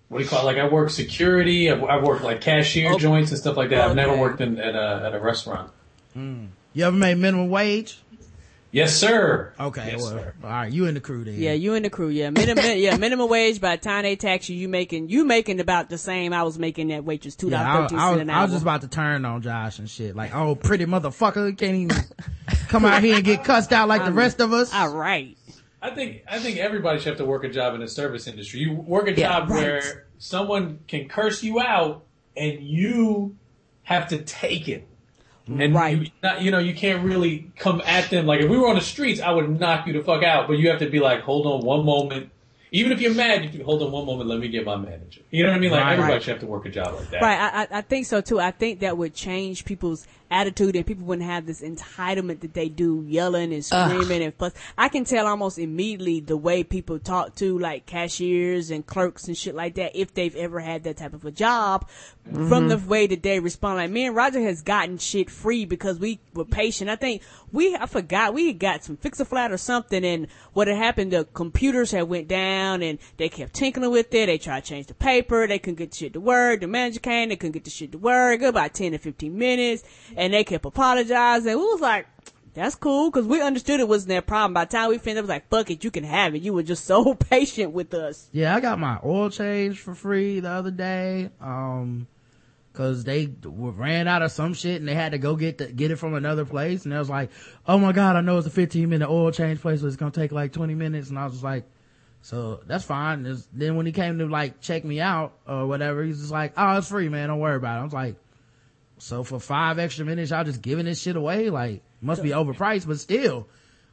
C: what do you call it? Like I work security. I've, I've worked like cashier
E: Oh.
C: joints and stuff like that. I've never worked in, at a at a restaurant.
D: You ever made minimum wage?
C: Yes, sir.
D: Okay,
C: Yes,
D: well,
C: sir.
D: all right, you in the crew then.
E: Yeah, you and the crew. Yeah, minimum. yeah, minimum wage. By the time they tax you, you making you making about the same I was making that waitress two
D: Yeah,
E: dollars
D: I,
E: thirteen
D: I,
E: cent
D: was, I was just about to turn on Josh and shit. Like, oh, pretty motherfucker, can't even come out here and get cussed out like the rest of us.
E: All right.
C: I think I think everybody should have to work a job in the service industry. You work a
B: Yeah,
C: job
E: right.
C: where someone can curse you out and you have to take it. And
E: Right.
C: you, not, you know, you can't really come at them. Like if we were on the streets, I would knock you the fuck out. But you have to be like, hold on one moment. Even if you're mad, you to hold on one moment. Let me get my manager. You know what I mean? Like
D: Right.
C: everybody
D: Right.
C: should have to work a job like that.
E: Right, I- I think so too. I think that would change people's attitude and people wouldn't have this entitlement that they do yelling and screaming and plus I can tell almost immediately the way people talk to like cashiers and clerks and shit like that if they've ever had that type of a job from mm-hmm. the way that they respond. Like me and Roger has gotten shit free because we were patient. I think we, I forgot, we had got some fix a flat or something and what had happened, the computers had went down and they kept tinkering with it. They tried to change the paper. They couldn't get the shit to work. The manager came. They couldn't get the shit to work. About 10 to 15 minutes and they kept apologizing. We was like, that's cool because we understood it wasn't their problem. By the time we finished, it was like, fuck it, you can have it. You were just so patient with us.
D: Yeah, I got my oil change for free the other day. Um, cause they ran out of some shit and they had to go get the, get it from another place. And I was like, oh my God, I know it's a 15 minute oil change place, but it's going to take like 20 minutes. And I was just like, so that's fine. Then when he came to like check me out or whatever, he's just like, oh, it's free, man. Don't worry about it. I was like, so for five extra minutes, y'all just giving this shit away? Like, must be overpriced, but still.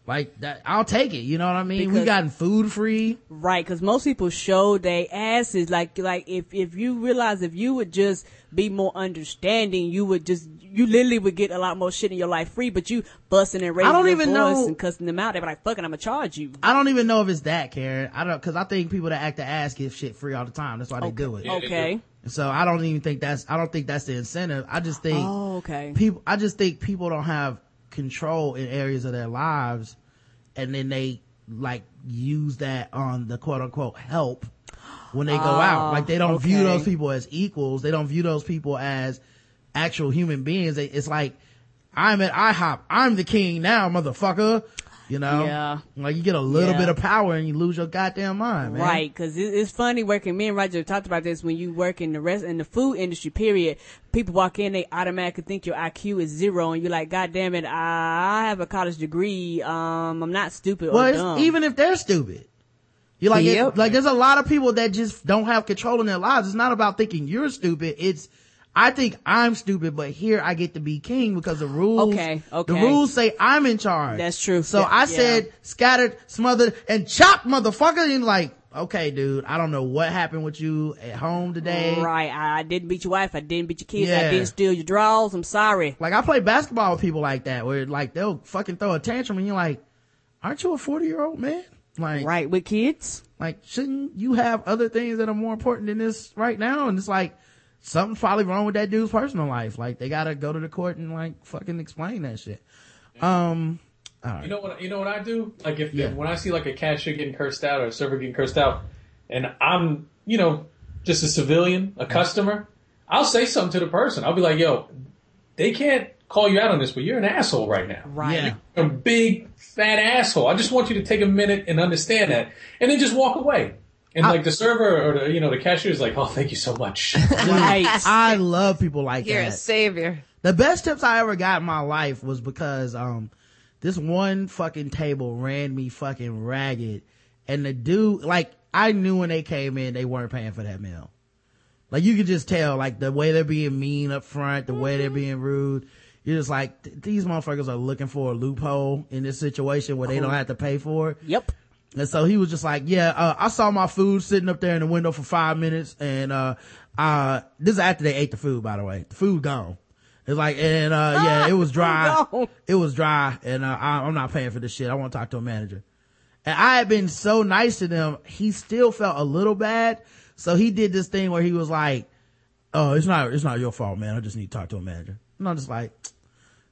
D: Like that, I'll take it. You know what I mean? we
E: Because-
D: gotten food free.
E: Right, because most people show their asses. Like, like if if you realize if you would just be more understanding, you would just you literally would get a lot more shit in your life free. But you busting and raising
D: I don't
E: your
D: even
E: voice
D: know-
E: and cussing them out. They're like, "Fucking, I'm gonna charge you."
D: I don't even know if it's that, Karen. I don't, cause I think people that act the ass get shit free all the time. That's why they do it.
C: Yeah, they
E: Okay.
D: So I don't even think that's, I don't think that's the incentive. I just think
E: Oh, okay.
D: people, I just think people don't have control in areas of their lives and then they like use that on the quote unquote help when they go oh, out. Like they don't view those people as equals. They don't view those people as actual human beings. They- It's like, I'm at IHOP. I'm the king now, motherfucker. You know?
E: Yeah.
D: Like you get a little
E: Yeah.
D: bit of power and you lose your goddamn mind, man.
E: Right, because it, it's funny working. Me and Roger talked about this when you work in the rest in the food industry. Period. People walk in, they automatically think your IQ is zero, and you're like, "God damn it, I have a college degree. Um, I'm not stupid
D: Well,
E: or
D: it's,
E: dumb."
D: even if they're stupid. You like, it- like there's a lot of people that just don't have control in their lives. It's not about thinking you're stupid. It's, I think I'm stupid, but here I get to be king because the rules,
E: Okay,
D: the rules say I'm in charge.
E: That's true.
D: So I
E: yeah.
D: said scattered, smothered, and chopped, motherfucker. And like, okay, dude, I don't know what happened with you at home today.
E: Right, I, I didn't beat your wife. I didn't beat your kids.
D: Yeah.
E: I didn't steal your drawers. I'm sorry.
D: Like I play basketball with people like that, where like they'll fucking throw a tantrum, and you're like, aren't you a 40 year old man? Like,
E: Right, with kids.
D: Like, shouldn't you have other things that are more important than this right now? And it's like, something's probably wrong with that dude's personal life. Like, they gotta go to the court and like fucking explain that shit. Um,
C: You know what? You know what I do? Like if,
D: Yeah.
C: if when I see like a cashier getting cursed out or a server getting cursed out, and I'm you know just a civilian, a customer, I'll say something to the person. I'll be like, "Yo, they can't call you out on this, but you're an asshole right now.
E: Right.
D: yeah.
C: You're a big fat asshole. I just want you to take a minute and understand that, and then just walk away." And like the server or the you know the cashier is like, "Oh, thank you so much."
E: Right.
D: I love people like
B: You're a savior.
D: The best tips I ever got in my life was because, um, this one fucking table ran me fucking ragged. And the dude, like, I knew when they came in, they weren't paying for that meal. Like, you could just tell, like, the way they're being mean up front, the way they're being rude. You're just like, these motherfuckers are looking for a loophole in this situation where they don't have to pay for it.
E: Yep.
D: And so he was just like, yeah, uh, I saw my food sitting up there in the window for five minutes and, uh, uh, this is after they ate the food, by the way. The food gone. It's like, and, uh, yeah, it was dry. It was dry and, uh, I, I'm not paying for this shit. I want to talk to a manager. And I had been so nice to them. He still felt a little bad. So he did this thing where he was like, oh, it's not, it's not your fault, man. I just need to talk to a manager. And I'm just like,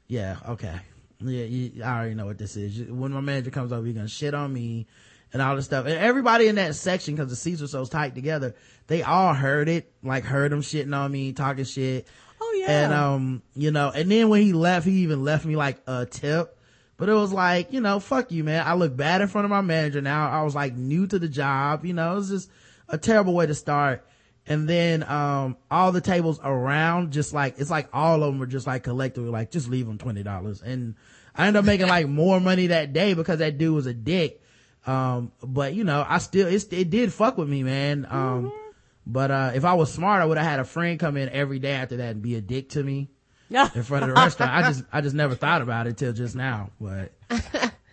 D: yeah, okay. Yeah, you, I already know what this is. When my manager comes over, he's gonna shit on me and all this stuff. And everybody in that section, cause the seats were so tight together, they all heard it, like heard him shitting on me, talking shit.
E: Oh yeah.
D: And, um, you know, and then when he left, he even left me like a tip. But it was like, you know, fuck you, man. I look bad in front of my manager now. I was like new to the job, you know, it was just a terrible way to start. And then, um, all the tables around, just like, it's like all of them were just like collectively like, just leave them $20. And I ended up making like more money that day because that dude was a dick. Um, but you know, I still, it's, it did fuck with me, man. Um, but, uh, if I was smart, I would have had a friend come in every day after that and be a dick to me in front of the restaurant. I just, I just never thought about it till just now, but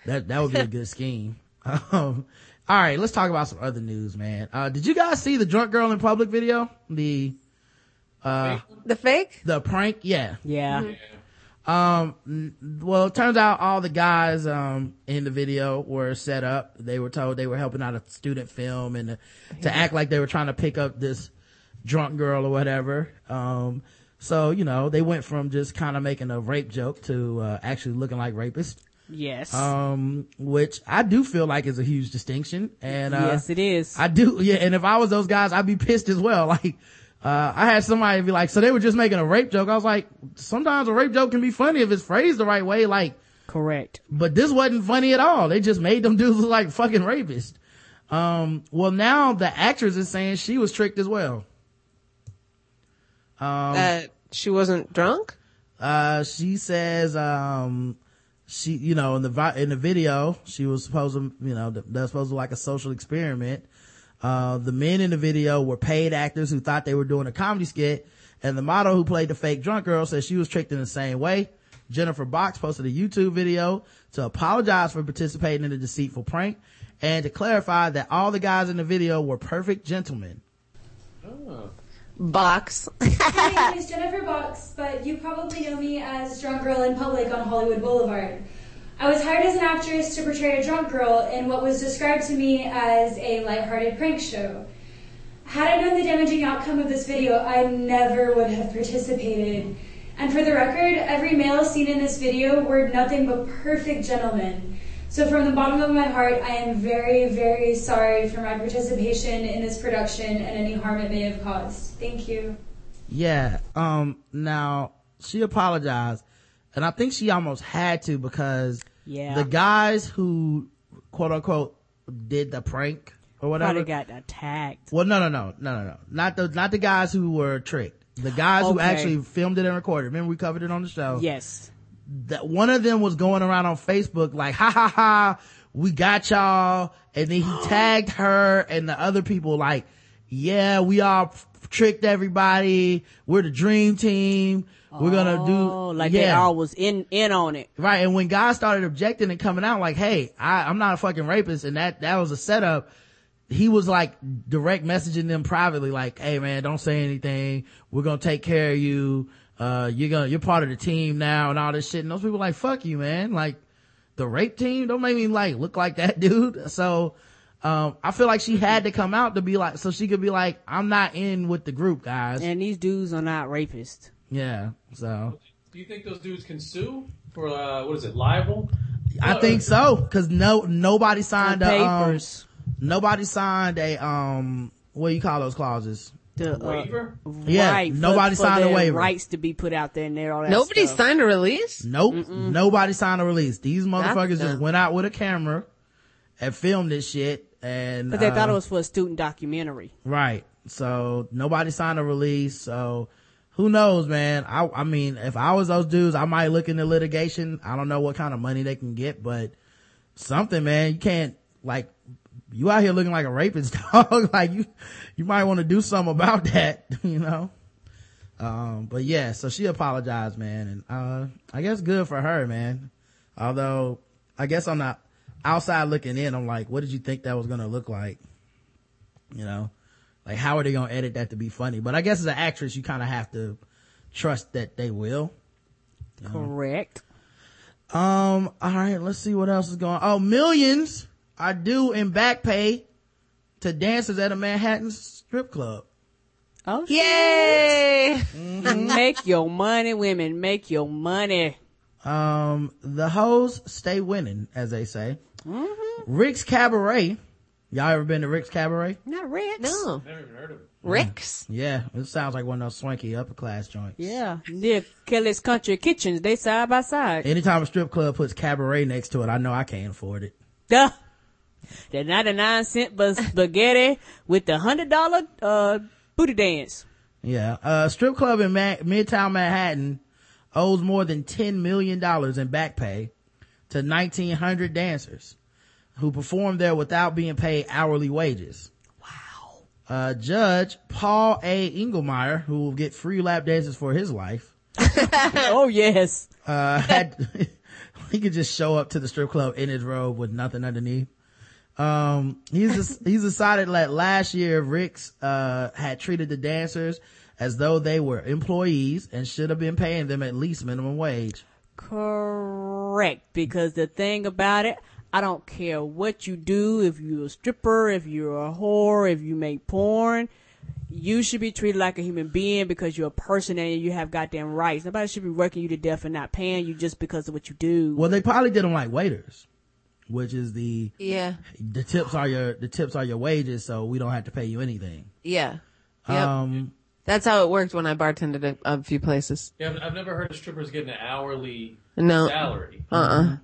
D: that, that would be a good scheme. Um, all right, let's talk about some other news, man. Uh, did you guys see the drunk girl in public video? The, uh,
B: The fake?
D: the prank? Yeah.
E: yeah.
D: Um, well, it turns out all the guys, um, in the video were set up. They were told they were helping out a student film and to, to act like they were trying to pick up this drunk girl or whatever. Um, so, you know, they went from just kind of making a rape joke to, uh, actually looking like rapists.
E: Yes.
D: Um, which I do feel like is a huge distinction. And, uh,
E: yes, it is.
D: I do, yeah. And if I was those guys, I'd be pissed as well. Like, uh, I had somebody be like, so they were just making a rape joke. I was like, sometimes a rape joke can be funny if it's phrased the right way. Like,
E: Correct.
D: but this wasn't funny at all. They just made them dudes look like fucking rapists. Um, well now the actress is saying she was tricked as well. Um,
B: that she wasn't drunk?
D: uh, she says, um, she, you know, in the, vi- in the video, she was supposed to, you know, th- that was supposed to be like a social experiment. Uh, the men in the video were paid actors who thought they were doing a comedy skit. And the model who played the fake drunk girl said she was tricked in the same way. Jennifer Box posted a YouTube video to apologize for participating in a deceitful prank and to clarify that all the guys in the video were perfect gentlemen. Oh.
B: Box.
I: My name is Jennifer Box, but you probably know me as Drunk Girl in Public on Hollywood Boulevard. I was hired as an actress to portray a drunk girl in what was described to me as a lighthearted prank show. Had I known the damaging outcome of this video, I never would have participated. And for the record, every male seen in this video were nothing but perfect gentlemen. So from the bottom of my heart, I am very, very sorry for my participation in this production and any harm it may have caused. Thank you.
D: Yeah. Um, now she apologized and I think she almost had to because
E: Yeah.
D: the guys who quote unquote did the prank or whatever.
E: Probably got attacked.
D: Well, no, no, no, no, no, no. Not the, not the guys who were tricked. The guys who actually filmed it and recorded. Remember we covered it on the show?
E: Yes.
D: That one of them was going around on Facebook like, ha ha ha, we got y'all. And then he tagged her and the other people like, yeah, we all tricked everybody. We're the dream team. We're gonna do,
E: Oh, like
D: yeah.
E: they all was in in on it.
D: Right. And when guys started objecting and coming out like, Hey, I, I'm not a fucking rapist. And that, that was a setup. He was like direct messaging them privately, like, Hey man, don't say anything. We're going to take care of you. Uh, you're gonna, you're part of the team now and all this shit. And those people like, fuck you, man. Like the rape team, don't make me like look like that dude. So, um, I feel like she had to come out to be like, so she could be like, I'm not in with the group guys.
E: And these dudes are not rapists.
D: yeah. So
C: Do you think those dudes can sue for uh, what is it, libel?
D: I think so. Cause no, nobody signed
E: The
D: a, um, nobody signed a um what do you call those clauses
E: the uh,
C: Waiver?
D: Yeah,
E: right,
D: nobody
E: for
D: signed a waiver.
E: Rights to be put out there and there. All that
B: Nobody
E: stuff.
B: signed a release.
D: nope nobody signed a release these motherfuckers just went out with a camera and filmed this shit and
E: But they thought
D: uh,
E: it was for a student documentary.
D: right. So nobody signed a release so who knows man? I i mean if i was those dudes i might look into litigation. I don't know what kind of money they can get but something man you can't like you out here looking like a rapist dog. Like you you might want to do something about that you know? Um but yeah so she apologized man and uh i guess good for her man. Although i guess on the outside looking in i'm like what did you think that was gonna look like you know like how are they gonna edit that to be funny but i guess as an actress you kind of have to trust that they will
E: Correct.
D: um, all right, let's see what else is going on. Oh, millions are due in back pay to dancers at a Manhattan strip club.
E: Oh,
B: Yay!
E: make your money, women. Make your money.
D: Um, the hoes stay winning, as they say. Rick's Cabaret. Y'all ever been to Rick's Cabaret?
E: Not Rex.
B: No.
C: Never even heard of it.
B: Rick's?
D: Yeah, it sounds like one of those swanky upper class joints.
E: Yeah, near Kelly's Country Kitchens. They side by side.
D: Anytime a strip club puts cabaret next to it, I know I can't afford it.
E: Duh. The 99 cent bus- spaghetti with the $100 uh, booty dance.
D: Yeah. A strip club in Ma- Midtown Manhattan owes more than $10 million in back pay to 1900 dancers who perform there without being paid hourly wages. Wow. Uh, Judge Paul A. Engelmayer, who will get free lap dances for his life,
E: oh, yes.
D: uh, had, he could just show up to the strip club in his robe with nothing underneath. Um, he's, he's decided that last year Rick's, uh, had treated the dancers as though they were employees and should have been paying them at least minimum wage.
E: Correct. Because the thing about it, I don't care what you do, if you're a stripper, if you're a whore, if you make porn, you should be treated like a human being because you're a person and you have goddamn rights. Nobody should be working you to death and not paying you just because of what you do.
D: Well, they probably did them like waiters, which is the,
B: Yeah.
D: the tips are your, the tips are your wages, so we don't have to pay you anything.
B: Yeah. Yep.
D: Um,
B: That's how it worked when I bartended at a few places.
C: Yeah, I've, I've never heard of strippers getting an hourly
B: No.
C: salary.
B: Uh-uh.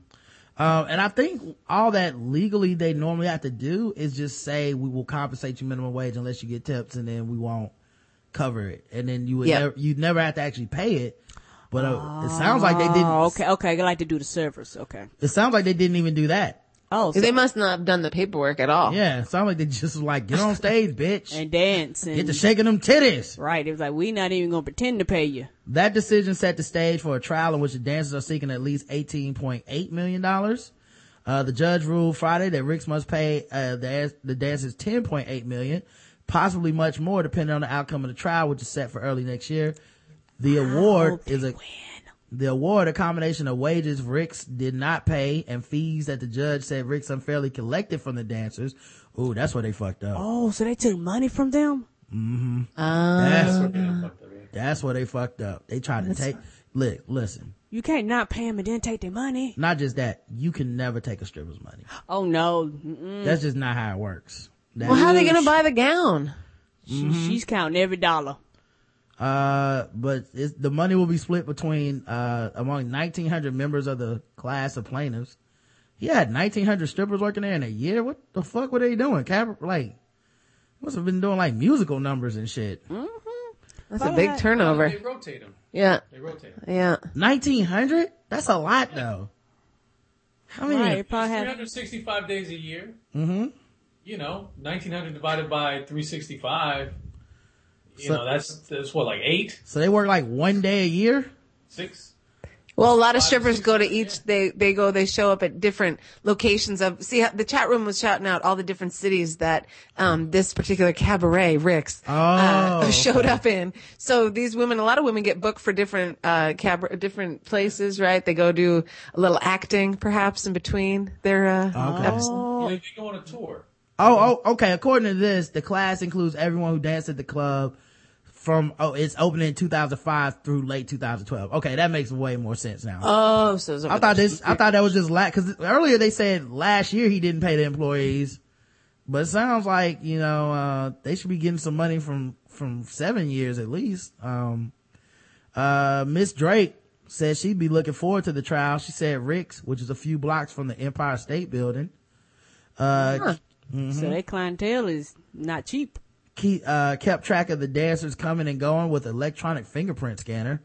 D: Um, and I think all that legally they normally have to do is just say we will compensate you minimum wage unless you get tips, and then we won't cover it, and then you would
B: Yeah.
D: never, you'd never have to actually pay it. But uh, it sounds like they didn't.
E: Oh, okay, okay. They like to do the service. Okay.
D: It sounds like they didn't even do that.
E: Oh, so,
B: They must not have done the paperwork at all.
D: Yeah, it sounded like they just was like, get on stage, bitch.
E: and dance and
D: Get to shaking them titties.
E: right. It was like we not even gonna pretend to pay you.
D: That decision set the stage for a trial in which the dancers are seeking at least $18.8 million. Uh, the judge ruled Friday that Ricks must pay, uh, the, the dancers 10.8 million, possibly much more depending on the outcome of the trial, which is set for early next year. The award is a, the award, a combination of wages Ricks did not pay and fees that the judge said Ricks unfairly collected from the dancers. Ooh, that's where they fucked up.
E: Oh, so they took money from them? Mm-hmm.
D: Uh, that's,
C: That's what they mm-hmm. fucked up. yeah.
D: that's where they fucked up. They tried to take, look, listen,
E: You can't not pay them and then take their money.
D: not just that, you can never take a stripper's money.
E: Oh no, Mm-mm.
D: That's just not how it works. That-
B: Well, how are they going to buy the gown?
E: She, mm-hmm. she's counting every dollar.
D: Uh, but it's, the money will be split between, uh, among 1900 members of the class of plaintiffs. He had 1900 strippers working there in a year. What the fuck were they doing? Cap, like, must have been doing like musical numbers and shit.
B: That's a big turnover.
C: They rotate them.
B: Yeah.
C: They rotate 'em.
B: Yeah.
D: 1900? That's a lot though. How many?
E: Right, probably had
C: 365 days a year.
D: Mm-hmm.
C: You know, 1900 divided by 365. You
D: So-
C: know, that's that's what like eight,
D: So they work like one day a year?
C: six.
B: Well, a lot of strippers go to each, they, they go, they show up at different locations of, see, how- the chat room was shouting out all the different cities that, um, this particular cabaret, Rick's, uh,
D: Oh,
B: showed up in. So these women, a lot of women get booked for different, uh, cabaret, different places, right? They go do a little acting, perhaps, in between their, uh, episodes.
C: You know, they go on a tour.
D: Oh, oh, okay. According to this, the class includes everyone who danced at the club from, oh, it's opening in 2005 through late 2012. Okay, that makes way more sense now.
B: Oh, so
D: I thought this, I thought that was just last, cause earlier they said last year he didn't pay the employees, but it sounds like, you know, uh, they should be getting some money from, from seven years at least. Um, uh, Miss Drake said she'd be looking forward to the trial. She said Rick's, which is a few blocks from the Empire State Building, uh,
E: so their clientele is not cheap.
D: Keep, uh, kept track of the dancers coming and going with electronic fingerprint scanner.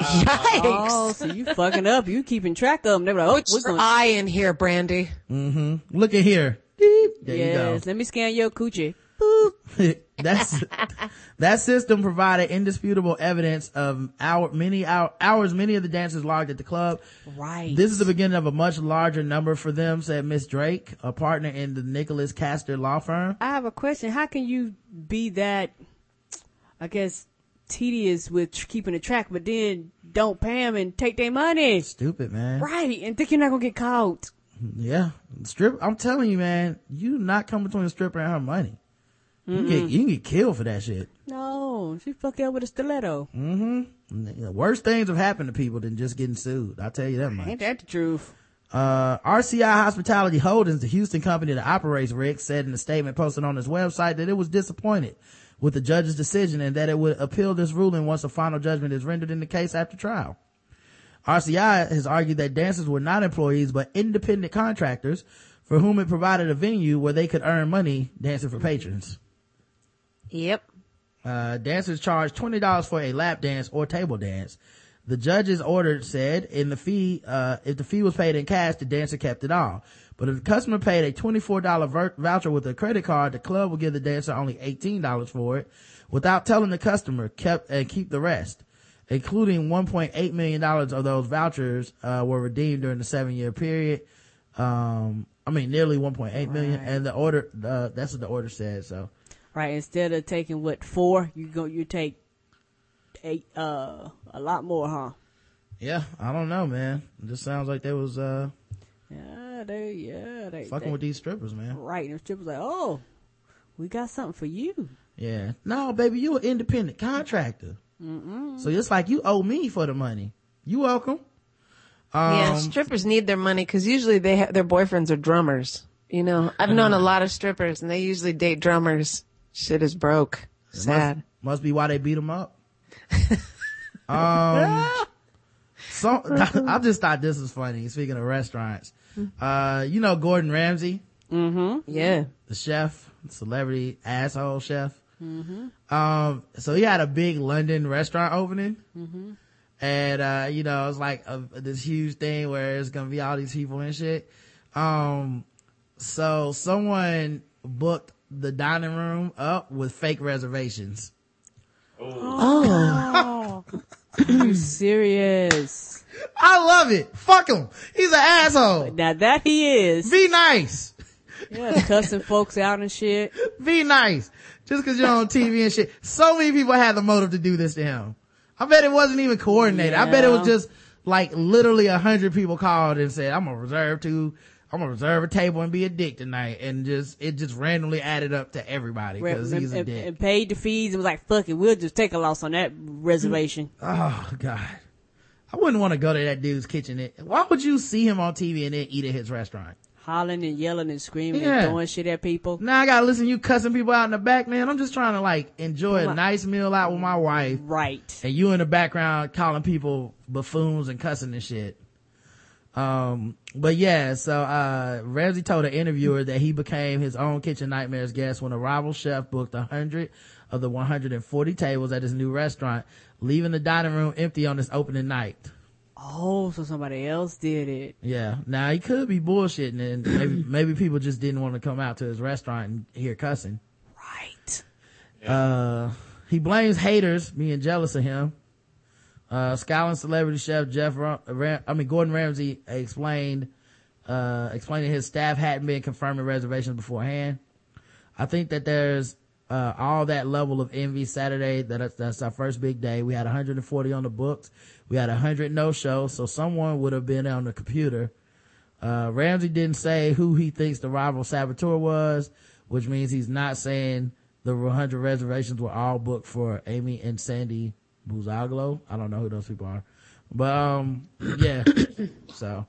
B: Yikes.
E: Oh, so you fucking up. You keeping track of them. They were like, oh,
B: Put
E: we're
B: your
E: going.
B: eye in here, Brandy. Mm-hmm.
D: Look at here. Beep. There
E: Yes,
D: you
E: let me scan your coochie.
D: That's, that system provided indisputable evidence of our many hour, hours many of the dancers logged at the club.
E: Right.
D: This is the beginning of a much larger number for them, said Miss Drake, a partner in the Nichols Kaster law firm.
E: I have a question. How can you be that, I guess, tedious with keeping a track, but then don't pay them and take their money?
D: Stupid, man.
E: Right. And think you're not going to get caught.
D: Yeah. Strip, I'm telling you, man, you not come between a stripper and her money. You can, get, you can get killed for that shit.
E: No, she fucked up with a stiletto.
D: The worst things have happened to people than just getting sued. I'll tell you that much.
E: Ain't that the truth?
D: Uh, RCI Hospitality Holdings, the Houston company that operates Rick, said in a statement posted on its website that it was disappointed with the judge's decision and that it would appeal this ruling once a final judgment is rendered in the case after trial. RCI has argued that dancers were not employees but independent contractors for whom it provided a venue where they could earn money dancing for patrons.
B: Yep.
D: Uh, dancers charge $20 for a lap dance or table dance. The judge's order said in the fee, uh, if the fee was paid in cash, the dancer kept it all. But if the customer paid a $24 ver- voucher with a credit card, the club will give the dancer only $18 for it without telling the customer kept and keep the rest, including $1.8 million of those vouchers, uh, were redeemed during the seven year period. Um, I mean, nearly 1.8 million. And the order, uh, that's what the order said. So,
E: Right. Instead of taking what four, you go you take eight, uh, a lot more, huh?
D: Yeah, I don't know, man. It just sounds like they was uh
E: Yeah, they, yeah, they,
D: fucking
E: they-
D: with these strippers, man.
E: Right. And the stripper's like, oh, we got something for you.
D: Yeah. No, baby, you an independent contractor. So it's like you owe me for the money. You welcome. Um,
B: yeah, strippers need their money because usually they ha- their boyfriends are drummers. You know, I've known a lot of strippers and they usually date drummers. Shit is broke. Sad.
D: Must be why they beat him up. um, so I just thought this was funny. Speaking of restaurants, uh, you know Gordon Ramsay,
B: Yeah.
D: the chef, celebrity asshole chef. Um, so he had a big London restaurant opening. And, uh, you know, it's like a, this huge thing where it's gonna be all these people and shit. Um, so someone booked the dining room up with fake reservations.
E: Oh, you serious?
D: I love it. Fuck him. He's an asshole.
E: Now that he is,
D: Be nice.
E: yeah, cussing folks out and shit.
D: Be nice. Just cause you're on TV and shit. So many people had the motive to do this to him. I bet it wasn't even coordinated. I bet it was just like literally a hundred people called and said, I'm gonna reserve two, I'm gonna reserve a table and be a dick tonight. And just, it just randomly added up to everybody cause he's a dick.
E: and paid the fees and was like, fuck it, we'll just take a loss on that reservation.
D: Oh God. I wouldn't want to go to that dude's kitchen. Why would you see him on TV and then eat at his restaurant?
E: Hollering and yelling and screaming
D: Yeah.
E: and throwing shit at people.
D: Now I gotta listen to you cussing people out in the back, man. I'm just trying to like enjoy a nice meal out with my wife.
E: Right.
D: And you in the background calling people buffoons and cussing and shit. Um, but yeah, so, uh, Ramsay told an interviewer that he became his own Kitchen Nightmares guest when a rival chef booked a hundred of the 140 tables at his new restaurant, leaving the dining room empty on his opening night.
E: Oh, so somebody else did it.
D: Yeah. Now he could be bullshitting and maybe, maybe people just didn't want to come out to his restaurant and hear cussing.
E: Right.
D: Uh, he blames haters being jealous of him. Uh, Scotland celebrity chef Jeff, Ram- I mean, Gordon Ramsay explained, uh, explaining his staff hadn't been confirming reservations beforehand. I think that there's, uh, all that level of envy Saturday. That that's our first big day. We had 140 on the books. We had 100 no shows. So someone would have been on the computer. Uh, Ramsay didn't say who he thinks the rival saboteur was, which means he's not saying the 100 reservations were all booked for Amy and Sandy Bouzaglo. I don't know who those people are, but, um, yeah. so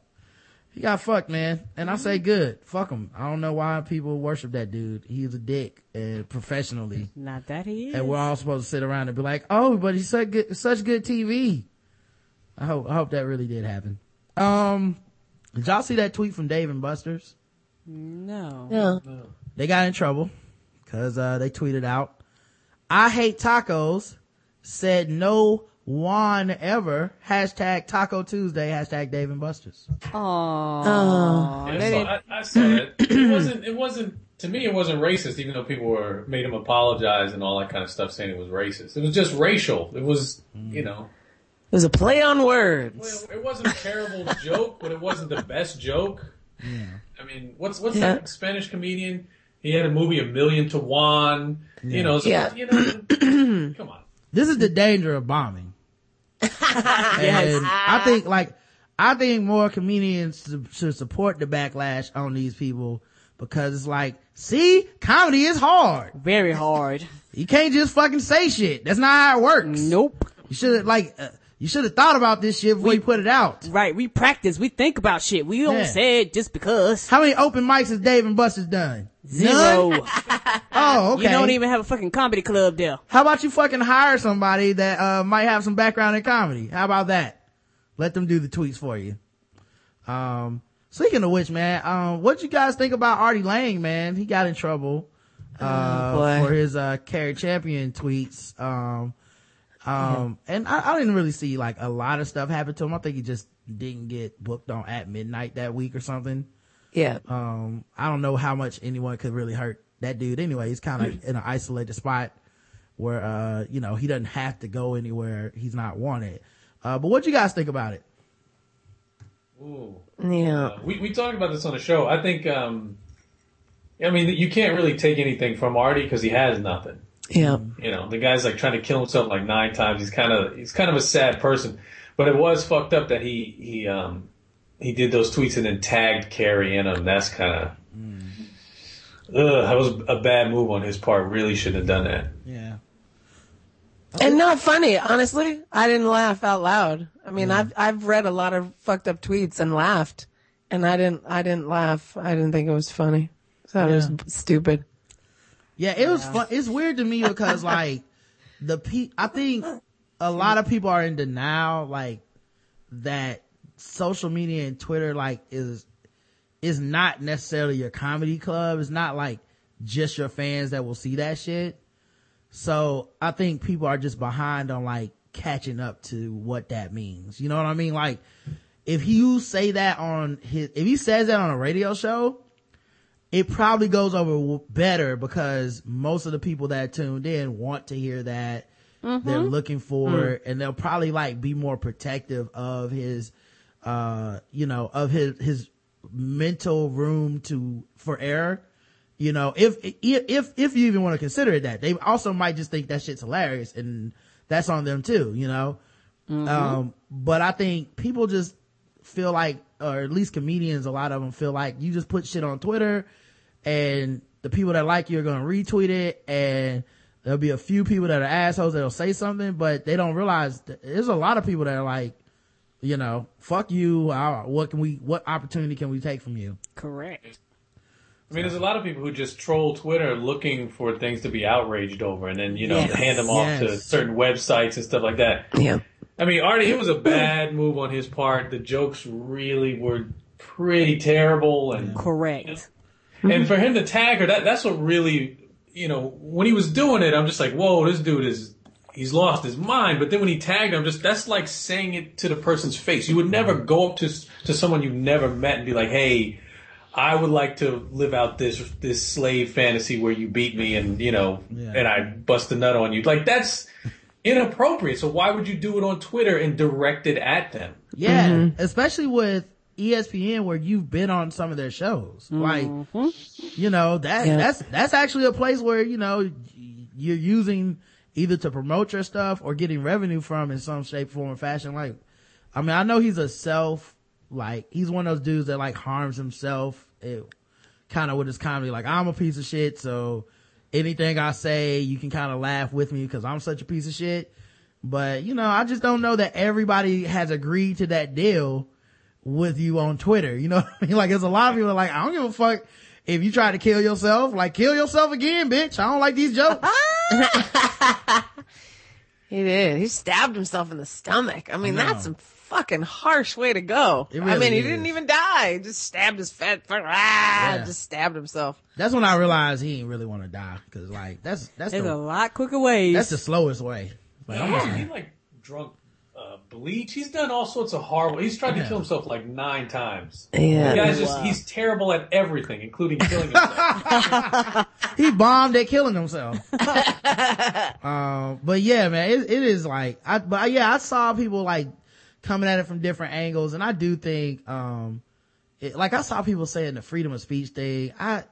D: he got fucked, man. And I say good. Fuck him. I don't know why people worship that dude. He's a dick and professionally.
E: Not that he is.
D: And we're all supposed to sit around and be like, oh, but he's such good, such good TV. I hope, I hope that really did happen. Um, did y'all see that tweet from Dave and Buster's?
E: no.
B: Yeah.
D: They got in trouble because, uh, they tweeted out, I hate tacos, said no one ever, hashtag Taco Tuesday, hashtag Dave and Buster's.
E: Oh.
C: Yeah, so I, I saw that. It wasn't. It wasn't. To me, it wasn't racist, even though people were made him apologize and all that kind of stuff, saying it was racist. It was just racial. It was, hmm. you know,
B: It was a play on words.
C: well, it wasn't a terrible joke, but it wasn't the best joke. Yeah. I mean, what's what's
B: Yeah.
C: that Spanish comedian? He had a movie A Million to One. Yeah. You know, so,
B: Yeah.
C: you know, come on.
D: This is the danger of bombing. And I think like, I think more comedians should- support the backlash on these people because it's like, see, comedy is hard.
E: very hard.
D: You can't just fucking say shit. That's not how it works.
E: Nope.
D: You should have like, uh, you should have thought about this shit before you put it out.
E: Right. We practice. We think about shit. We don't
D: Yeah.
E: say it just because.
D: How many open mics has Dave and Buster's done?
E: Zero.
D: Oh, okay.
E: You don't even have a fucking comedy club there.
D: How about you fucking hire somebody that uh, might have some background in comedy? How about that? Let them do the tweets for you. Um, speaking of which, man, um, what you guys think about Artie Lange, man? He got in trouble uh,
B: boy.
D: for his uh, Cari Champion tweets. Um, um, and I, I didn't really see like a lot of stuff happen to him. I think he just didn't get booked on at midnight that week or something.
B: Yeah.
D: Um, I don't know how much anyone could really hurt that dude anyway. He's kind of in an isolated spot where, uh, you know, he doesn't have to go anywhere. He's not wanted. Uh, but what do you guys think about it?
C: Ooh.
B: Yeah.
C: Uh, we we talked about this on the show. I think. um I mean, you can't really take anything from Artie because he has nothing.
B: Yeah.
C: You know, the guy's like trying to kill himself like nine times. He's kind of he's kind of a sad person. But it was fucked up that he he um he did those tweets and then tagged Cari in them. That's kind of. Ugh, that was a bad move on his part. Really shouldn't have done that.
D: Yeah.
B: And not funny, honestly. I didn't laugh out loud. I mean, I've I've read a lot of fucked up tweets and laughed, and I didn't I didn't laugh. I didn't think it was funny. I thought it was stupid.
D: Yeah, it was fun. It's weird to me because like the pe, I think a lot of people are in denial, like that social media and Twitter like is is not necessarily your comedy club. It's not like just your fans that will see that shit. So I think people are just behind on like catching up to what that means. You know what I mean? Like if you say that on his, if he says that on a radio show, it probably goes over better because most of the people that tuned in want to hear that. They're looking for it and they'll probably like be more protective of his, uh, you know, of his, his mental room to, for error. You know, if, if, if you even want to consider it that, they also might just think that shit's hilarious and that's on them too, you know? Um, but I think people just feel like, or at least comedians, a lot of them feel like you just put shit on Twitter and the people that like you are going to retweet it and there'll be a few people that are assholes that'll say something, but they don't realize that there's a lot of people that are like, you know, fuck you. uh, What can we, what opportunity can we take from you?
E: Correct.
C: I mean, there's a lot of people who just troll Twitter looking for things to be outraged over, and then you know
B: Yes.
C: hand them off to certain websites and stuff like that.
B: Yeah.
C: I mean, Artie, it was a bad move on his part. The jokes really were pretty terrible, and
E: Correct.
C: And mm-hmm. for him to tag her, that that's what really, you know, when he was doing it, I'm just like, whoa, this dude is he's lost his mind. But then when he tagged him, just that's like saying it to the person's face. You would never go up to to someone you've never met and be like, hey. I would like to live out this this slave fantasy where you beat me and you know
D: Yeah.
C: and I bust a nut on you. Like that's inappropriate. So why would you do it on Twitter and direct it at them?
D: Yeah, mm-hmm. especially with ESPN where you've been on some of their shows. Like, mm-hmm. you know, that,
B: Yeah.
D: that's, that's actually a place where, you know, you're using either to promote your stuff or getting revenue from in some shape, form, or fashion. Like, I mean, I know he's a self, like, he's one of those dudes that like harms himself. Eh, it kind of with his comedy, like, I'm a piece of shit. So anything I say, you can kind of laugh with me because I'm such a piece of shit. But, you know, I just don't know that everybody has agreed to that deal with you on Twitter. You know what I mean? Like, there's a lot of people are like, I don't give a fuck if you try to kill yourself. Like, kill yourself again, bitch. I don't like these jokes.
B: He did. He stabbed himself in the stomach. I mean,
D: I know.
B: that's some fucking harsh way to go.
D: It
B: I
D: really
B: mean, he
D: is.
B: didn't even die. He just stabbed his fat, ah,
D: Yeah.
B: just stabbed himself.
D: That's when I realized he didn't really want to die. Cause like, that's, that's
E: There's a lot quicker ways.
D: that's the slowest way. Like, I'm
C: he like drunk bleach. He's done all sorts of horrible. He's tried
D: Yeah.
C: to kill himself like nine times.
B: Yeah.
C: The guy's just he's terrible at everything, including killing himself.
D: he bombed at killing himself. um, but yeah, man, it, it is like, I, but yeah, I saw people like coming at it from different angles, and I do think, um, it, like I saw people saying the freedom of speech thing. I,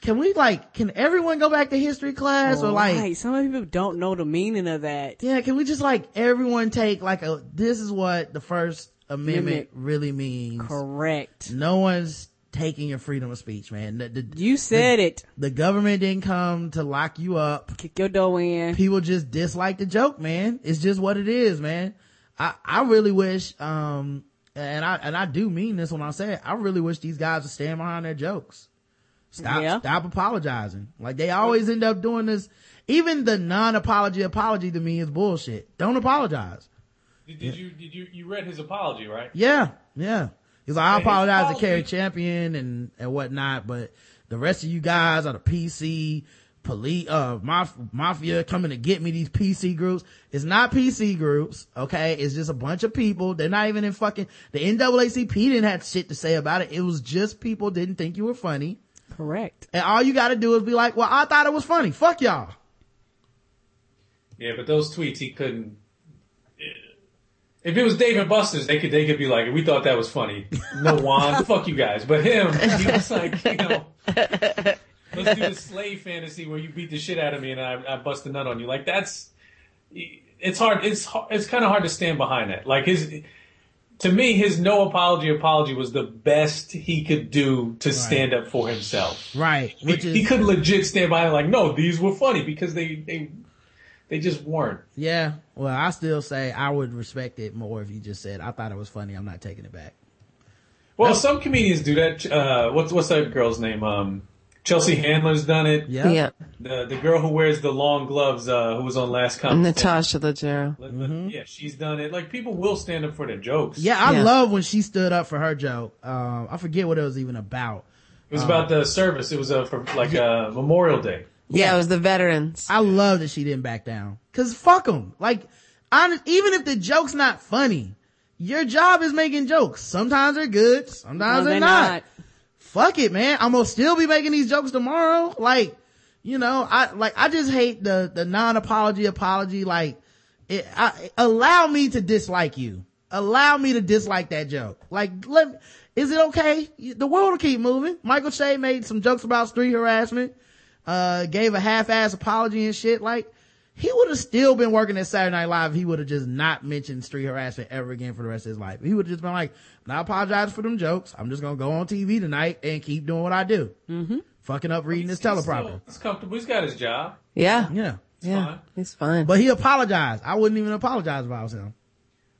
D: can we like, can everyone go back to history class or like,
E: right. Some people don't know the meaning of that.
D: yeah, can we just like everyone take like a, this is what the first amendment really means.
E: Correct.
D: No one's taking your freedom of speech, man. The, the,
E: You said it.
D: the government didn't come to lock you up.
E: Kick your dough in.
D: people just dislike the joke, man. It's just what it is, man. I, I really wish, um, and I, and I do mean this when I say it, I really wish these guys would stand behind their jokes. Stop,
E: Yeah.
D: stop apologizing. Like they always end up doing this. Even the non-apology apology to me is bullshit. Don't apologize.
C: did, did you did you you read his apology right?
D: Yeah, yeah. He's like, I
C: Yeah, his
D: apologize to
C: apology-
D: Cari Champion and, and whatnot, but the rest of you guys are the PC, police, uh, maf- mafia coming to get me, these PC groups. It's not PC groups, okay? It's just a bunch of people. They're not even in fucking, the NAACP didn't have shit to say about it. It was just people didn't think you were funny.
E: Correct.
D: And all you gotta do is be like, well, I thought it was funny. Fuck y'all.
C: Yeah, but those tweets he couldn't. If it was David Buster's, they could they could be like, we thought that was funny. No one, fuck you guys. But him, he was like, you know, let's do the slave fantasy where you beat the shit out of me and I, I bust a nut on you. Like that's, it's hard. It's har- it's kind of hard to stand behind that. Like his, to me, his no apology apology was the best he could do to stand up for himself.
D: Right.
C: He,
D: is,
C: he could legit stand by it like, no, these were funny because they they they just weren't.
D: yeah. Well, I still say I would respect it more if you just said, I thought it was funny. I'm not taking it back.
C: Well, some comedians do that. Uh, what's what's that girl's name? Um, Chelsea Handler's done it.
D: Yeah.
B: Yeah.
C: The the girl who wears the long gloves, uh, who was on Last Comic.
B: Natasha Leggero.
C: Yeah, she's done it. Like people will stand up for their jokes.
D: Yeah, I
B: Yeah.
D: love when she stood up for her joke. Um, I forget what it was even about.
C: it was about the service. It was uh, for like uh, Memorial Day.
B: Yeah, it was the veterans.
D: I love that she didn't back down. Cause fuck them. Like, honest, even if the joke's not funny, your job is making jokes. Sometimes they're good, sometimes
E: No,
D: they're,
E: they're
D: not.
E: not.
D: Fuck it, man. I'm gonna still be making these jokes tomorrow. Like, you know, I, like, I just hate the, the non-apology apology. Like, it, I, allow me to dislike you. Allow me to dislike that joke. Like, let, me is it okay? The world will keep moving. Michael Che made some jokes about street harassment, uh, gave a half-ass apology and shit. Like, he would have still been working at Saturday Night Live. He would have just not mentioned street harassment ever again for the rest of his life. He would have just been like, "I apologize for them jokes. I'm just gonna go on TV tonight and keep doing what I do, mm-hmm. fucking up reading this
C: He's still-
D: teleprompter."
C: He's comfortable. He's got his job.
B: Yeah.
D: Yeah,
B: Yeah.
C: fine.
B: He's fine.
D: but he apologized. I wouldn't even apologize if I was him.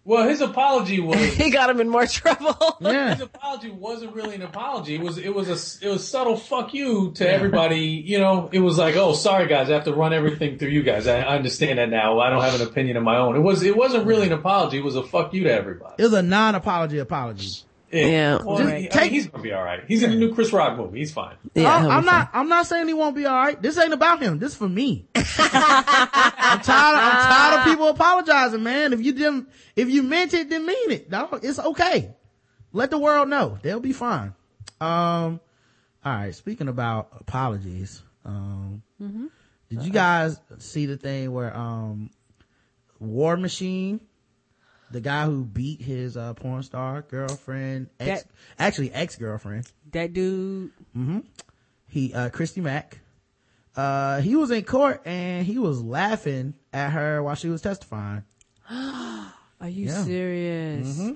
C: Well, his apology was
B: he got him in more trouble.
D: Yeah,
C: his apology wasn't really an apology. It was it was a it was subtle fuck you to everybody. You know, it was like, oh, sorry guys, I have to run everything through you guys. I, I understand that now. I don't have an opinion of my own. It was it wasn't really an apology. It was a fuck you to everybody.
D: it was a non-apology apology.
B: Yeah.
C: Well,
D: Just
C: he- I mean, he's gonna be all right. He's in the new Chris Rock movie. He's fine.
B: Yeah,
D: I,
B: he'll
D: I'm
B: be
D: not. I'm not saying he won't be all right. This ain't about him. This is for me. I'm tired. I'm tired of people apologizing, man. If you didn't, if you meant it, then mean it. dog. it's okay. Let the world know. They'll be fine. Um, all right. Speaking about apologies, um, did you guys see the thing where um, War Machine, the guy who beat his uh, porn star girlfriend, ex,
E: That-
D: actually ex girlfriend,
E: That dude, Mm-hmm.
D: he uh christy mack uh he was in court and he was laughing at her while she was testifying
E: are you
D: Yeah.
E: serious?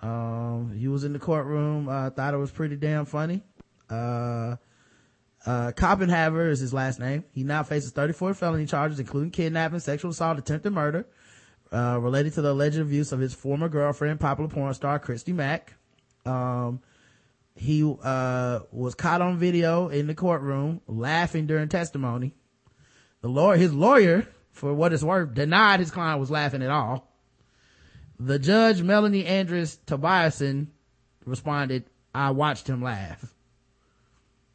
D: um he was in the courtroom. Uh thought it was pretty damn funny. Uh uh Koppenhaver is his last name. He now faces 34 felony charges including kidnapping sexual assault attempted murder uh related to the alleged abuse of his former girlfriend popular porn star christy mack. Um he uh was caught on video in the courtroom laughing during testimony. The lawyer his lawyer for what it's worth denied his client was laughing at all the judge melanie andress-tobiasen responded i watched him laugh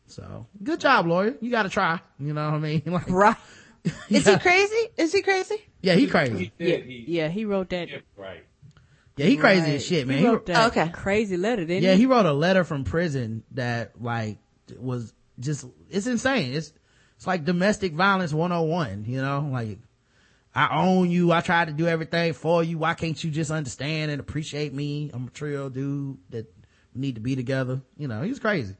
D: so good job lawyer you gotta try you know what i mean like
B: Right. Is
D: Yeah.
B: he crazy? Is he crazy?
D: yeah he crazy
C: He did. He,
E: Yeah, he wrote that.
C: yeah, right.
D: yeah he crazy
E: Right.
D: as shit man
E: He
D: He-
E: wrote that
B: Okay.
E: crazy letter, didn't
D: yeah
E: he?
D: he wrote a letter from prison that like was just it's insane it's it's like domestic violence 101 you know like i own you i tried to do everything for you why can't you just understand and appreciate me i'm a trio dude that we need to be together you know he's crazy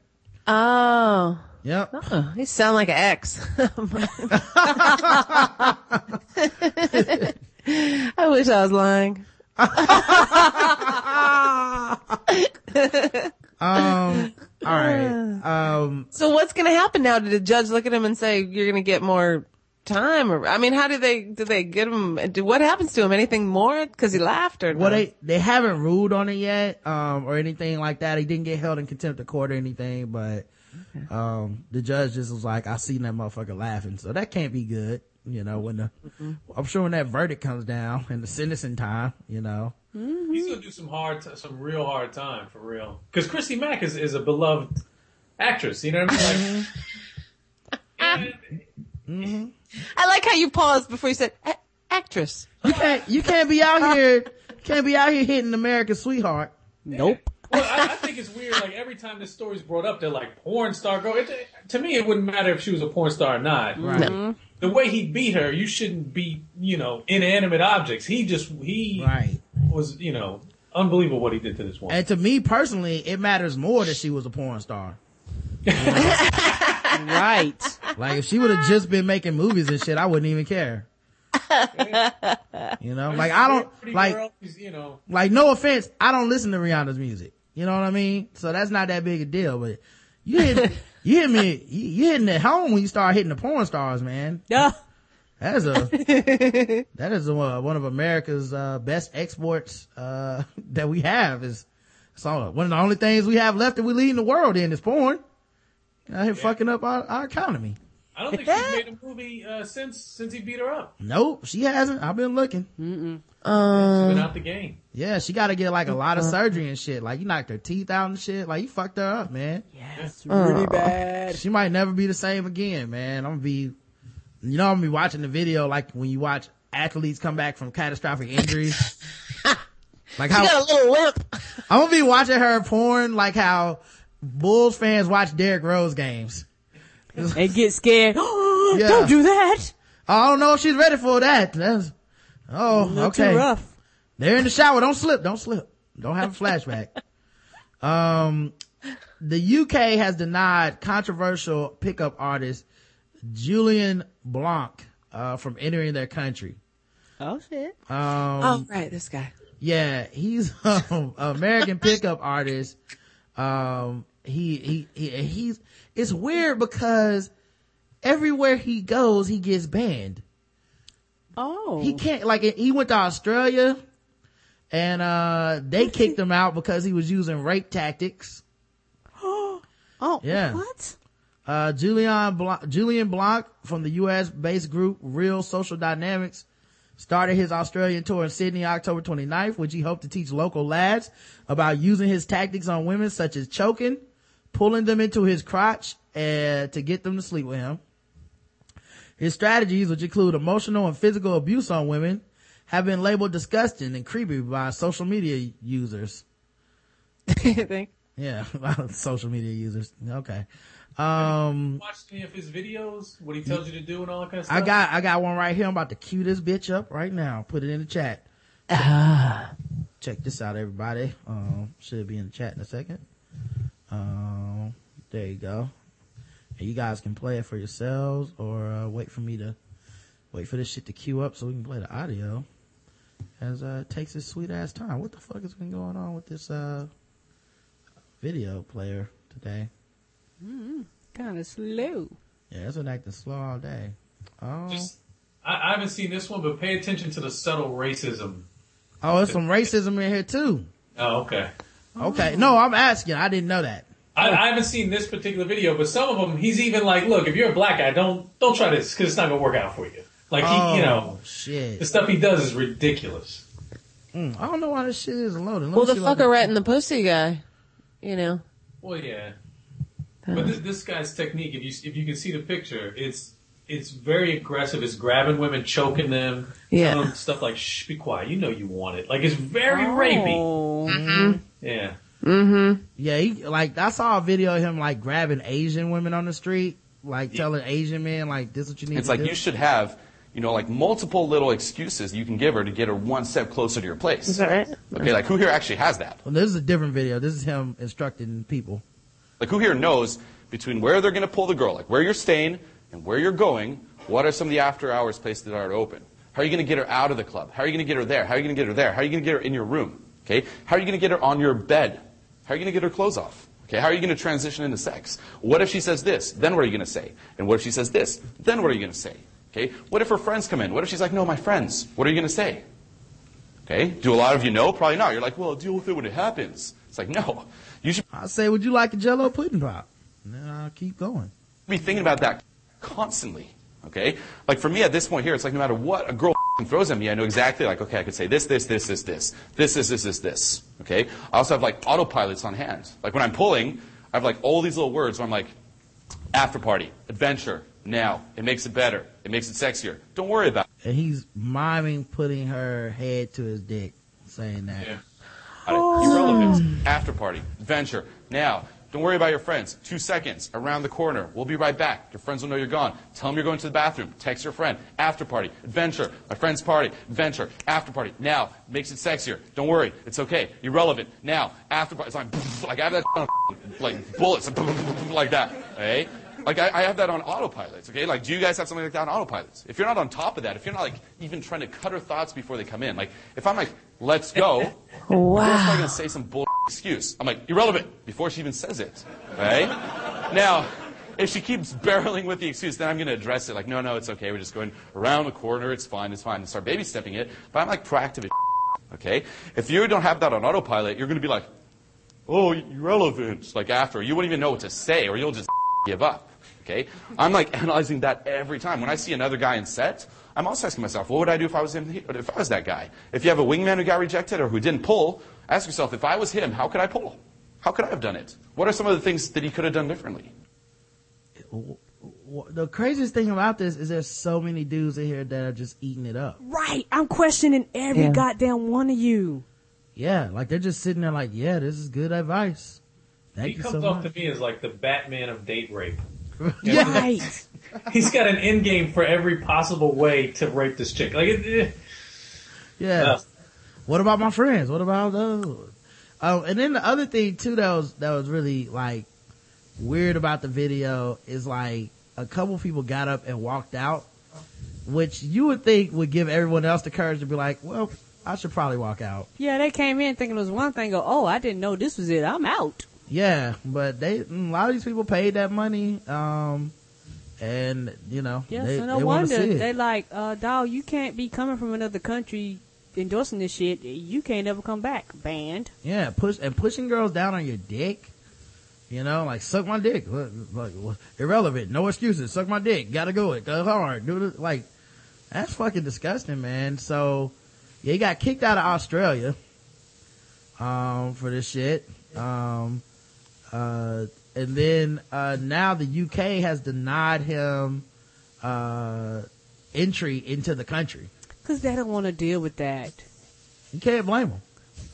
B: Oh.
D: yep
B: Oh, he sound like an ex. I wish I was lying.
D: um all right um
B: So what's going to happen now? Did the judge look at him and say you're going to get more time? Or I mean, how do they do they get him? Do, what happens to him? Anything more because he laughed or
D: well
B: no?
D: they they haven't ruled on it yet um or anything like that he didn't get held in contempt of court or anything but um the judge just was like i seen that motherfucker laughing so that can't be good you know when the i'm sure when that verdict comes down and the sentencing time you know
C: He's gonna do some hard, t- some real hard time for real. Because Chrissy Mack is, is a beloved actress. You know what I mean? Like, and-
B: I like how you paused before you said "A- actress.
D: you can't you can't be out here can't be out here hitting america's sweetheart
E: Nope.
C: well, I, I think it's weird. Like every time this story's brought up, they're like porn star girl. It, to me, it wouldn't matter if she was a porn star or not.
D: right mm-hmm.
C: The way he beat her, you shouldn't beat you know inanimate objects. He just he
D: right
C: was you know unbelievable what he did to this woman.
D: and to me personally it matters more that she was a porn star
E: Right.
D: like if she would have just been making movies and shit i wouldn't even care you know like i don't like
C: girl, you know.
D: like no offense, I don't listen to Rihanna's music. You know what I mean? So that's not that big a deal, but you hit, you hit me, you, you hitting at home when you start hitting the porn stars, man.
E: Duh.
D: That is a, that is a, one of America's, uh, best exports, uh, that we have is, so one of the only things we have left that we lead in the world in is porn. Out here fucking up our, our economy.
C: I don't think she's made a movie uh, since since he beat her up.
D: Nope, she hasn't. I've been looking.
C: She's been um, out the game.
D: Yeah, she gotta get like a lot of uh-huh. surgery and shit. Like you knocked her teeth out and shit. Like you fucked her up, man.
E: Yes, uh, really bad.
D: She might never be the same again, man. I'm gonna be, you know, I'm gonna be watching the video like when you watch athletes come back from catastrophic injuries. Like how She
B: got a little limp.
D: I'm gonna be watching her porn like how Bulls fans watch Derrick Rose games.
E: and get scared.
D: Yeah.
E: Don't do that.
D: I don't know if she's ready for that. That's, oh,
E: Not
D: okay.
E: too rough.
D: They're in the shower. Don't slip. Don't slip. Don't have a flashback. um, the UK has denied controversial pickup artist Julien Blanc, uh, from entering their country.
E: Oh shit.
D: Um,
B: oh, right. This guy.
D: yeah, he's um, American pickup artist. Um, he, he, he, he's, it's weird because everywhere he goes, he gets banned.
E: Oh.
D: He can't, like, he went to Australia and, uh, they kicked him out because he was using rape tactics.
E: Oh.
D: Yeah.
E: What?
D: Uh, Julien Blanc, Julien Blanc from the US based group Real Social Dynamics started his Australian tour in Sydney October 29th, which he hoped to teach local lads about using his tactics on women such as choking, pulling them into his crotch, and to get them to sleep with him. His strategies, which include emotional and physical abuse on women, have been labeled disgusting and creepy by social media users.
B: Think.
D: Yeah, social media users. Okay. Um,
C: Watched any of his videos? What he tells you to do and all that kind of stuff.
D: I got I got one right here. I'm about to cue this bitch up right now. Put it in the chat. Check this out, everybody. Um, should be in the chat in a second. Um, there you go. And you guys can play it for yourselves, or uh, wait for me to wait for this shit to queue up so we can play the audio. As uh, it takes this sweet ass time. What the fuck has been going on with this uh video player today?
E: Kind of slow.
D: Yeah, it's been acting slow all day. Oh.
C: Just, I, I haven't seen this one, but pay attention to the subtle racism.
D: Oh, there's some racism in here too.
C: Oh, okay.
D: Okay. No, I'm asking. I didn't know that.
C: I, I haven't seen this particular video, but some of them, he's even like, "Look, if you're a black guy, don't don't try this because it's not gonna work out for you." Like he,
D: oh,
C: you know,
D: shit.
C: the stuff he does is ridiculous.
D: Mm, I don't know why this shit is loading. Let
B: Well, the
D: see what I
B: fucker rat in the pussy guy. You know.
C: Well, yeah, but this, this guy's technique, if you if you can see the picture, it's it's very aggressive. It's grabbing women, choking them,
B: Yeah.
C: stuff like "Shh, be quiet. You know you want it." Like it's very rapey.
E: Oh.
C: Yeah.
B: Mm-hmm.
D: Yeah, he, like I saw a video of him like grabbing Asian women on the street, like telling Asian men like this is what you need
J: It's
D: to
J: like
D: do.
J: you should have, you know, like multiple little excuses you can give her to get her one step closer to your place.
B: Is that right?
J: Okay, like who here actually has that?
D: well, this is a different video. This is him instructing people.
J: Like who here knows between where they're going to pull the girl, like where you're staying and where you're going, what are some of the after hours places that are open? How are you going to get her out of the club? How are you going to get her there? How are you going to get her there? How are you going to get her in your room? Okay? How are you going to get her on your bed? How are you going to get her clothes off? Okay, how are you going to transition into sex? What if she says this? Then what are you going to say? And what if she says this? Then what are you going to say? Okay, what if her friends come in? What if she's like, no, my friends? What are you going to say? Okay, do a lot of you know? Probably not. You're like, well, deal with it when it happens. It's like, no. You should
D: I say, would you like a Jello pudding pop? And then I'll keep going.
J: be thinking about that constantly. Okay? Like for me at this point here, it's like no matter what a girl throws at me, I know exactly like, okay, I could say this, this, this, this, this, this, this, this, this, this. Okay? I also have like autopilots on hand. Like when I'm pulling, I have like all these little words where I'm like, after party, adventure, now. It makes it better. It makes it sexier. Don't worry about it.
D: And he's miming putting her head to his dick, saying that.
C: Yeah.
J: Irrelevant. After party. Adventure. Now. Don't worry about your friends. Two seconds. Around the corner. We'll be right back. Your friends will know you're gone. Tell them you're going to the bathroom. Text your friend. After party. Adventure. My friend's party. Adventure. After party. Now. Makes it sexier. Don't worry. It's okay. Irrelevant. Now. After party. It's like, like I have that like bullets. Like that. Okay? Like I, I have that on autopilots, okay? Like, do you guys have something like that on autopilots? If you're not on top of that, if you're not like even trying to cut her thoughts before they come in, like if I'm like, let's go,
B: Wow.
J: Girl's probably gonna say some bull excuse. I'm like, irrelevant, before she even says it. Right? now, if she keeps barreling with the excuse, then I'm gonna address it like, no, no, it's okay, we're just going around the corner, it's fine, it's fine, and start baby stepping it. But I'm like proactive as okay? If you don't have that on autopilot, you're gonna be like, oh, irrelevant, like after. You won't even know what to say, or you'll just give up. Okay? I'm like analyzing that every time. When I see another guy in set, I'm also asking myself, what would I do if I was him, if I was that guy? If you have a wingman who got rejected or who didn't pull, ask yourself, if I was him, how could I pull? How could I have done it? What are some of the things that he could have done differently?
D: The craziest thing about this is there's so many dudes in here that are just eating it up.
E: Right. I'm questioning every
B: Yeah.
E: goddamn one of you.
D: Yeah, like they're just sitting there like, yeah, this is good advice. Thank
C: he
D: you
C: comes
D: so
C: off
D: much.
C: to me as like the Batman of date rape.
D: Yeah.
E: Right.
C: He's got an end game for every possible way to rape this chick. Like, it, it,
D: Yeah.
C: uh,
D: What about my friends? What about those? Oh, and then the other thing too that was that was really like weird about the video is like a couple people got up and walked out, which you would think would give everyone else the courage to be like, well, I should probably walk out.
E: Yeah, they came in thinking it was one thing. Go, oh, I didn't know this was it. I'm out.
D: Yeah, but they a lot of these people paid that money, um, and you know
E: Yeah,
D: they,
E: so no
D: they
E: wonder they like, uh, dog, you can't be coming from another country endorsing this shit. You can't ever come back. Banned.
D: Yeah, push and pushing girls down on your dick. You know, like suck my dick. Like, like, irrelevant. No excuses. Suck my dick. Gotta go it. Go hard. Do it. Like that's fucking disgusting, man. So yeah, he got kicked out of Australia um for this shit. Um uh and then uh now the UK has denied him uh entry into the country.
E: Cause they don't want to deal with that.
D: You can't blame him.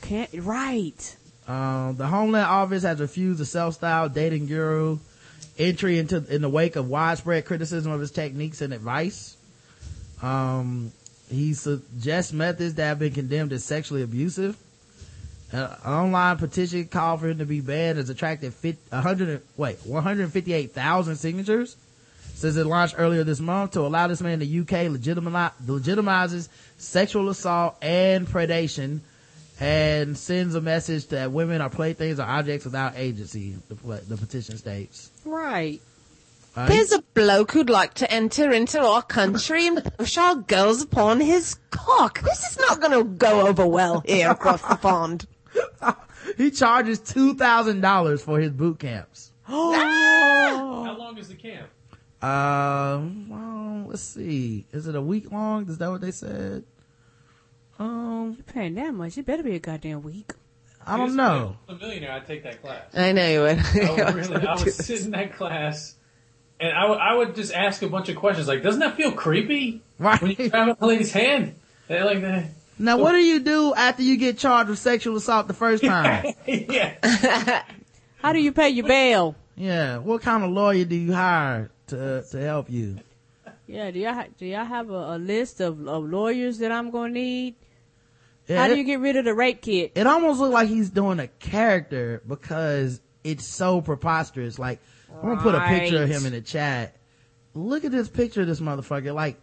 E: Can't, right.
D: Um, the Homeland Office has refused a self-styled dating guru entry into in the wake of widespread criticism of his techniques and advice. Um, he suggests methods that have been condemned as sexually abusive. An online petition called for him to be banned has attracted 50, 100 wait 158,000 signatures since it launched earlier this month to allow this man in the UK legitimize, legitimizes sexual assault and predation and sends a message that women are playthings or objects without agency. The, the petition states.
E: Right.
D: Uh,
B: There's a bloke who'd like to enter into our country and push our girls upon his cock. This is not going to go over well here across the pond.
D: he charges two thousand dollars for his boot camps.
C: how long is the camp?
D: Um, well, let's see. Is it a week long? Is that what they said? Um,
E: You're paying that much. It better be a goddamn week.
D: I don't know.
C: A millionaire, I'd take that class.
B: I know you would.
C: I would really, I would sit in that class, and I would, I would just ask a bunch of questions. Like, doesn't that feel creepy
D: Right.
C: when you grab a lady's hand? They like that.
D: Now, what do you do after you get charged with sexual assault the first time?
C: yeah.
E: How do you pay your bail?
D: yeah. What kind of lawyer do you hire to uh, to help you?
E: Yeah, do y'all ha- do y'all have a, a list of, of lawyers that I'm gonna need?
D: Yeah,
E: How do
D: it-
E: you get rid of the rape kit?
D: it almost looked like he's doing a character because it's so preposterous. Like, I'm gonna put a picture of him in the chat. Look at this picture of this motherfucker. Like,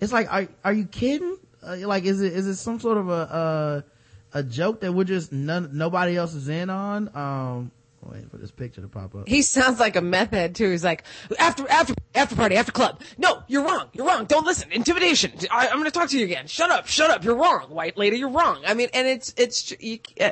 D: it's like, are, are you kidding? Uh, like, is it, is it some sort of a, a, a joke that we're just none, nobody else is in on? Um, wait for this picture to pop up.
B: He sounds like a meth head too. He's like, after, after, after party, after club. No, you're wrong. You're wrong. Don't listen. Intimidation. I, I'm going to talk to you again. Shut up. Shut up. You're wrong, white lady. You're wrong. I mean, and it's, it's, you, uh,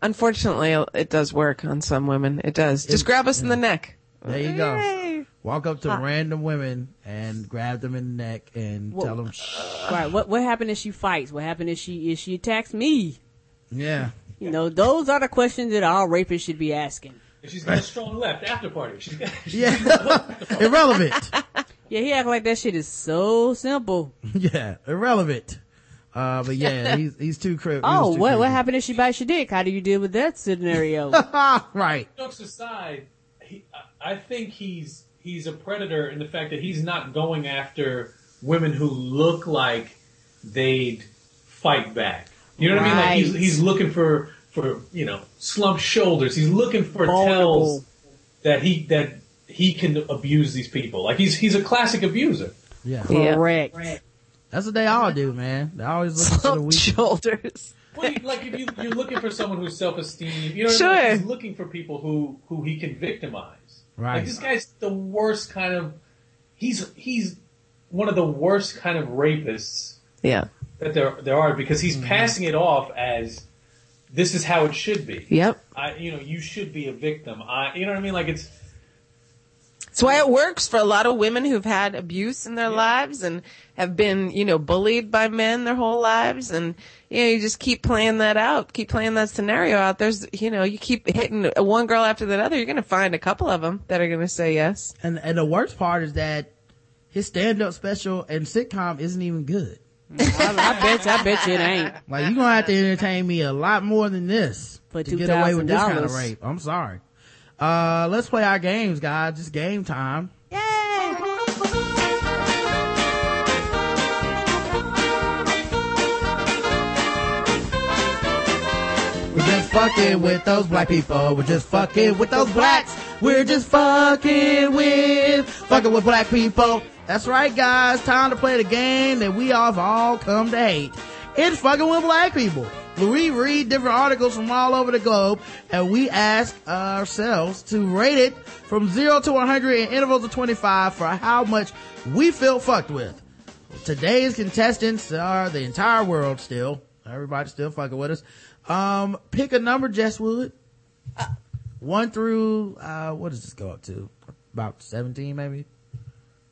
B: unfortunately, it does work on some women. It does. Just grab us in the neck.
D: There you go. Walk up to random women and grab them in the neck and
E: Whoa.
D: tell them, Shh.
E: Right. What what happened if she fights? What happened if she if she attacks me?
D: yeah.
E: You know, those are the questions that all rapists should be asking.
C: If she's got a strong left after party. She's got, she's
D: Yeah. Irrelevant.
E: Yeah, he act like that shit is so simple.
D: yeah. Irrelevant. Uh, but yeah, he's, he's too cryptic.
E: Oh, what what happened if she bites your dick? How do you deal with that scenario?
D: right.
C: jokes aside, he, I I think he's he's a predator in the fact that he's not going after women who look like they'd fight back. You know what I mean? Like he's he's looking for for you know slumped shoulders. He's looking for
E: Vulnerable.
C: tells that he that he can abuse these people. Like he's he's a classic abuser.
D: Yeah.
B: Yeah.
E: Correct.
D: That's what they all do, man. They always look for the
B: Slumped
D: weak.
B: shoulders.
C: Well, you- like if you, you're looking for someone who's self-esteem, you know, what I mean?
B: Sure.
C: Like, he's looking for people who who he can victimize.
D: Right.
C: Like this guy's the worst kind of. He's he's one of the worst kind of rapists
B: Yeah.
C: that there there are because
D: Mm-hmm.
C: he's passing it off as this is how it should be.
B: Yep.
C: I you know you should be a victim. I you know what I mean? Like it's
B: That's why it works for a lot of women who've had abuse in their lives and have been, you know, bullied by men their whole lives. And, you know, you just keep playing that out, keep playing that scenario out. There's, you know, you keep hitting one girl after the other. You're going to find a couple of them that are going to say yes.
D: And and the worst part is that his stand up special and sitcom isn't even good.
E: I, I bet you, I bet you it ain't.
D: Like you're gonna have to entertain me a lot more than this
E: For
D: to get away with this kind of rape. I'm sorry. Uh, let's play our games, guys. Just game time. Yay! We're just fucking with those black people. We're just fucking with those blacks. We're just fucking with, fucking with black people. That's right, guys. Time to play the game that we have all come to hate. It's fucking with black people. We read different articles from all over the globe and we ask ourselves to rate it from zero to 100 in intervals of 25 for how much we feel fucked with. Today's contestants are the entire world still. Everybody's still fucking with us. Um, pick a number, Jess Wood. One through, uh, what does this go up to? About 17 maybe?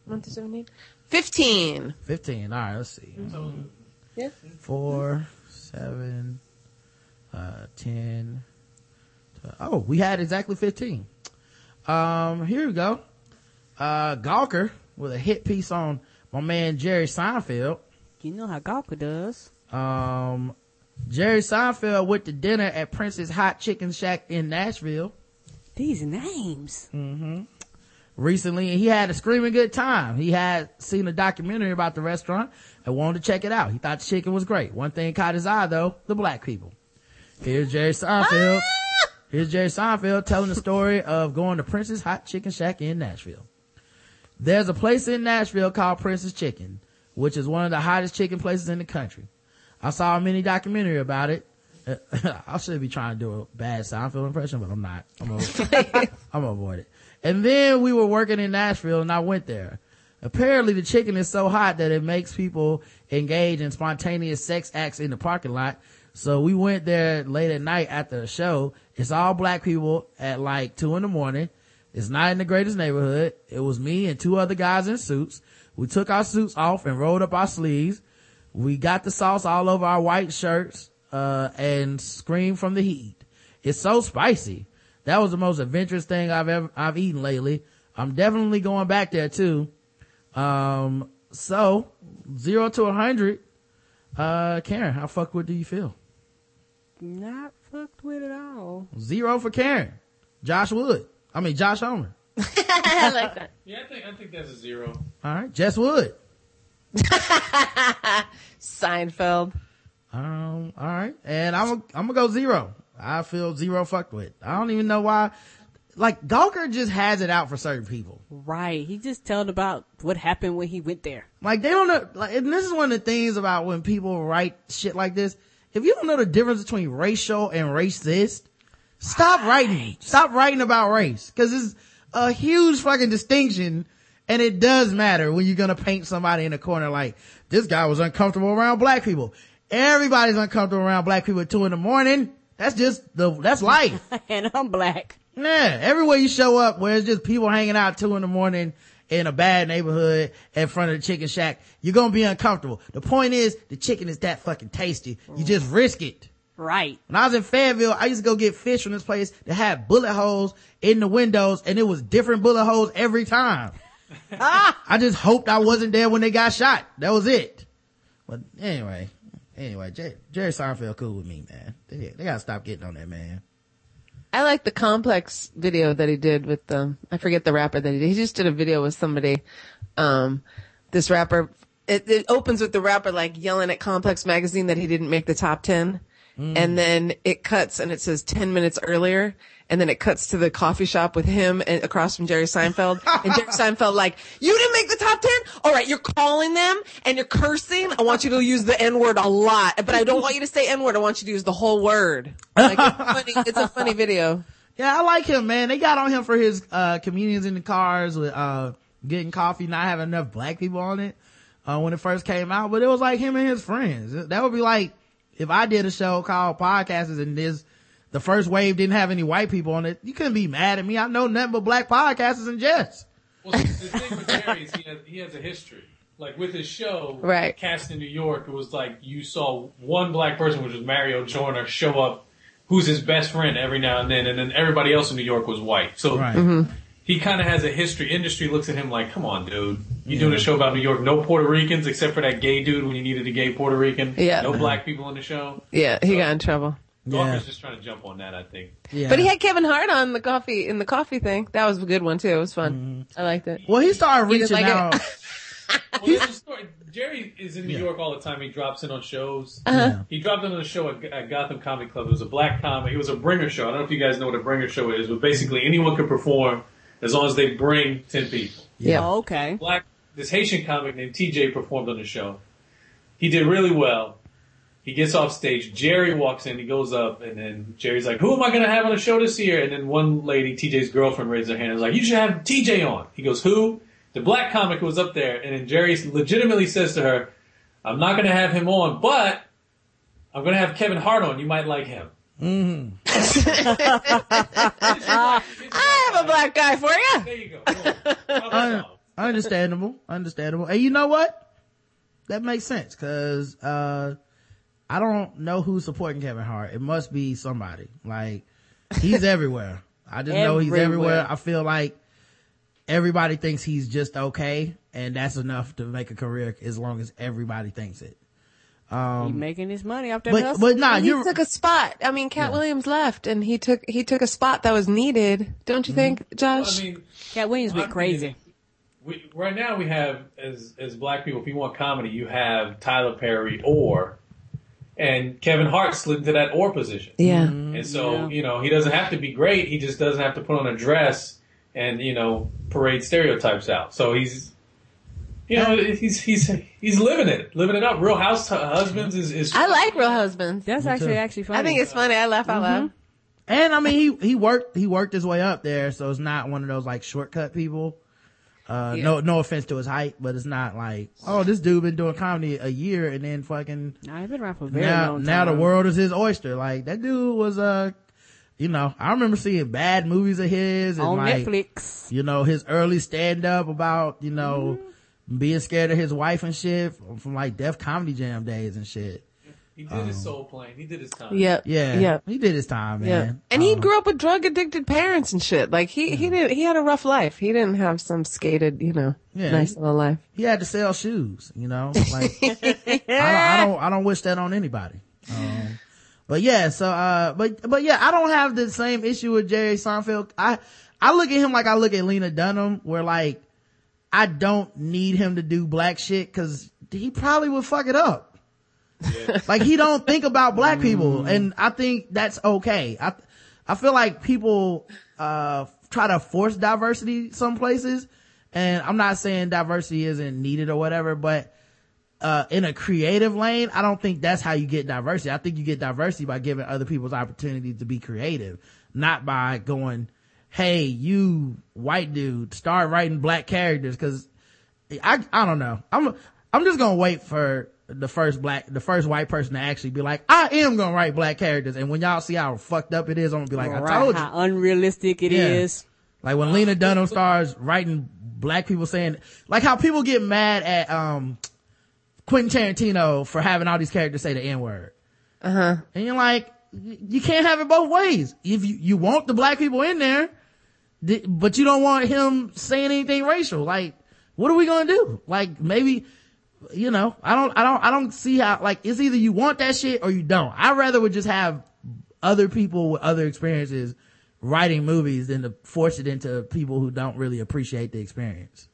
B: 1 to 17? 15.
D: 15. All right, let's see.
B: Yeah.
D: Four, seven, uh, 10. twelve. Oh, we had exactly 15. Um, here we go. Uh, Gawker with a hit piece on my man Jerry Seinfeld.
E: You know how Gawker does.
D: Um, Jerry Seinfeld went to dinner at Prince's Hot Chicken Shack in Nashville.
E: These names.
D: Mm-hmm. Recently, and he had a screaming good time. He had seen a documentary about the restaurant and wanted to check it out. He thought the chicken was great. One thing caught his eye though, the black people. Here's Jerry Seinfeld. Ah! Here's Jerry Seinfeld telling the story of going to Prince's Hot Chicken Shack in Nashville. There's a place in Nashville called Prince's Chicken, which is one of the hottest chicken places in the country. I saw a mini documentary about it. I should be trying to do a bad Seinfeld impression, but I'm not. I'm gonna, I'm gonna avoid it. And then we were working in Nashville and I went there. Apparently the chicken is so hot that it makes people engage in spontaneous sex acts in the parking lot. So we went there late at night after the show. It's all black people at like two in the morning. It's not in the greatest neighborhood. It was me and two other guys in suits. We took our suits off and rolled up our sleeves. We got the sauce all over our white shirts, uh, and screamed from the heat. It's so spicy. That was the most adventurous thing I've ever, I've eaten lately. I'm definitely going back there too. Um, so zero to a hundred. Uh, Karen, how fucked with do you feel?
E: Not fucked with at all.
D: Zero for Karen. Josh Wood. I mean, Josh Homer.
B: I like that.
C: Yeah, I think I think that's a zero.
D: All right. Jess Wood.
B: Seinfeld.
D: Um, all right. And I'm, I'm gonna go zero. I feel zero fucked with. I don't even know why. Like, Gawker just has it out for certain people.
E: Right. He just telling about what happened when he went there.
D: Like, they don't know, like, and this is one of the things about when people write shit like this. If you don't know the difference between racial and racist, stop writing. Stop writing about race. Cause it's a huge fucking distinction and it does matter when you're gonna paint somebody in a corner like, this guy was uncomfortable around black people. Everybody's uncomfortable around black people at two in the morning. That's just the, that's life.
E: and I'm black.
D: Yeah, everywhere you show up where it's just people hanging out two in the morning in a bad neighborhood in front of the chicken shack, you're gonna be uncomfortable. The point is, the chicken is that fucking tasty. You just risk it.
E: Right.
D: When I was in Fayetteville, I used to go get fish from this place that had bullet holes in the windows and it was different bullet holes every time. I just hoped I wasn't there when they got shot. That was it. But anyway, anyway, Jerry, Jerry Seinfeld cool with me, man. They, they gotta stop getting on that man.
B: I like the complex video that he did with the, I forget the rapper that he did. He just did a video with somebody, um, this rapper, it, it opens with the rapper like yelling at Complex magazine that he didn't make the top 10. And then it cuts and it says 10 minutes earlier. And then it cuts to the coffee shop with him and across from Jerry Seinfeld. and Jerry Seinfeld like, you didn't make the top 10? All right. You're calling them and you're cursing. I want you to use the N word a lot, but I don't want you to say N word. I want you to use the whole word. Like, it's, funny. it's a funny video.
D: Yeah, I like him, man. They got on him for his, uh, comedians in the cars with, uh, getting coffee, not having enough black people on it, uh, when it first came out. But it was like him and his friends. That would be like, if I did a show called Podcasters and this, the first wave didn't have any white people on it, you couldn't be mad at me. I know nothing but black podcasters and Jess.
C: Well, the, the thing with Jerry is he has, he has a history. Like with his show,
B: Right.
C: cast in New York, it was like you saw one black person, which was Mario Joyner, show up, who's his best friend every now and then, and then everybody else in New York was white. So
D: Right. Mm-hmm.
C: He kind of has a history. Industry looks at him like, come on, dude. You doing a show about New York? No Puerto Ricans except for that gay dude when you needed a gay Puerto Rican.
B: Yeah.
C: No black people in the show.
B: Yeah, he got in trouble.
C: Gawker's just trying to jump on that, I think.
D: Yeah.
B: But he had Kevin Hart on the coffee in the coffee thing. That was a good one too. It was fun. I liked it.
D: well, he started
B: He didn't
D: reaching
B: like
D: out.
C: Well, there's a story. Jerry is in New York all the time. He drops in on shows.
B: Uh-huh.
C: He dropped in on a show at, at Gotham Comedy Club. It was a black comic. It was a bringer show. I don't know if you guys know what a bringer show is, but basically anyone could perform as long as they bring ten people.
B: Yeah.
E: Oh, okay.
C: Black this Haitian comic named TJ performed on the show. He did really well. He gets off stage. Jerry walks in. He goes up, and then Jerry's like, "Who am I going to have on the show this year?" And then one lady, TJ's girlfriend, raised her hand and was like, "You should have TJ on." He goes, "Who?" The black comic was up there, and then Jerry legitimately says to her, "I'm not going to have him on, but I'm going to have Kevin Hart on. You might like him."
B: I have a black guy for you.
C: There you go.
D: Un- understandable, understandable. And you know what? That makes sense because uh, I don't know who's supporting Kevin Hart. It must be somebody. Like he's everywhere. I just know he's everywhere.
E: Everywhere.
D: I feel like everybody thinks he's just okay, and that's enough to make a career as long as everybody thinks it.
E: He um, making his money off that
D: But
E: hustle.
D: but nah,
B: he
D: you're
B: took a spot. I mean, Katt Williams left, and he took he took a spot that was needed. Don't you mm-hmm. think, Josh?
C: I mean,
E: Katt Williams went crazy.
C: We, right now we have as as black people, if you want comedy, you have Tyler Perry or, and Kevin Hart slid into that or position.
B: yeah. Mm-hmm.
C: And so
E: Yeah.
C: you know he doesn't have to be great. He just doesn't have to put on a dress and you know parade stereotypes out. So he's. You know, he's he's he's living it, living it up. Real House Husbands is is.
B: I like Real Husbands.
E: That's actually actually funny.
B: I think it's funny. I laugh out loud.
D: and I mean he he worked he worked his way up there, so it's not one of those like shortcut people. Uh, no, no offense to his height, but it's not like, oh, this dude been doing comedy a year and then fucking
E: Nah, he's been around for a very
D: now,
E: long time.
D: now the world is his oyster. Like that dude was, uh, you know, I remember seeing bad movies of his and
E: on
D: like,
E: Netflix.
D: you know, his early stand up about, you know,
E: Mm-hmm.
D: Being scared of his wife and shit from, from like Def Comedy Jam days and shit.
C: he did his soul plane. He did his time.
B: Yep.
D: Yeah.
B: Yep.
D: He did his time,
B: Yeah.
D: man.
B: And he
D: Um,
B: grew up with drug addicted parents and shit. Like he he did he had a rough life. He didn't have some skated, you know,
D: Yeah,
B: nice
D: he-
B: little life.
D: he had to sell shoes, you know, like, I, don't, I don't, I don't wish that on anybody. Um, but yeah, so, uh, but, but yeah, I don't have the same issue with Jerry Seinfeld. I, I look at him like I look at Lena Dunham, where like, I don't need him to do black shit cause he probably would fuck it up. like he don't think about black people and I think that's okay. I, I feel like people, uh, try to force diversity some places and I'm not saying diversity isn't needed or whatever, but, uh, in a creative lane, I don't think that's how you get diversity. I think you get diversity by giving other people's opportunity to be creative, not by going, Hey, you white dude, start writing black characters. Cause I, I don't know. I'm, I'm just gonna wait for the first black, the first white person to actually be like, I am gonna write black characters. And when y'all see how fucked up it is, I'm gonna be like, I told you.
E: how unrealistic it
D: Yeah.
E: is.
D: Like when Lena Dunham starts writing black people saying, like how people get mad at, um, Quentin Tarantino for having all these characters say the N word.
B: Uh huh.
D: And you're like, you can't have it both ways. If you, you want the black people in there, th- but you don't want him saying anything racial. Like, what are we gonna do? Like, maybe, you know, I don't, I don't, I don't see how, like, it's either you want that shit or you don't. I rather would just have other people with other experiences writing movies than to force it into people who don't really appreciate the experience.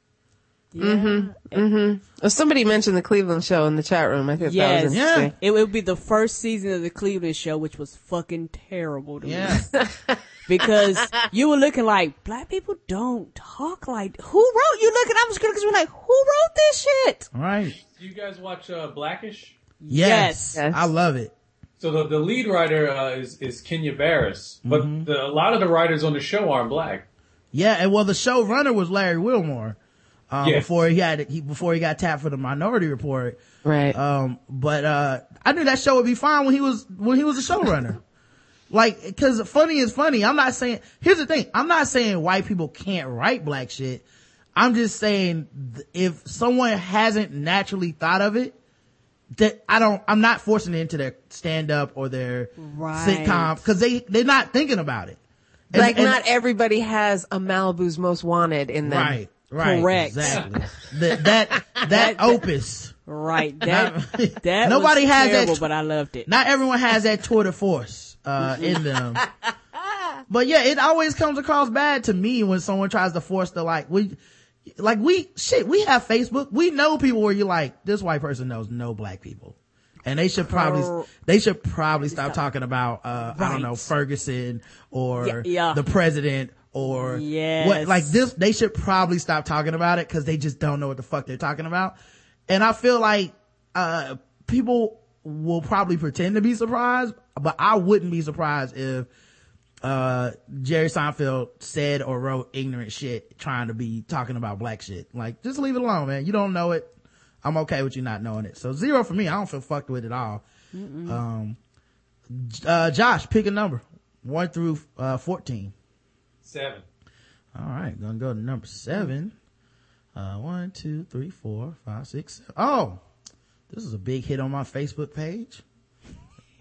B: Oh, somebody mentioned the Cleveland show in the chat room. I think that
E: Yes.
B: was
D: Yeah.
E: It would be the first season of the Cleveland show, which was fucking terrible to
D: Yeah.
E: me. because you were looking like, black people don't talk like, who wrote, you looking, I was looking, because we're like, who wrote this shit?
D: All right.
C: Do you guys watch uh, Blackish?
D: Yes.
B: Yes.
D: I love it.
C: So the, the lead writer uh, is is Kenya Barris, but the, a lot of the writers on the show aren't black.
D: Yeah, and well, the showrunner was Larry Wilmore. Um,
C: Yeah.
D: before he had he before he got tapped for the Minority Report.
B: Right.
D: Um, but uh, I knew that show would be fine when he was when he was a showrunner. like, because funny is funny. I'm not saying. Here's the thing. I'm not saying white people can't write black shit. I'm just saying th- if someone hasn't naturally thought of it, that I don't. I'm not forcing it into their stand up or their
E: Right.
D: sitcom because they they're not thinking about it. And-
B: like
D: and-
B: not everybody has a Malibu's Most Wanted in them.
D: right, right,
E: Correct.
D: exactly. that that that opus.
E: Right. That that
D: Nobody has that
E: terrible,
D: tr-
E: but I loved it.
D: Not everyone has that tour de force uh, in them. but yeah, it always comes across bad to me when someone tries to force the like we like we shit, we have Facebook. We know people where you're like, this white person knows no black people. And they should probably, they should probably stop talking about, uh, I don't know, Ferguson or
E: Yeah, yeah.
D: the president or
E: Yes.
D: what, like this, they should probably stop talking about it because they just don't know what the fuck they're talking about. And I feel like, uh, people will probably pretend to be surprised, but I wouldn't be surprised if, uh, Jerry Seinfeld said or wrote ignorant shit trying to be talking about black shit. Like, just leave it alone, man. You don't know it. I'm okay with you not knowing it. So zero for me. I don't feel fucked with it all. Um, uh, Josh, pick a number. One through, uh, 14.
C: Seven.
D: All right, gonna go to number seven. Uh, one, two, three, four, five, six, seven. Oh, this is a big hit on my Facebook page.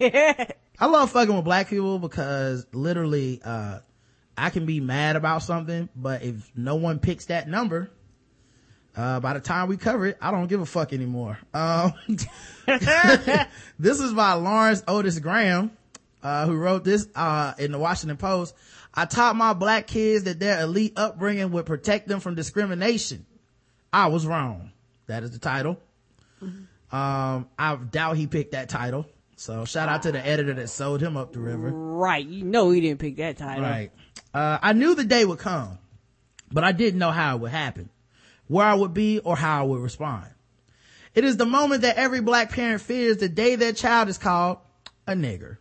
D: I love fucking with black people because literally, uh, I can be mad about something, but if no one picks that number, uh, by the time we cover it, I don't give a fuck anymore. Um, this is by Lawrence Otis Graham, uh, who wrote this, uh, in the Washington Post. I taught my black kids that their elite upbringing would protect them from discrimination. I was wrong. That is the title. Um, I doubt he picked that title. So shout out to the editor that sold him up the river.
E: Right. You know he didn't pick that title.
D: Right. Uh, I knew the day would come, but I didn't know how it would happen, where I would be or how I would respond. It is the moment that every black parent fears the day their child is called a nigger.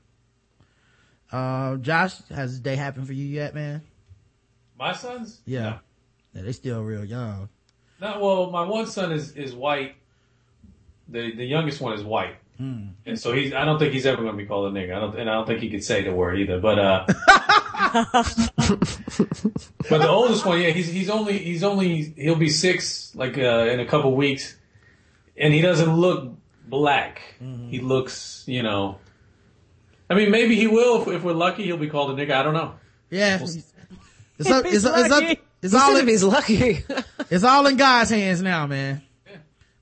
D: Uh, Josh, has this day happened for you yet, man?
C: My sons?
D: Yeah. Yeah, they still real young.
C: No, well, my one son is is white. The the youngest one is white,
D: Hmm.
C: and so he's. I don't think he's ever going to be called a nigga. I don't, and I don't think he could say the word either. But uh, but the oldest one, yeah, he's he's only he's only he'll be six like uh, in a couple weeks, and he doesn't look black.
D: Mm-hmm.
C: He looks, you know. I mean, maybe he will if, if we're lucky. He'll be called a nigga. I don't know.
D: Yeah. It's up, it's,
E: he's
D: it's
E: lucky.
D: it's
B: He
D: all
B: said if
D: in,
B: he's lucky.
D: it's all in God's hands now, man.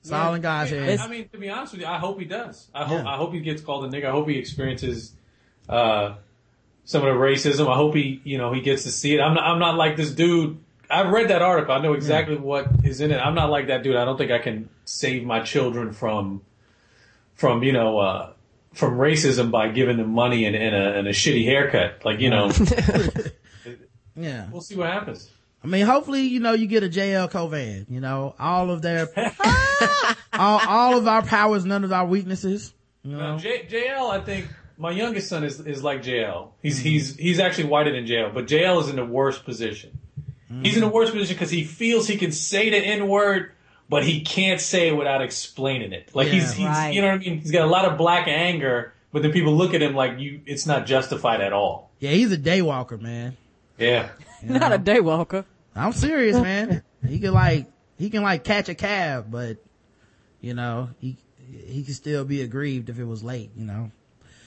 D: It's all in God's
C: I mean,
D: hands.
C: I mean, to be honest with you, I hope he does. I hope
D: Yeah.
C: I hope he gets called a nigga. I hope he experiences uh, some of the racism. I hope he, you know, he gets to see it. I'm not, I'm not like this dude. I've read that article. I know exactly what is in it. I'm not like that dude. I don't think I can save my children from, from you know, uh, from racism by giving them money and, and, a, and a shitty haircut. Like you know,
D: Yeah.
C: we'll see what happens.
D: I mean, hopefully, you know, you get a JL Cauvin, you know, all of their, all, all of our powers, none of our weaknesses. You
C: Now,
D: know?
C: J, JL, I think my youngest son is is like JL. He's
D: Mm-hmm.
C: he's he's actually whiter than JL, but JL is in the worst position.
D: Mm-hmm.
C: He's in the worst position because he feels he can say the N word, but he can't say it without explaining it. Like he's, he's
E: Right.
C: you know what I mean. He's got a lot of black anger, but then people look at him like you. It's not justified at all.
D: Yeah, he's a daywalker, man.
C: Yeah.
E: Not a daywalker.
D: I'm serious, man. he can like, he can like catch a cab, but, you know, he, he can still be aggrieved if it was late, you know?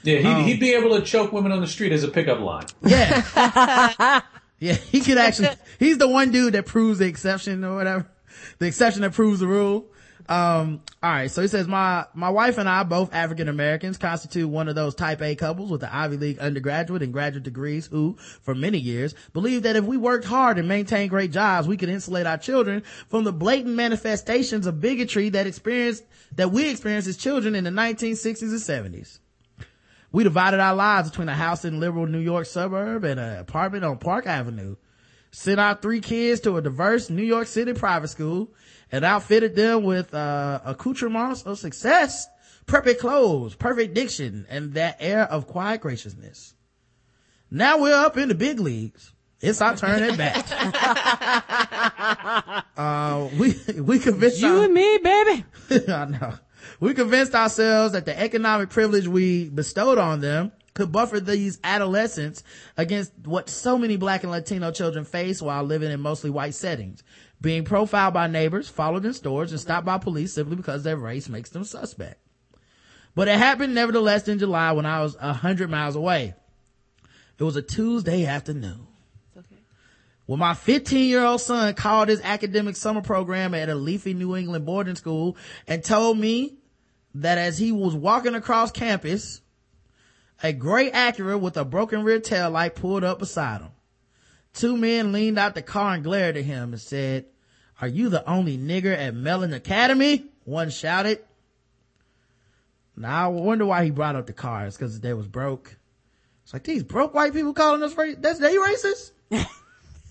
C: Yeah, he'd,
D: Um,
C: he'd be able to choke women on the street as a pickup line.
D: Yeah. yeah, he could actually, he's the one dude that proves the exception or whatever. The exception that proves the rule. Um, all right. So he says, my, my wife and I, both African Americans, constitute one of those type A couples with the Ivy League undergraduate and graduate degrees who, for many years, believed that if we worked hard and maintained great jobs, we could insulate our children from the blatant manifestations of bigotry that experienced, that we experienced as children in the 1960s and 70s. We divided our lives between a house in liberal New York suburb and an apartment on Park Avenue. Sent our three kids to a diverse New York City private school and outfitted them with, uh, accoutrements of success, perfect clothes, perfect diction, and that air of quiet graciousness. Now we're up in the big leagues. It's our turn at bat. uh, we, we convinced
E: You
D: our-
E: and me, baby.
D: I know. We convinced ourselves that the economic privilege we bestowed on them could buffer these adolescents against what so many black and Latino children face while living in mostly white settings. Being profiled by neighbors, followed in stores, and stopped by police simply because their race makes them suspect. But it happened nevertheless in July when I was a hundred miles away. It was a Tuesday afternoon. when my 15 year old son called his academic summer program at a leafy New England boarding school and told me that as he was walking across campus, a gray Acura with a broken rear tail light pulled up beside him. Two men leaned out the car and glared at him and said, are you the only nigger at Mellon Academy? One shouted. Now I wonder why he brought up the cars because they was broke. It's like these broke white people calling us racist. That's they racist.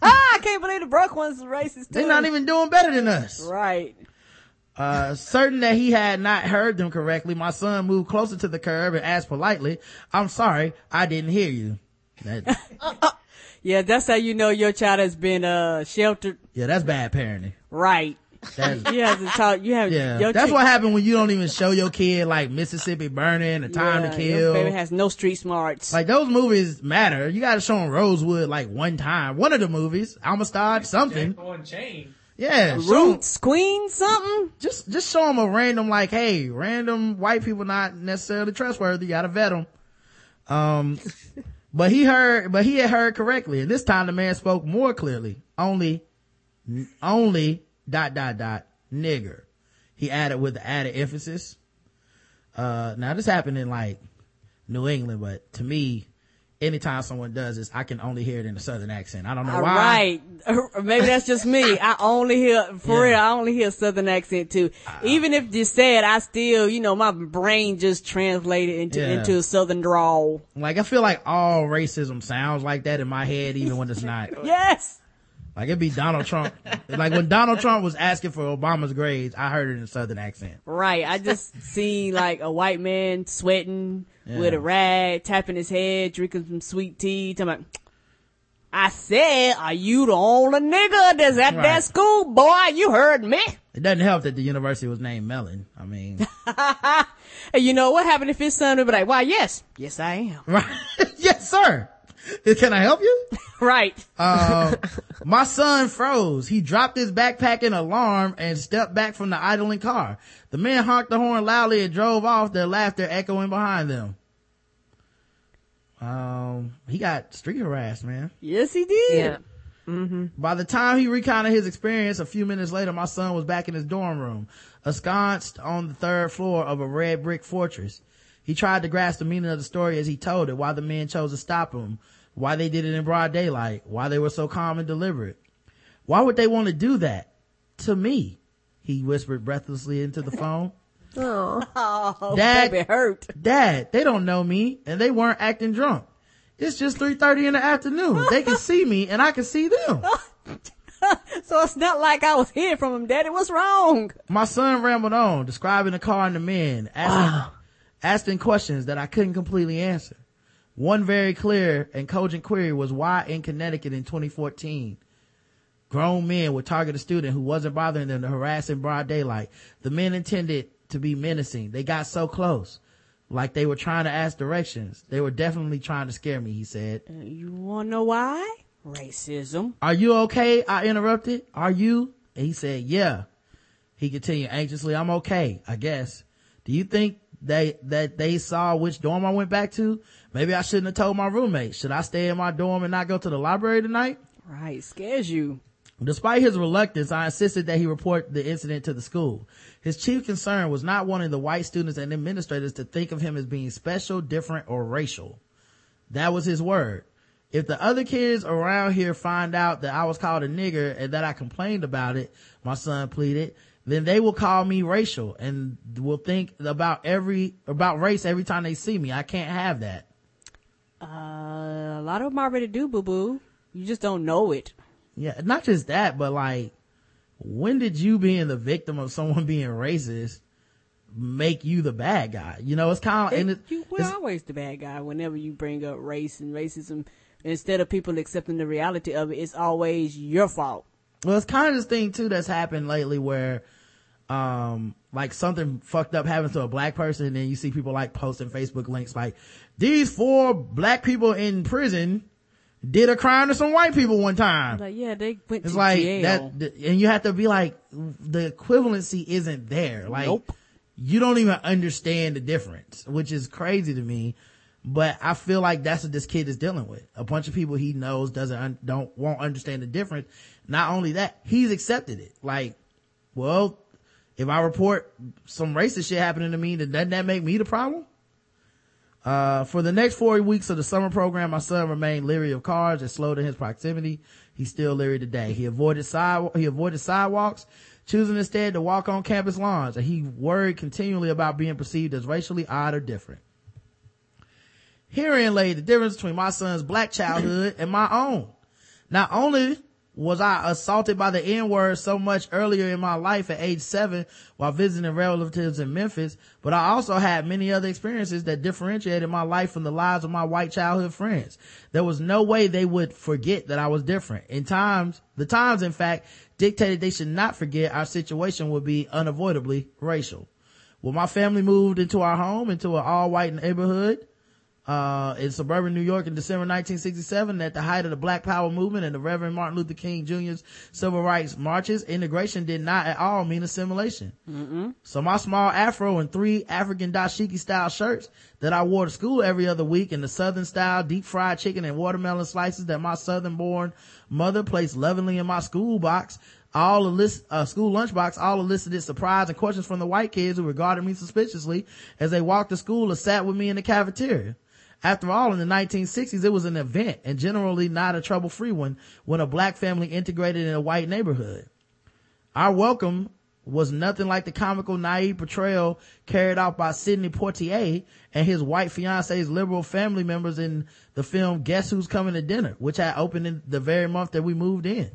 E: ah, I can't believe the broke ones are racist. Too.
D: They're not even doing better than us.
E: right.
D: Uh, certain that he had not heard them correctly, my son moved closer to the curb and asked politely, I'm sorry, I didn't hear you. That-
E: Yeah, that's how you know your child has been uh sheltered.
D: yeah, that's bad parenting.
E: Right.
D: That's,
E: You have to talk. You have.
D: yeah, that's
E: chi-
D: what happened when you don't even show your kid like Mississippi Burning, and Time
E: Yeah,
D: to
E: your
D: Kill.
E: baby has no street smarts.
D: Like those movies matter. You gotta show them Rosewood like one time. One of the movies, Amistad, something.
C: Jack on chain.
D: Yeah,
E: Roots, Queen, something.
D: just just show them a random like, hey, random white people not necessarily trustworthy. You gotta vet them. Um, but he heard, but he had heard correctly, and this time the man spoke more clearly. Only, only dot dot dot nigger. He added with the added emphasis. Uh, now this happened in like New England, but to me, anytime someone does this, I can only hear it in a southern accent. I don't know
E: All
D: why.
E: right. Maybe that's just me. I only hear, for
D: Yeah.
E: real, I only hear southern accent too. Uh, even if you said, I still, you know, my brain just translated into,
D: Yeah.
E: into a southern drawl.
D: Like I feel like all racism sounds like that in my head, even when it's not.
E: Yes.
D: Like it'd be Donald Trump. like when Donald Trump was asking for Obama's grades, I heard it in a southern accent.
E: Right. I just seen like a white man sweating with a rag, tapping his head, drinking some sweet tea, talking about, I said, are you the only nigga that's at
D: Right.
E: that school? Boy, you heard me.
D: It doesn't help that the university was named Mellon. I mean,
E: you know what happened if his son would be like, why, yes. Yes, I am.
D: right? yes, sir. Can I help you?
E: Right.
D: Uh, my son froze. He dropped his backpack in alarm and stepped back from the idling car. The man honked the horn loudly and drove off, their laughter echoing behind them. Um, he got street harassed, man.
E: Yes, he did.
B: Yeah.
D: By the time he recounted his experience a few minutes later, my son was back in his dorm room, ensconced on the third floor of a red brick fortress. He tried to grasp the meaning of the story as he told it, why the men chose to stop him, why they did it in broad daylight, why they were so calm and deliberate. Why would they want to do that? To me, he whispered breathlessly into the phone.
E: Oh.
D: oh, Dad-
E: baby hurt.
D: Dad, they don't know me and they weren't acting drunk. It's just 3.30 in the afternoon. They can see me and I can see them.
E: So it's not like I was hearing from him, Daddy. What's wrong?
D: My son rambled on, describing the car and the men, asking, asking questions that I couldn't completely answer. One very clear and cogent query was why in Connecticut in 2014, grown men would target a student who wasn't bothering them to harass in broad daylight. The men intended to be menacing. They got so close. Like they were trying to ask directions. They were definitely trying to scare me, he said.
E: Uh, You wanna know why? Racism.
D: Are you okay? I interrupted. Are you? And he said, yeah. He continued anxiously, I'm okay, I guess. Do you think they, that they saw which dorm I went back to? Maybe I shouldn't have told my roommate. Should I stay in my dorm and not go to the library tonight?
E: Right. Scares you.
D: Despite his reluctance, I insisted that he report the incident to the school. His chief concern was not wanting the white students and administrators to think of him as being special, different, or racial. That was his word. If the other kids around here find out that I was called a nigger and that I complained about it, my son pleaded, then they will call me racial and will think about every, about race every time they see me. I can't have that.
E: Uh, a lot of them already do, boo boo. You just don't know it.
D: Yeah, not just that, but like, when did you being the victim of someone being racist make you the bad guy? You know, it's kind of, and it,
E: you, we're always the bad guy whenever you bring up race and racism. Instead of people accepting the reality of it, it's always your fault.
D: well, it's kind of this thing too that's happened lately where, um, like something fucked up happens to a black person and then you see people like posting Facebook links like, these four black people in prison did a crime to some white people one time.
E: Like, yeah, they went
D: It's
E: to
D: like
E: jail.
D: that, and you have to be like, the equivalency isn't there. Like,
E: Nope.
D: you don't even understand the difference, which is crazy to me. But I feel like that's what this kid is dealing with. A bunch of people he knows doesn't, don't, won't understand the difference. Not only that, he's accepted it. Like, well, if I report some racist shit happening to me, then doesn't that make me the problem? Uh, for the next four weeks of the summer program, my son remained leery of cars and slowed in his proximity. He's still leery today. He avoided side, he avoided sidewalks, choosing instead to walk on campus lawns, and he worried continually about being perceived as racially odd or different. Herein lay the difference between my son's black childhood and my own. Not only was I assaulted by the N-word so much earlier in my life at age seven while visiting relatives in Memphis, but I also had many other experiences that differentiated my life from the lives of my white childhood friends. There was no way they would forget that I was different. In times, the times in fact dictated they should not forget our situation would be unavoidably racial. When my family moved into our home into an all white neighborhood uh, in suburban New York in December 1967 at the height of the Black Power movement and the Reverend Martin Luther King Jr.'s civil rights marches, integration did not at all mean assimilation.
E: Mm-mm.
D: So my small afro and three African dashiki style shirts that I wore to school every other week and the southern style deep fried chicken and watermelon slices that my southern born mother placed lovingly in my school box all elicited, uh, school lunchbox all elicited surprise and questions from the white kids who regarded me suspiciously as they walked to school or sat with me in the cafeteria. After all, in the 1960s, it was an event and generally not a trouble-free one when a black family integrated in a white neighborhood. Our welcome was nothing like the comical naive portrayal carried out by Sidney Poitier and his white fiance's liberal family members in the film Guess Who's Coming to Dinner, which had opened in the very month that we moved in.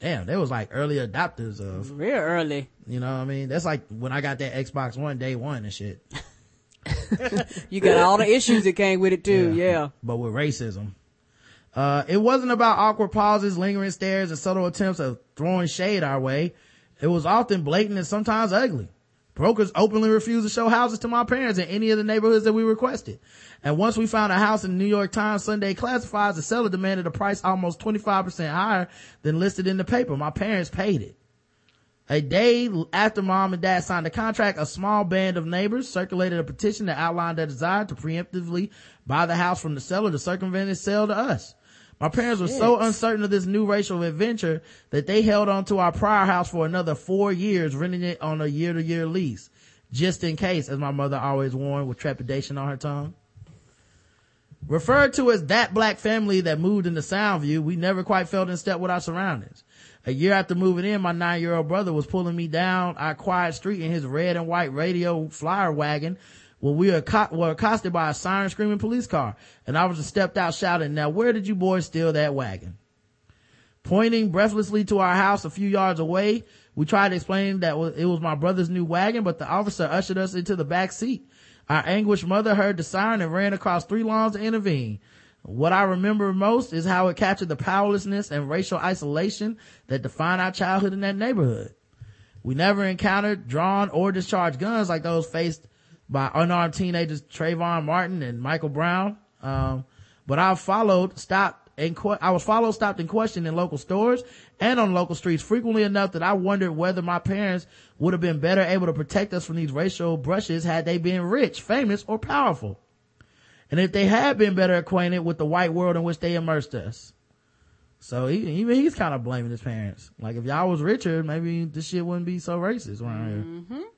D: Damn, they was like early adopters of.
E: Real early.
D: You know what I mean? That's like when I got that Xbox One day one and shit.
E: You got all the issues that came with it too. Yeah.
D: But with racism. Uh, it wasn't about awkward pauses, lingering stares, and subtle attempts of throwing shade our way. It was often blatant and sometimes ugly. Brokers openly refused to show houses to my parents in any of the neighborhoods that we requested. And once we found a house in the New York Times Sunday classifieds, the seller demanded a price almost 25% higher than listed in the paper. My parents paid it. A day after mom and dad signed the contract, a small band of neighbors circulated a petition that outlined their desire to preemptively buy the house from the seller to circumvent its sale to us. My parents were so uncertain of this new racial adventure that they held on to our prior house for another four years, renting it on a year to year lease. Just in case, as my mother always warned with trepidation on her tongue. Referred to as that black family that moved into Soundview, we never quite felt in step with our surroundings. A year after moving in, my nine year old brother was pulling me down our quiet street in his red and white radio flyer wagon when we were, were accosted by a siren screaming police car. Was just stepped out shouting, now where did you boys steal that wagon? Pointing breathlessly to our house a few yards away, we tried to explain that it was my brother's new wagon, but the officer ushered us into the back seat. Our anguished mother heard the siren and ran across three lawns to intervene. What I remember most is how it captured the powerlessness and racial isolation that defined our childhood in that neighborhood. We never encountered drawn or discharged guns like those faced by unarmed teenagers Trayvon Martin and Michael Brown. Um, but I followed, stopped, and que- I was followed, stopped, and questioned in local stores and on local streets frequently enough that I wondered whether my parents would have been better able to protect us from these racial brushes had they been rich, famous, or powerful. And if they had been better acquainted with the white world in which they immersed us. So he, even he's kind of blaming his parents. Like if y'all was richer, maybe this shit wouldn't be so racist around here. Mm-hmm.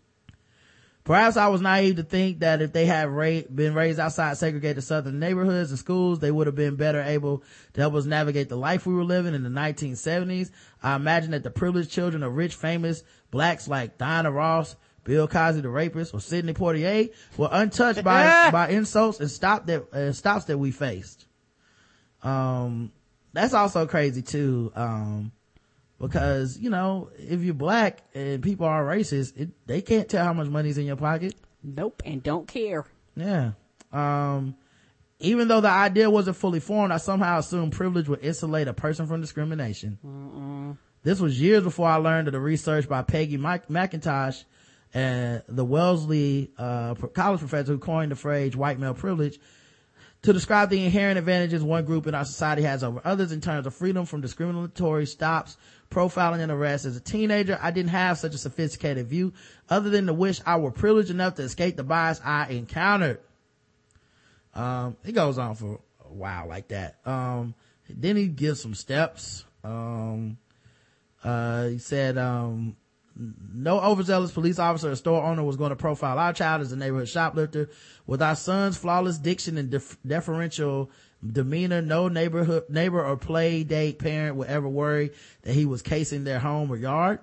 D: Perhaps I was naive to think that if they had ra- been raised outside segregated southern neighborhoods and schools, they would have been better able to help us navigate the life we were living in the 1970s. I imagine that the privileged children of rich, famous blacks like Diana Ross, Bill Cosby, the rapist, or Sidney Poitier were untouched by, by insults and stop that, uh, stops that we faced. Um, that's also crazy too. Um, because you know if you're black and people are racist it, they can't tell how much money's in your pocket
E: Nope. And don't care.
D: yeah um even though the idea wasn't fully formed i somehow assumed privilege would insulate a person from discrimination this was years before i learned of the research by peggy Mc- mcintosh and the wellesley uh, college professor who coined the phrase white male privilege to describe the inherent advantages one group in our society has over others in terms of freedom from discriminatory stops, profiling and arrests. As a teenager, I didn't have such a sophisticated view other than to wish I were privileged enough to escape the bias I encountered. Um, he goes on for a while like that. Um, then he gives some steps. Um, uh, he said, um, no overzealous police officer or store owner was going to profile our child as a neighborhood shoplifter. With our son's flawless diction and def- deferential demeanor, no neighborhood, neighbor or play date parent would ever worry that he was casing their home or yard.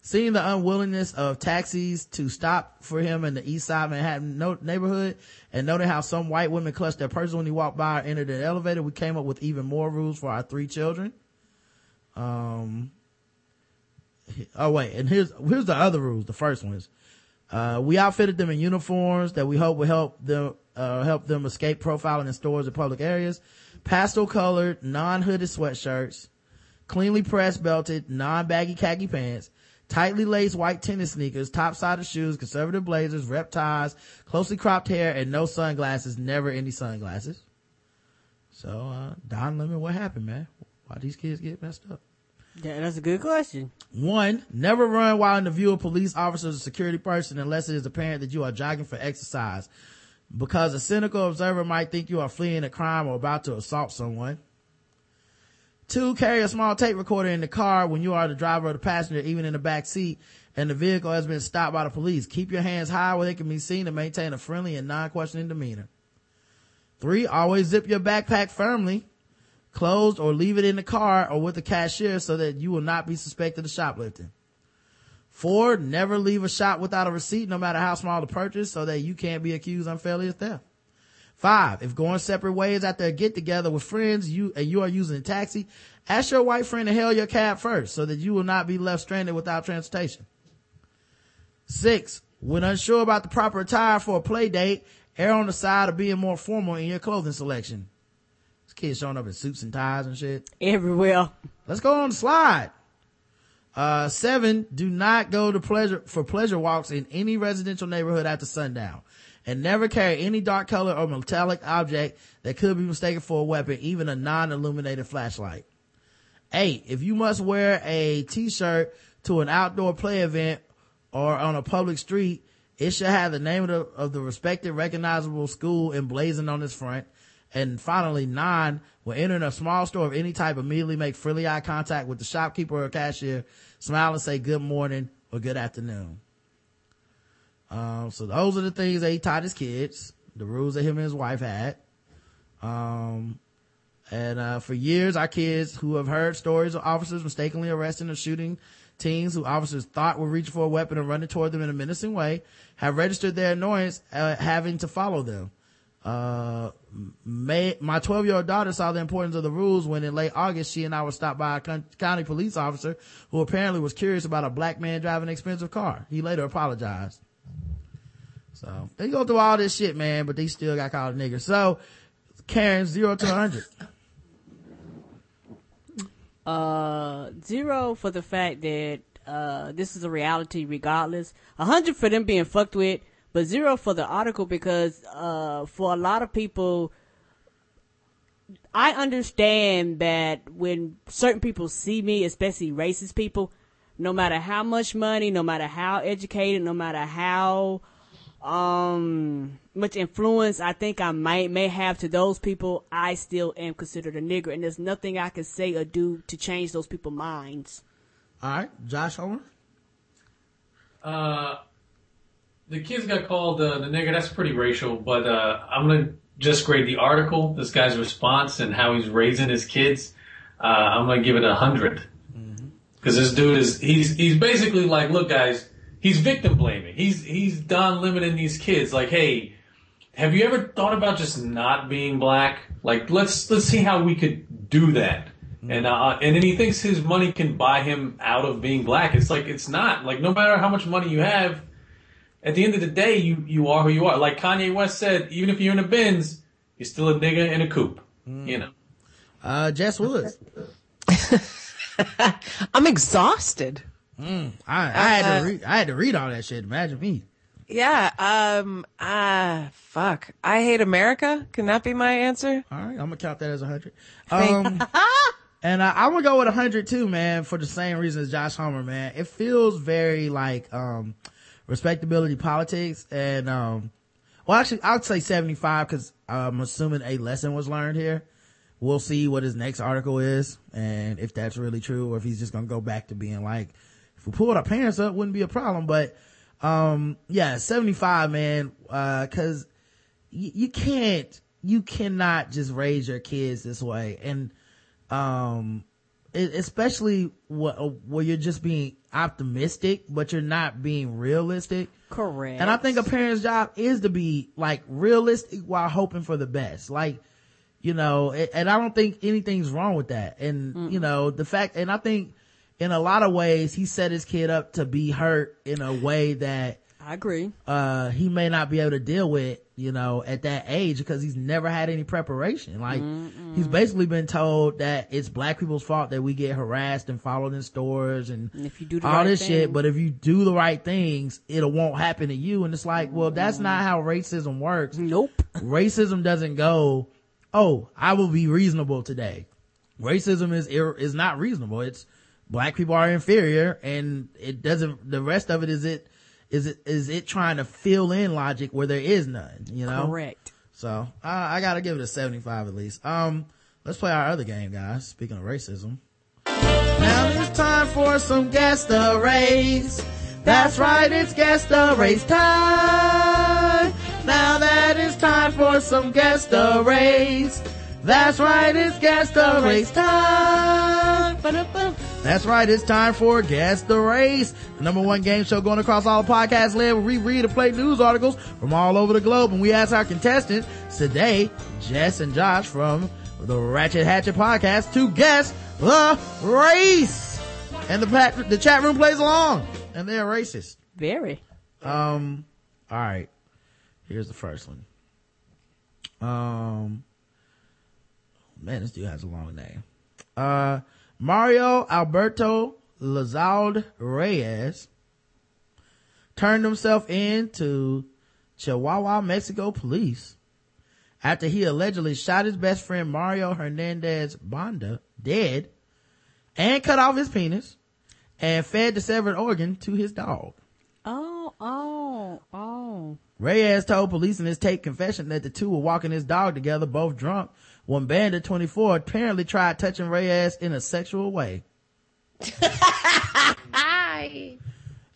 D: Seeing the unwillingness of taxis to stop for him in the east side Manhattan no- neighborhood and noting how some white women clutched their purses when he walked by or entered an elevator, we came up with even more rules for our three children. Um, oh wait, and here's, here's the other rules, the first ones. Uh, we outfitted them in uniforms that we hope will help them, uh, help them escape profiling in stores and public areas. Pastel colored, non-hooded sweatshirts, cleanly pressed belted, non-baggy khaki pants, tightly laced white tennis sneakers, top-sided shoes, conservative blazers, rep ties, closely cropped hair, and no sunglasses, never any sunglasses. So, uh, Don Lemon, what happened, man? Why these kids get messed up?
E: Yeah, that's a good question.
D: One, never run while in the view of police officers or security person unless it is apparent that you are jogging for exercise. Because a cynical observer might think you are fleeing a crime or about to assault someone. Two, carry a small tape recorder in the car when you are the driver or the passenger, even in the back seat, and the vehicle has been stopped by the police. Keep your hands high where they can be seen and maintain a friendly and non-questioning demeanor. Three, always zip your backpack firmly closed or leave it in the car or with the cashier so that you will not be suspected of shoplifting. Four, never leave a shop without a receipt, no matter how small the purchase, so that you can't be accused unfairly of theft. Five, if going separate ways after a get together with friends, you, and you are using a taxi, ask your white friend to hail your cab first so that you will not be left stranded without transportation. Six, when unsure about the proper attire for a play date, err on the side of being more formal in your clothing selection. This kid showing up in suits and ties and shit.
E: Everywhere.
D: Let's go on the slide. Uh, seven, do not go to pleasure, for pleasure walks in any residential neighborhood after sundown. And never carry any dark color or metallic object that could be mistaken for a weapon, even a non-illuminated flashlight. Eight, if you must wear a t-shirt to an outdoor play event or on a public street, it should have the name of the, of the respected recognizable school emblazoned on its front. And finally, nine, when entering a small store of any type, immediately make friendly eye contact with the shopkeeper or cashier, smile and say good morning or good afternoon. Um, so those are the things that he taught his kids, the rules that him and his wife had. Um, and, uh, for years, our kids who have heard stories of officers mistakenly arresting or shooting teens who officers thought were reaching for a weapon and running toward them in a menacing way have registered their annoyance at having to follow them. Uh, May, my 12 year old daughter saw the importance of the rules when in late August she and I were stopped by a con- county police officer who apparently was curious about a black man driving an expensive car. He later apologized. So they go through all this shit, man, but they still got called a nigger. So Karen, zero to a hundred.
E: Uh, zero for the fact that uh this is a reality regardless. A hundred for them being fucked with, but zero for the article because uh for a lot of people I understand that when certain people see me, especially racist people, no matter how much money, no matter how educated, no matter how um much influence I think I might may have to those people, I still am considered a nigger, and there's nothing I can say or do to change those people's minds.
D: All right, Josh Homer.
C: Uh, the kids got called uh, the nigger. That's pretty racial, but uh, I'm gonna just grade the article, this guy's response, and how he's raising his kids. Uh, I'm gonna give it a hundred because this dude is he's he's basically like, look, guys, he's victim blaming. He's he's Don limiting these kids. Like, hey, have you ever thought about just not being black? Like, let's let's see how we could do that. And uh, and then he thinks his money can buy him out of being black. It's like it's not. Like no matter how much money you have, at the end of the day, you you are who you are. Like Kanye West said, even if you're in a Benz, you're still a nigga in a coupe. You know.
D: Uh, Jess Woods.
B: I'm exhausted.
D: I, I had to read, I had to read all that shit. Imagine me.
B: Yeah. Um. Ah. fuck. I hate America. Can that be my answer?
D: All right, I'm gonna count that as a hundred. Um, and I, I'm gonna go with a hundred too, man, for the same reason as Josh Homer, man. It feels very like um respectability politics, and um, Well, actually, I'd say 75 because I'm assuming a lesson was learned here. We'll see what his next article is and if that's really true or if he's just to go back to being like, if we pulled our parents up, wouldn't be a problem. But, um, yeah, 75, man, uh, cause y- you can't, you cannot just raise your kids this way. And, um, especially wh- uh, where you're just being optimistic, but you're not being realistic.
E: Correct.
D: And I think a parent's job is to be like realistic while hoping for the best. Like, you know, and I don't think anything's wrong with that. And, you know, the fact, and I think in a lot of ways, he set his kid up to be hurt in a way that,
E: I agree.
D: uh, he may not be able to deal with, you know, at that age because he's never had any preparation. Like, he's basically been told that it's black people's fault that we get harassed and followed in stores and,
E: And if you do the
D: all
E: right
D: this shit. But if you do the right things, it won't happen to you. And it's like, well, that's not how racism works.
E: Nope.
D: Racism doesn't go, oh, I will be reasonable today. Racism is ir- is not reasonable. It's black people are inferior, and it doesn't. The rest of it is it is it is it trying to fill in logic where there is none. You know,
E: Correct.
D: So uh, I gotta give it a seventy five at least. Um, let's play our other game, guys. Speaking of racism. Now it's time for some guest arrays. That's right, it's guest arrays time. Now that it's time for some guest arrays. That's right, it's guest arrays time. Ba-da-ba. That's right, it's time for Guess the Race, the number one game show going across all the podcast land where we read and play news articles from all over the globe. And we ask our contestants today, Jess and Josh from the Ratchet Hatchet podcast to guess the race. And the, pat- the chat room plays along and they're racist.
E: Very.
D: Um, all right. Here's the first one. Um, man, this dude has a long name. Uh, Mario Alberto Lazalde Reyes turned himself in to Chihuahua, Mexico police after he allegedly shot his best friend Mario Hernandez Banda dead and cut off his penis and fed the severed organ to his dog.
E: Oh, oh, oh.
D: Reyes told police in his tape confession that the two were walking his dog together, both drunk, when Banda 24 apparently tried touching Reyes in a sexual way.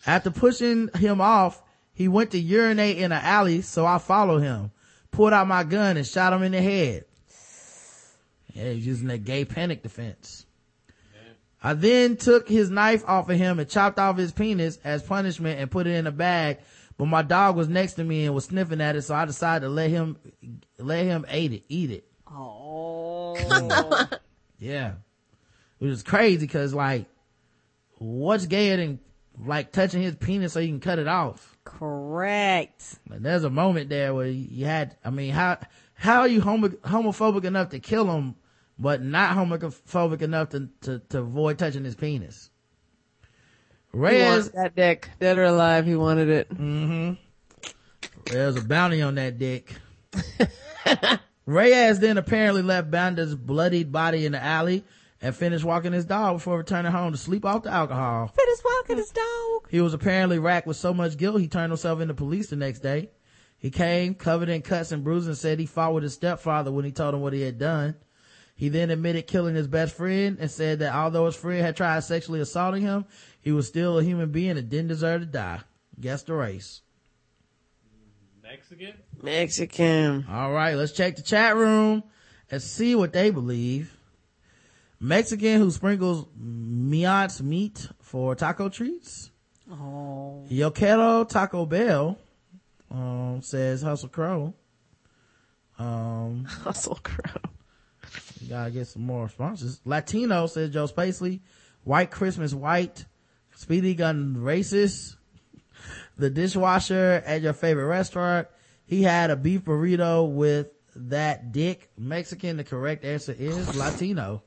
D: After pushing him off, he went to urinate in an alley, so I followed him, pulled out my gun and shot him in the head. Yeah, he's using that gay panic defense. I then took his knife off of him and chopped off his penis as punishment and put it in a bag. But my dog was next to me and was sniffing at it, so I decided to let him let him eat it. Eat it.
E: Oh.
D: Yeah, it was crazy because like, what's gayer than like touching his penis so you can cut it off?
E: Correct.
D: Like, there's a moment there where you had. I mean, how how are you homo- homophobic enough to kill him, but not homophobic enough to to, to avoid touching his penis?
B: He
D: Reyes
B: that dick, dead or alive. He wanted it. Mm-hmm.
D: There's a bounty on that dick. Reyes then apparently left Banda's bloodied body in the alley and finished walking his dog before returning home to sleep off the alcohol.
E: Finish walking his dog.
D: He was apparently racked with so much guilt he turned himself into police the next day. He came covered in cuts and bruises and said he fought with his stepfather when he told him what he had done. He then admitted killing his best friend and said that although his friend had tried sexually assaulting him, he was still a human being and didn't deserve to die. Guess the race.
C: Mexican?
B: Mexican.
D: All right, let's check the chat room and see what they believe. Mexican who sprinkles miat's meat for taco treats.
E: Oh.
D: Yo quiero Taco Bell, um, says Hustle Crow. Um,
B: Hustle Crow.
D: gotta get some more responses. Latino says Joe Spacely. White Christmas White. Speedy Gun Racist. The dishwasher at your favorite restaurant. He had a beef burrito with that dick. Mexican, the correct answer is Latino.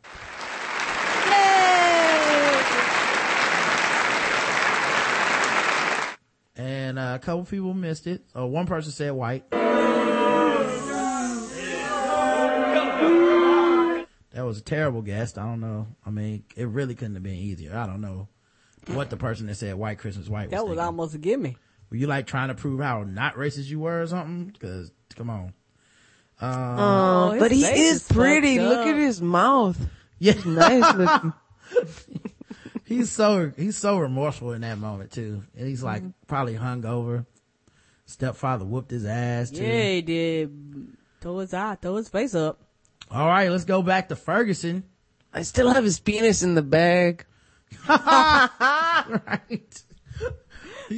D: And uh, a couple people missed it. Uh, one person said white. That was a terrible guess. I don't know. I mean, it really couldn't have been easier. I don't know what the person that said white Christmas white was
E: That was
D: thinking.
E: almost a gimme.
D: Were you like trying to prove how not racist you were or something? Cause come on. Um,
B: Oh, but he is
E: is
B: pretty. Look at his mouth.
D: yeah,
B: Nice looking.
D: he's so, he's so remorseful in that moment too. And he's like probably hungover. Stepfather whooped his ass too.
E: Yeah, he did. Throw his eye, throw his face up.
D: All right, let's go back to Ferguson.
B: I still have his penis in the bag.
D: right.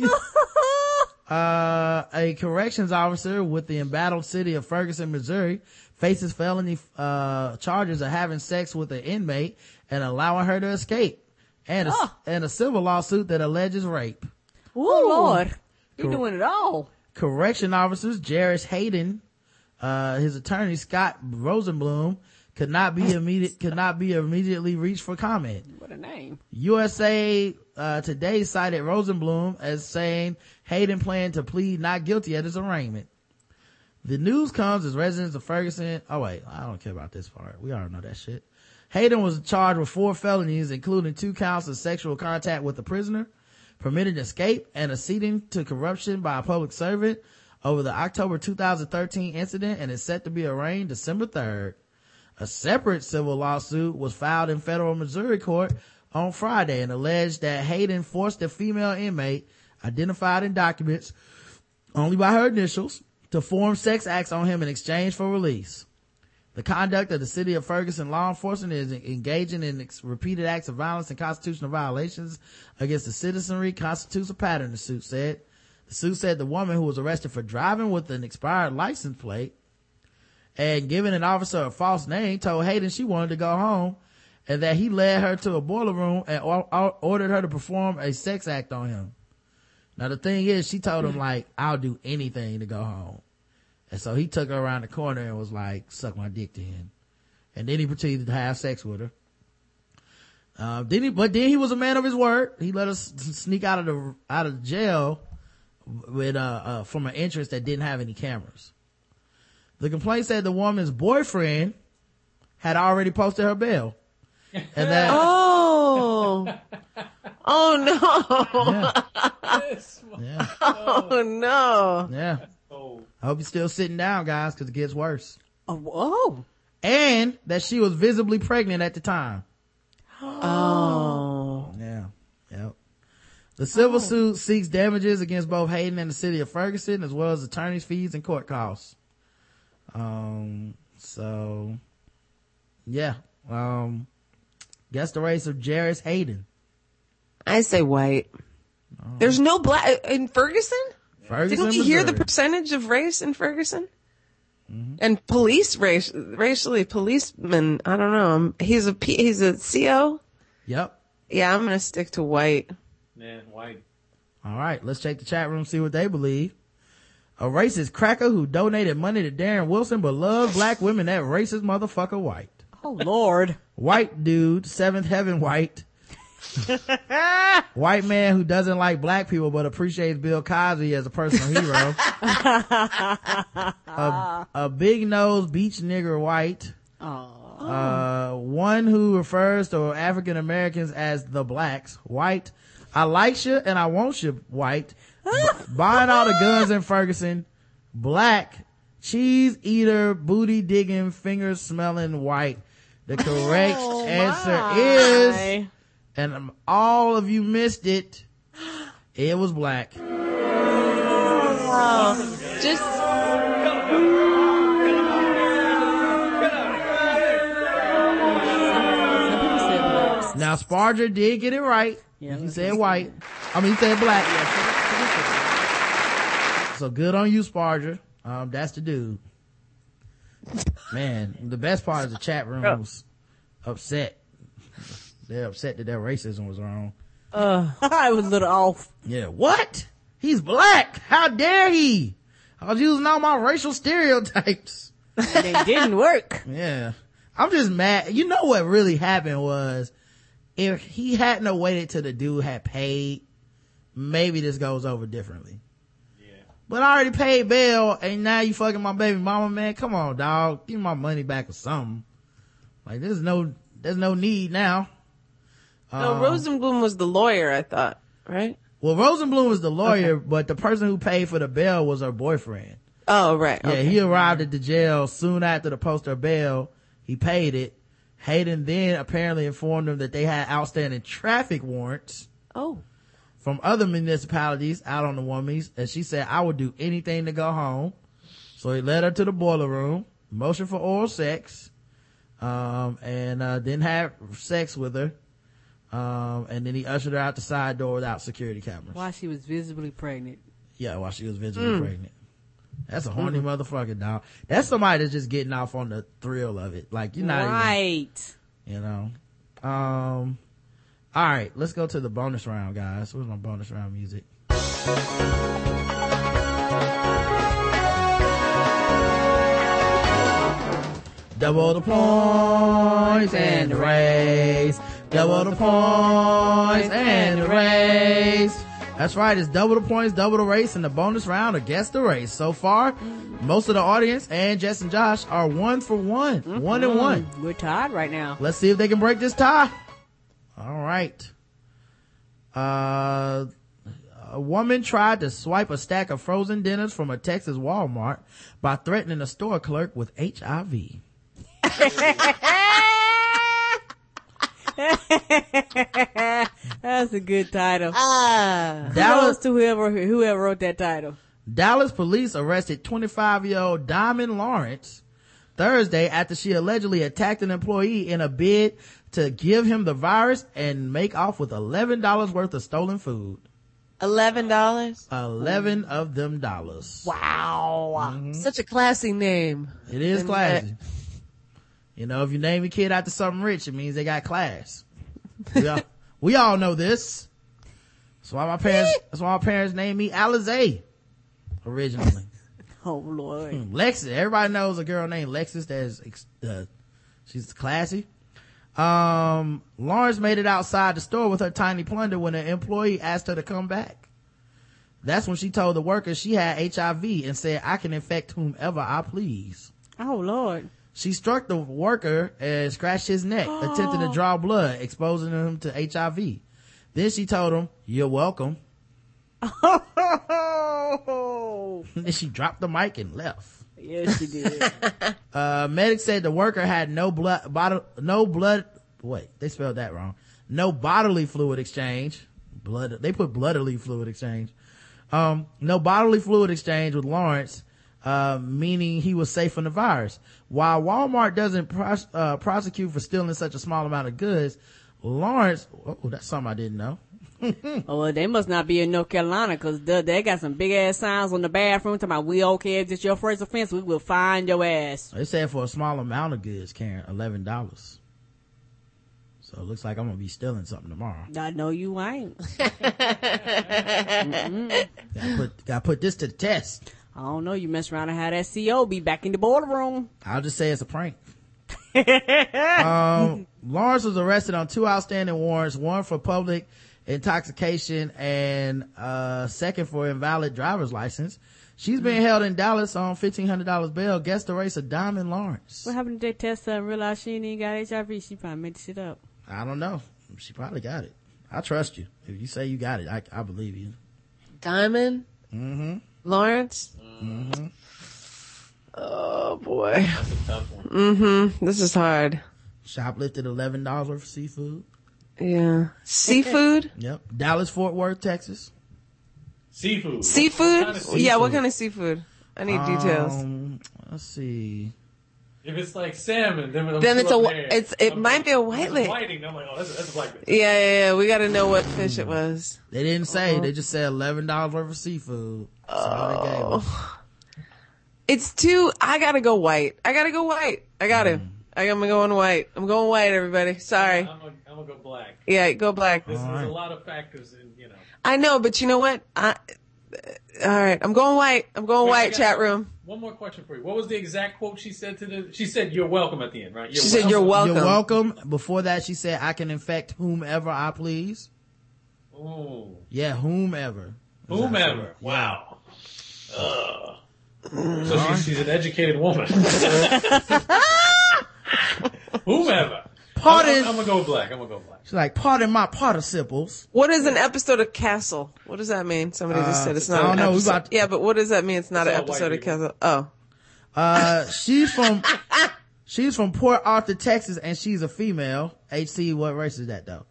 D: uh, a corrections officer with the embattled city of Ferguson, Missouri faces felony, uh, charges of having sex with an inmate and allowing her to escape and a, and a civil lawsuit that alleges rape.
E: Oh Lord, you're
D: Cor-
E: doing it all.
D: Correction officers Jairus Hayden, uh, his attorney Scott Rosenblum could not be immediate, could not be immediately reached for comment.
E: What a name.
D: USA uh, Today cited Rosenblum as saying Hayden planned to plead not guilty at his arraignment. The news comes as residents of Ferguson. Oh wait, I don't care about this part. We already know that shit. Hayden was charged with four felonies, including two counts of sexual contact with a prisoner, permitted escape, and acceding to corruption by a public servant over the October 2013 incident and is set to be arraigned December 3rd. A separate civil lawsuit was filed in federal Missouri court on Friday and alleged that Hayden forced a female inmate identified in documents only by her initials to form sex acts on him in exchange for release. The conduct of the city of Ferguson law enforcement is engaging in repeated acts of violence and constitutional violations against the citizenry constitutes a pattern, the suit said. The suit said the woman who was arrested for driving with an expired license plate and giving an officer a false name told Hayden she wanted to go home and that he led her to a boiler room and or- or- ordered her to perform a sex act on him. Now the thing is, she told him like, I'll do anything to go home. And so he took her around the corner and was like, suck my dick then. And then he proceeded to have sex with her. Uh, then he, but then he was a man of his word. He let us sneak out of the, out of jail with, uh, uh, from an entrance that didn't have any cameras. The complaint said the woman's boyfriend had already posted her bail. And that,
B: Oh. Oh no.
D: yeah,
B: Oh no.
D: yeah.
C: Oh,
D: I hope you're still sitting down, guys, cause it gets worse.
E: Oh, whoa.
D: And that she was visibly pregnant at the time.
B: Oh.
D: Yeah. Yep. The civil oh. suit seeks damages against both Hayden and the city of Ferguson, as well as attorney's fees and court costs. Um, so, yeah. Um, guess the race of Jairus Hayden.
B: I say white. There's no black in Ferguson.
D: Ferguson,
B: Didn't we hear the percentage of race in Ferguson? And police race, racially policeman. I don't know. Um, He's a P, he's a CO.
D: Yep.
B: Yeah, I'm gonna stick to white.
C: man, white.
D: All right. Let's check the chat room, see what they believe. A racist cracker who donated money to Darren Wilson but loves black women. That racist motherfucker white.
E: Oh Lord.
D: White dude, seventh heaven white. White man who doesn't like black people but appreciates Bill Cosby as a personal hero. a, a big nose beach nigger white. Uh, one who refers to African Americans as the blacks. White. I like you and I want you white. B- buying all the guns in Ferguson. Black. Cheese eater, booty digging, finger smelling white. The correct answer is and all of you missed it. It was black.
B: Just
E: said blacks.
D: Now Sparger did get it right.
E: Yeah,
D: he said white. I mean, he said black. So good on you, Sparger. Um, that's the dude. Man, the best part is the chat room's upset. They're upset that their racism was wrong.
E: Uh, I was a little off.
D: Yeah, what? He's black. How dare he? I was using all my racial stereotypes.
E: And it didn't work.
D: Yeah. I'm just mad. You know what really happened was if he hadn't have waited till the dude had paid, maybe this goes over differently. But I already paid bail and now you fucking my baby mama, man. Come on, dog. Give me my money back or something. Like there's no, there's no need now.
B: no.
D: Um,
B: Rosenblum was the lawyer. I thought, right?
D: Well, Rosenblum was the lawyer, but the person who paid for the bail was her boyfriend.
B: Oh, right.
D: Yeah,
B: okay.
D: he arrived at the jail soon after the poster bail. He paid it. Hayden then apparently informed them that they had outstanding traffic warrants
B: Oh.
D: From other municipalities out on the womies, and she said, I would do anything to go home. So he led her to the boiler room, motion for oral sex, um, and, uh, then had sex with her. Um, and then he ushered her out the side door without security cameras.
E: While she was visibly pregnant.
D: Yeah, while she was visibly pregnant. That's a horny motherfucker, dog. That's somebody that's just getting off on the thrill of it. Like, you're not even,
E: right.
D: you know. Um, all right, let's go to the bonus round, guys. Where's my bonus round music? Double the points and the race. Double the points and the race. That's right. It's double the points, double the race, and the bonus round against the race. So far, most of the audience and Jess and Josh are one for one, one and mm-hmm. one.
E: We're tied right now.
D: Let's see if they can break this tie. All right. Uh, a woman tried to swipe a stack of frozen dinners from a Texas Walmart by threatening a store clerk with HIV.
E: That's a good title.
B: Ah.
D: Dallas,
E: to whoever whoever wrote that title.
D: Dallas police arrested 25 year old Diamond Lawrence Thursday after she allegedly attacked an employee in a bid to give him the virus and make off with $11 worth of stolen food.
B: Eleven dollars.
D: 11 of them dollars.
B: Wow. Such a classy name.
D: It is classy. You know, if you name your kid after something rich, it means they got class. We all, we all know this. That's why my parents, that's why my parents named me Alizé originally.
E: Oh Lord.
D: Lexus. Everybody knows a girl named Lexus that's, uh, she's classy. Um, Lawrence made it outside the store with her tiny plunder when an employee asked her to come back. That's when she told the workers she had HIV and said, I can infect whomever I please.
E: Oh Lord.
D: She struck the worker and scratched his neck, attempting to draw blood, exposing him to HIV. Then she told him, you're welcome.
E: Oh.
D: then she dropped the mic and left.
E: Yes, she did.
D: Uh, medics said the worker had no blood, bottle, no blood, wait, they spelled that wrong. No bodily fluid exchange. Blood, they put bloodily fluid exchange. Um, no bodily fluid exchange with Lawrence, uh, meaning he was safe from the virus. While Walmart doesn't pros- uh, prosecute for stealing such a small amount of goods, Lawrence, oh, that's something I didn't know.
E: oh, well, they must not be in North Carolina because they got some big ass signs on the bathroom talking about we okay if it's your first offense, we will find your ass.
D: They said for a small amount of goods, Karen, eleven dollars. So it looks like I'm gonna be stealing something tomorrow.
E: I know you ain't.
D: Gotta put, gotta put this to the test.
E: I don't know. You mess around and have that CO be back in the boiler room.
D: I'll just say it's a prank. um, Lawrence was arrested on two outstanding warrants, one for public intoxication and, uh, second for invalid driver's license. She's being held in Dallas on $1,500 bail. Guess the race of Diamond Lawrence.
E: What happened to that test and realized she ain't even got HIV? She probably made the shit up.
D: I don't know. She probably got it. I trust you. If you say you got it, I, I believe you.
B: Diamond.
D: Mm-hmm.
B: Lawrence.
D: Mm-hmm.
B: Oh boy.
C: That's a tough one.
B: Mm-hmm. This is hard.
D: Shoplifted $11 worth of seafood.
B: Yeah. Seafood.
D: Yep. Dallas, Fort Worth, Texas.
C: Seafood.
B: seafood.
C: What kind of seafood?
B: Yeah. What kind of seafood? I need details.
D: Um, let's see.
C: If it's like salmon, then, I'm
B: Then it's
C: still
B: a
C: up
B: whi-
C: there.
B: it's- it
C: I'm-
B: might be a
C: if it's. Whiting, I'm like, oh, that's, that's a black fish.
B: Yeah, yeah, yeah. We got to know what fish it was.
D: They didn't say. They just said eleven dollars worth of seafood. That's all they gave us.
B: It's too. I gotta go white. I gotta go white. I gotta. I'm going white. I'm going white. Everybody. Sorry.
C: I'm gonna, I'm gonna go black.
B: Yeah, go black.
C: This,
D: All
C: there's
D: right.
C: a lot of factors in, you know.
B: I know, but you know what? I. All right. I'm going white. I'm going
C: Wait,
B: white. Chat room.
C: One more question for you. What was the exact quote she said to the? She said, "You're welcome" at the end, right? You're
B: She said, "You're welcome."
D: You're welcome. Before that, she said, "I can infect whomever I please."
C: Ooh,
D: Yeah, whomever.
C: whomever. Wow. Ugh. So she's, she's an educated woman. whomever.
D: Pardon.
C: I'm, I'm gonna go black. I'm gonna go black.
D: She's like, pardon my participles.
B: What is an episode of Castle? What does that mean? Somebody just
D: Uh,
B: said it's not.
D: I
B: not
D: don't
B: an
D: know.
B: Episode.
D: about to-
B: yeah, but what does that mean? It's not
C: It's
B: an episode of. Castle. Oh.
D: Uh, she's from, she's from Port Arthur, Texas, and she's a female. HC, what race is that though?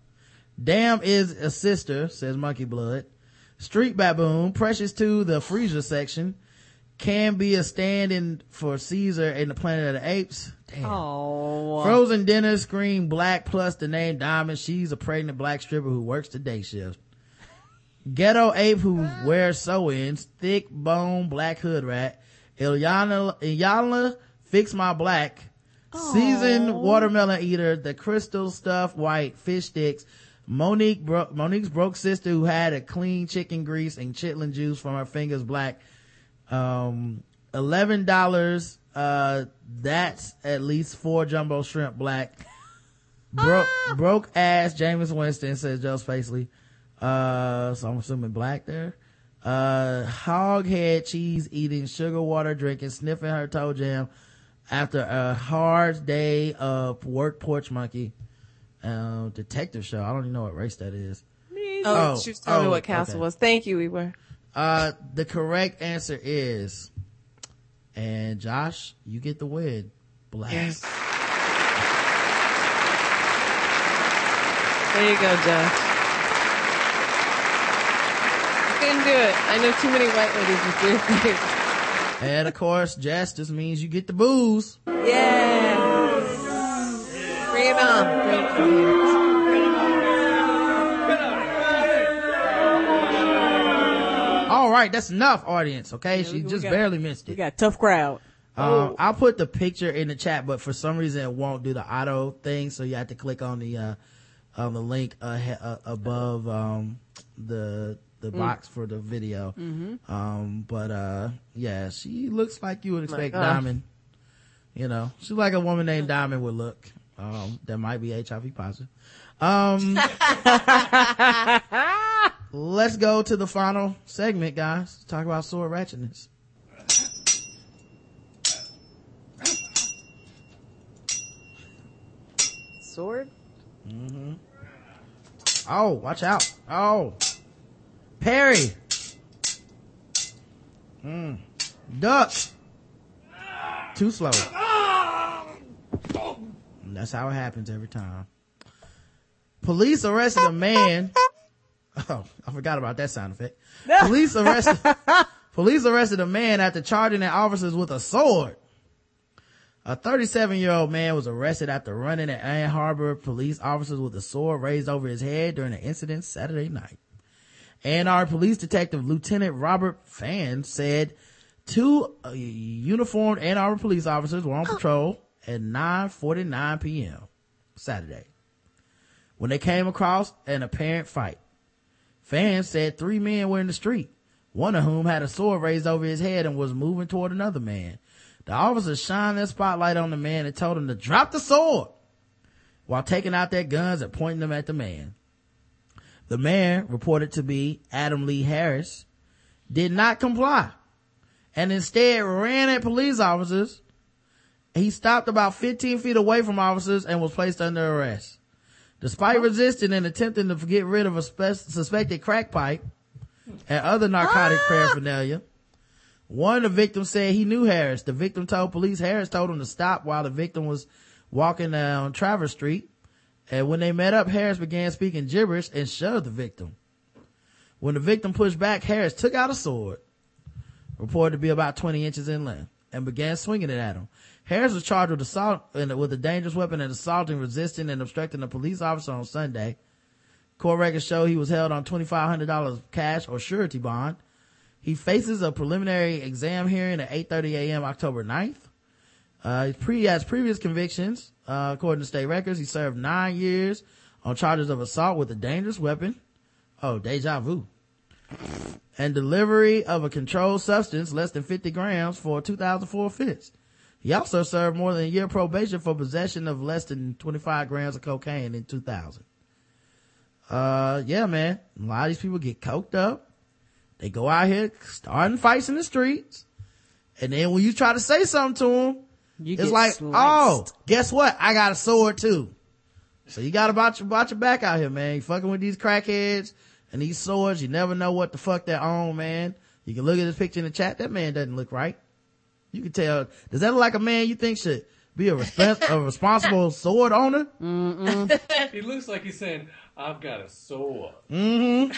D: Damn is a sister, says Monkey Blood. Street Baboon, precious to the freezer section, can be a stand-in for Caesar in the Planet of the Apes. Damn.
E: Oh.
D: Frozen dinner screen black plus the name Diamond. She's a pregnant black stripper who works the day shift. Ghetto ape who wears sew-ins, thick bone black hood rat. Ilyana, Ilyana fix my black. Seasoned watermelon eater, the crystal stuff white fish sticks. Monique, bro- Monique's broke sister who had a clean chicken grease and chitlin juice from her fingers black. Um, eleven dollars. Uh, that's at least four jumbo shrimp black. Broke, broke ass James Winston says Joe Spacely. Uh, so I'm assuming black there. Uh, hog head cheese eating, sugar water drinking, sniffing her toe jam after a hard day of work porch monkey. Uh, detective show. I don't even know what race that is.
B: Oh,
D: Oh,
B: she was telling me
D: oh,
B: what Castle
D: okay.
B: was. Thank you, Weaver.
D: Uh, the correct answer is, and Josh, you get the win. Blast.
B: Yes. There you go, Josh. I couldn't do it. I know too many white ladies with weird things.
D: And of course, Jess just means you get the booze.
B: Yeah. Bring it
D: right, that's enough, audience. Okay, she
E: we
D: just
E: got-
D: barely missed it.
E: We got a tough crowd.
D: Um, I'll put the picture in the chat, but for some reason it won't do the auto thing, so you have to click on the uh, on the link uh, uh, above um, the the box for the video. Um, but uh, yeah, she looks like you would expect. Diamond. You know, she's like a woman named Diamond would look. Um, that might be HIV positive. Let's go to the final segment, guys. Talk about sword ratchetness.
E: Sword? Mm-hmm.
D: Oh, watch out. Oh. Perry. Mm. Duck. Too slow. And that's how it happens every time. Police arrested a man. Oh, I forgot about that sound effect. Police arrested, police arrested a man after charging their officers with a sword. A 37 year old man was arrested after running at Ann Arbor police officers with a sword raised over his head during an incident Saturday night. Ann Arbor police detective Lieutenant Robert Fan said two uh, uniformed Ann Arbor police officers were on patrol at 9:49 p.m. Saturday when they came across an apparent fight. Fan said three men were in the street, one of whom had a sword raised over his head and was moving toward another man. The officers shined their spotlight on the man and told him to drop the sword while taking out their guns and pointing them at the man. The man, reported to be Adam Lee Harris, did not comply and instead ran at police officers. He stopped about 15 feet away from officers and was placed under arrest. Despite resisting and attempting to get rid of a spe- suspected crack pipe and other narcotic ah! paraphernalia, one of the victims said he knew Harris. The victim told police Harris told him to stop while the victim was walking down Travers Street. And when they met up, Harris began speaking gibberish and shoved the victim. When the victim pushed back, Harris took out a sword, reported to be about 20 inches in length, and began swinging it at him. Harris was charged with assault and with a dangerous weapon and assaulting, resisting, and obstructing a police officer on Sunday. Court records show he was held on $2,500 cash or surety bond. He faces a preliminary exam hearing at 8.30 a.m. October 9th. Uh, he has previous convictions, uh, according to state records. He served nine years on charges of assault with a dangerous weapon. Oh, deja vu. And delivery of a controlled substance less than 50 grams for a 2004 offense. He also served more than a year probation for possession of less than 25 grams of cocaine in 2000. Uh, yeah, man. A lot of these people get coked up. They go out here starting fights in the streets. And then when you try to say something to them,
E: You
D: it's like,
E: sliced.
D: oh, guess what? I got a sword too. So you gotta watch, watch your back out here, man. You fucking with these crackheads and these swords. You never know what the fuck they're on, man. You can look at this picture in the chat. That man doesn't look right. You can tell. Does that look like a man you think should be a, resp- a responsible sword owner?
C: he looks like he's saying, "I've got a sword."
D: Mm-hmm.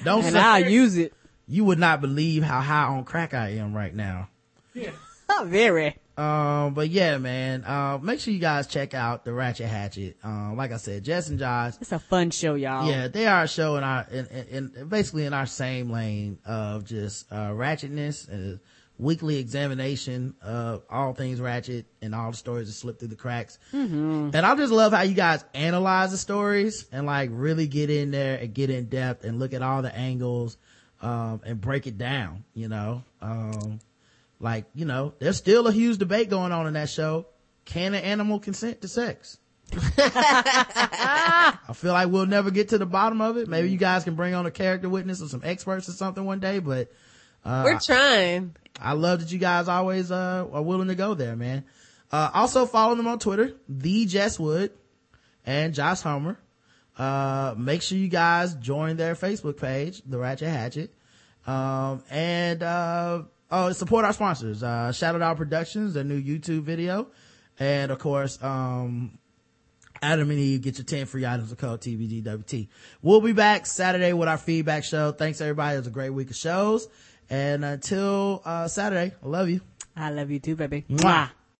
D: Don't
E: And
D: say,
E: I'll use it.
D: you would not believe how high on crack I am right now.
C: Yeah.
E: Very.
D: Um, but yeah, man, uh, make sure you guys check out the Ratchet Hatchet. Um, like I said, Jess and Josh,
E: It's a fun show, y'all.
D: yeah, they are a show in our, in, in, in basically in our same lane of just, uh, ratchetness and weekly examination of all things ratchet and all the stories that slip through the cracks. And I just love how you guys analyze the stories and like really get in there and get in depth and look at all the angles, um, and break it down, you know? Um, like, you know, there's still a huge debate going on in that show. Can an animal consent to sex? I feel like we'll never get to the bottom of it. Maybe you guys can bring on a character witness or some experts or something one day, but, uh,
B: We're trying.
D: I love that you guys always, uh, are willing to go there, man. Uh, also follow them on Twitter, the Jess Wood and Josh Homer. Uh, make sure you guys join their Facebook page, The Ratchet Hatchet. Um, and, uh, oh, support our sponsors, uh, Shadow Dog Productions, their new YouTube video. And of course, um, Adam and Eve, get your 10 free items with code TBGWT. We'll be back Saturday with our feedback show. Thanks everybody. It was a great week of shows. And until, uh, Saturday, I love you.
E: I love you too, baby.
D: Mwah.